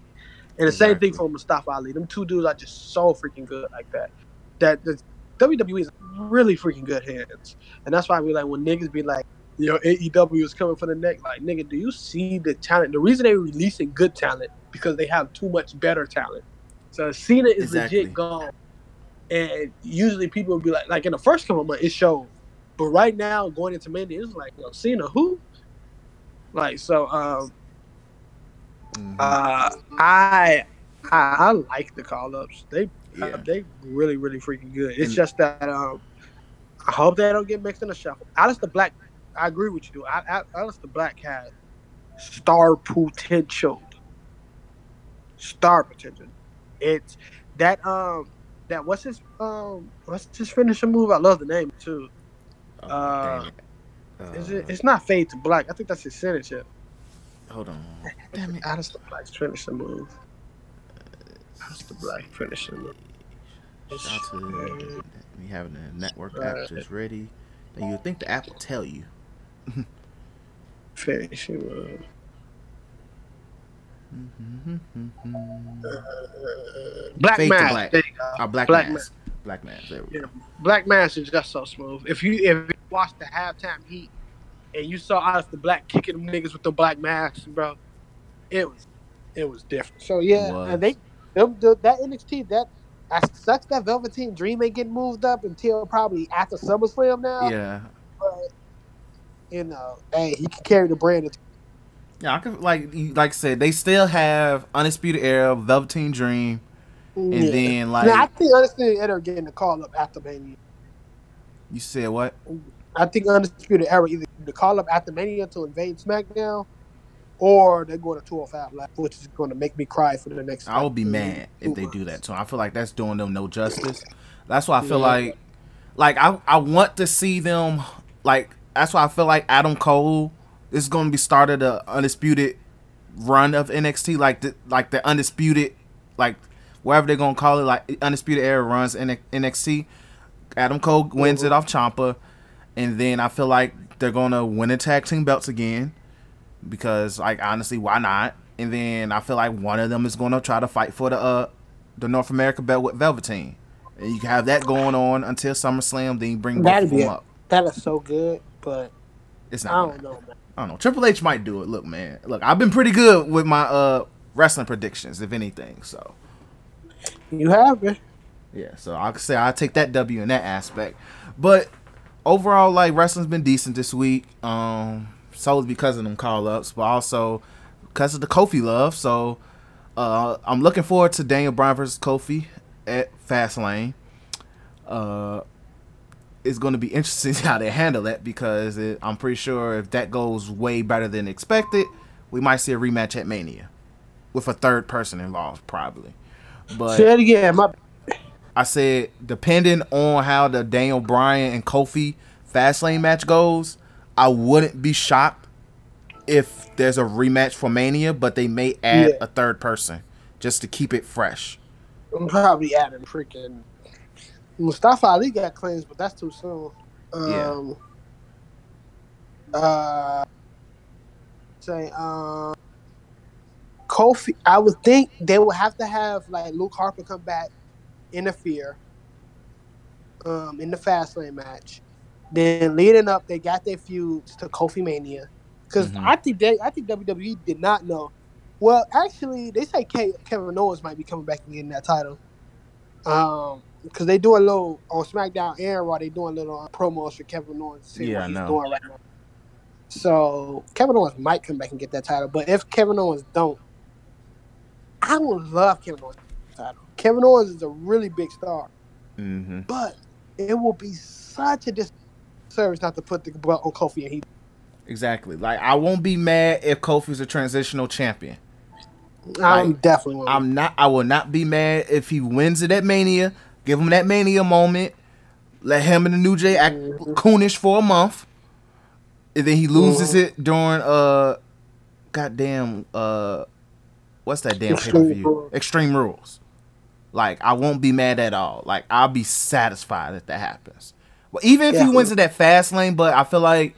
C: And the same thing for Mustafa Ali. Them two dudes are just so freaking good like that. That the WWE is really freaking good hands, and that's why we like when niggas be like, "Yo, AEW is coming for the neck." Like, nigga, do you see the talent? The reason they're releasing good talent because they have too much better talent. So Cena is
B: Exactly.
C: legit gone, and usually people will be like, like in the first couple of months it showed, but right now going into Mania, it's like, yo, Cena who? Like so, um,
B: Mhm.
C: uh, I, I I like the call ups. They
B: Yeah.
C: uh, they really really freaking good. It's
B: And-
C: just that um, I hope they don't get mixed in the shuffle. Aleister Black, I agree with you. I, I, Aleister Black has star potential. Star potential. It's that um that what's his um what's his finishing move? I love the name too.
B: Oh,
C: uh,
B: it.
C: Is
B: Uh,
C: it? It's not fade to black. I think that's his signature.
B: Hold on.
C: Damn it, Aleister Black's finishing move. the Black finishing move.
B: Shout out to me having the network
C: Right.
B: app just ready. And you think the app will tell you.
C: Finishing move. Mm-hmm. Black
B: Fade to
C: Mask.
B: black.
C: There you go.
B: Black,
C: Black
B: mask. Black mask. There we
C: Yeah.
B: go.
C: Black Mask is just so smooth. If you if you watch the halftime heat and you saw us the Black kicking them niggas with the black masks, bro, it was it was different. So yeah, and they them, the, that NXT that that sucks that Velveteen Dream ain't getting moved up until probably after SummerSlam now.
B: Yeah.
C: But, you know, hey, he can carry the brand.
B: Yeah, I could like like I said, they still have Undisputed Era, Velveteen Dream, and
C: Yeah.
B: then like
C: now, I think Undisputed Era getting the call up after Mania.
B: you said what?
C: I think Undisputed Era either the call up after Mania to invade SmackDown, or they're going to 205 Live, which is going to make me cry for the next.
B: I would be mad if they do that So I feel like that's doing them no justice. That's why I feel
C: Yeah.
B: like, like I I want to see them like. That's why I feel like Adam Cole is going to be started a undisputed run of NXT, like the like the undisputed, like whatever they're gonna call it, like undisputed era runs in NXT. Adam Cole wins it mm-hmm. off Ciampa, and then I feel like they're gonna win the tag team belts again because like honestly why not? And then i feel like one of them is going to try to fight for the uh the north america belt with velveteen. And you can have that going on until summerslam then you bring both
C: That'd
B: of them up.
C: That is so good, but
B: it's
C: I
B: not
C: don't
B: gonna
C: know, man.
B: i don't know. Triple h might do it. Look man. Look i've been pretty good with my uh wrestling predictions if anything so.
C: You have it.
B: yeah so i could say i take that w in that aspect. But overall like wrestling's been decent this week um solely because of them call-ups but also because of the kofi love so uh i'm looking forward to daniel bryan versus kofi at fastlane uh it's going to be interesting [laughs] how they handle that because it, i'm pretty sure if that goes way better than expected we might see a rematch at Mania with a third person involved, probably. But
C: Say it again. My
B: I said, depending on how the Daniel Bryan and Kofi Fastlane match goes, I wouldn't be shocked if there's a rematch for Mania, but they may add
C: Yeah.
B: a third person just to keep it fresh.
C: I'm probably adding freaking Mustafa Ali got claims, but that's too soon. Um, uh, say um, Kofi. I would think they would have to have like Luke Harper come back, interfere. Um, in the Fastlane match, then leading up, they got their feuds to Kofi Mania, because
B: Mhm.
C: I think they, I think WWE did not know. Well, actually, they say Ke- Kevin Owens might be coming back and getting that title. Um, because they do a little on SmackDown and Raw, they doing a little uh, promos for Kevin Owens. see
B: Yeah, I
C: what he's
B: know.
C: doing right now. So Kevin Owens might come back and get that title, but if Kevin Owens don't, I would love Kevin Owens to get the title. Kevin Owens is a really big star,
B: hmm
C: but it will be such a disservice not to put the belt on Kofi and he.
B: Exactly. Like I won't be mad if Kofi's a transitional champion.
C: I'm
B: Like,
C: definitely.
B: I'm not. I will not be mad if he wins it at Mania. Give him that Mania moment. Let him and the New Day act
C: Mm-hmm.
B: coonish for a month, and then he loses it during uh, goddamn uh, what's that damn pay per view?
C: Rules.
B: Extreme Rules. Like I won't be mad at all. Like I'll be satisfied if that happens. Well, even if he wins it that Fastlane, but I feel like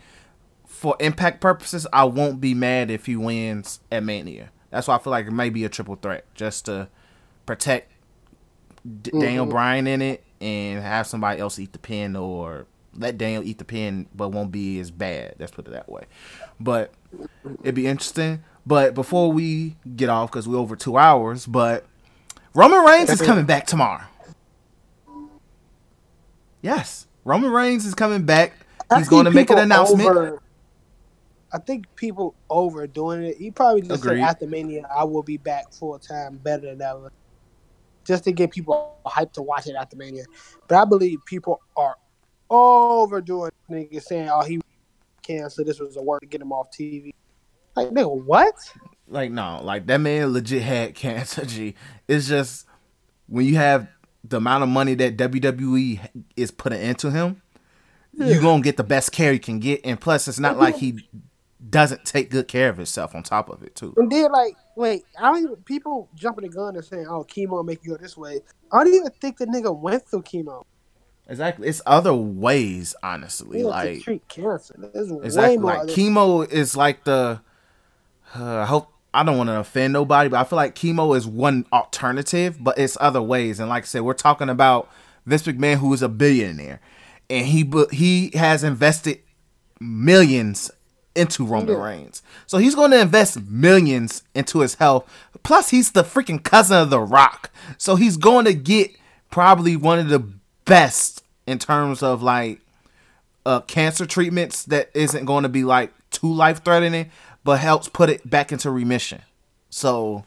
B: for impact purposes, I won't be mad if he wins at Mania. That's why I feel like it may be a triple threat just to protect D- mm-hmm. Daniel Bryan in it and have somebody else eat the pin or let Daniel eat the pin, but won't be as bad. Let's put it that way. But it'd be interesting. But before we get off, because we're over two hours, but Roman Reigns is coming back tomorrow. Yes, Roman Reigns is coming back.
C: I
B: He's going to make an announcement.
C: over- I think people overdoing it. He probably just
B: Agreed.
C: said after Mania, I will be back full time, better than ever, just to get people hyped to watch it after Mania. But I believe people are overdoing niggas saying, "Oh, he canceled. This was a work to get him off TV." Like, nigga, what?
B: Like no, like that man legit had [laughs] cancer. G, it's just when you have the amount of money that WWE is putting into him, you gonna get the best care you can get, and plus, it's not like he [laughs] doesn't take good care of himself. On top of it, too.
C: And then, like, wait, I don't even people jumping the gun and saying, "Oh, chemo make you go this way." I don't even think the nigga went through chemo.
B: Exactly, it's other ways, honestly.
C: Yeah,
B: like
C: treat cancer. There's way
B: exactly,
C: more.
B: like chemo is like the. Uh, [sighs] I hope I don't want to offend nobody, but I feel like chemo is one alternative, but it's other ways. And like I said, we're talking about Vince McMahon, who is a billionaire, and he he has invested millions into Roman
C: Yeah.
B: Reigns, so he's going to invest millions into his health. Plus, he's the freaking cousin of The Rock, so he's going to get probably one of the best in terms of like uh, cancer treatments that isn't going to be like too life threatening, but helps put it back into remission. So,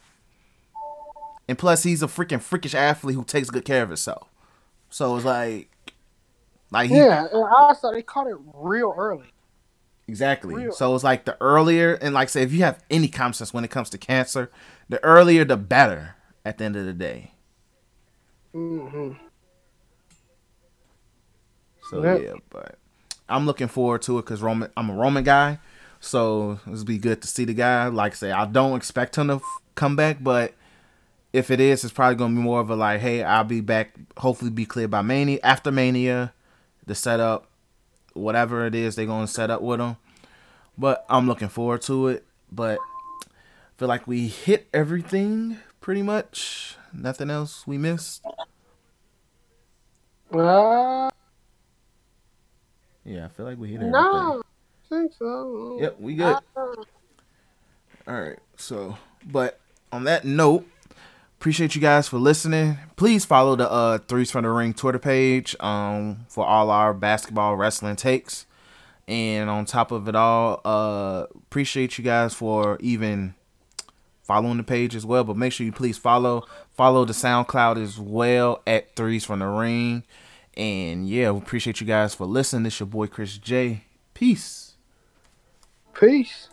B: and plus, he's a freaking freakish athlete who takes good care of himself. So it's like, like he
C: Yeah, and also they caught it real early.
B: exactly.
C: real-
B: So it's like the earlier, and like I say, if you have any common sense when it comes to cancer, the earlier the better. At the end of the day.
C: hmm
B: So
C: Yep.
B: yeah, but I'm looking forward to it because Roman. I'm a Roman guy, so it'll be good to see the guy. Like I say, I don't expect him to f- come back, but if it is, it's probably gonna be more of a like, hey, I'll be back. Hopefully, be cleared by Mania after Mania, the setup, whatever it is they're gonna set up with him. But I'm looking forward to it. But I feel like we hit everything pretty much. Nothing else we missed.
C: Uh,
B: Yeah, I feel like we hit everything.
C: no, I think so.
B: Yep, we good. All right. So, but on that note, appreciate you guys for listening. Please follow the uh Threes from the Ring Twitter page um for all our basketball wrestling takes. And on top of it all, uh appreciate you guys for even following the page as well. But make sure you please follow follow the SoundCloud as well at Threes from the Ring. And yeah, we appreciate you guys for listening. This your boy Chris Jay. Peace.
C: Peace.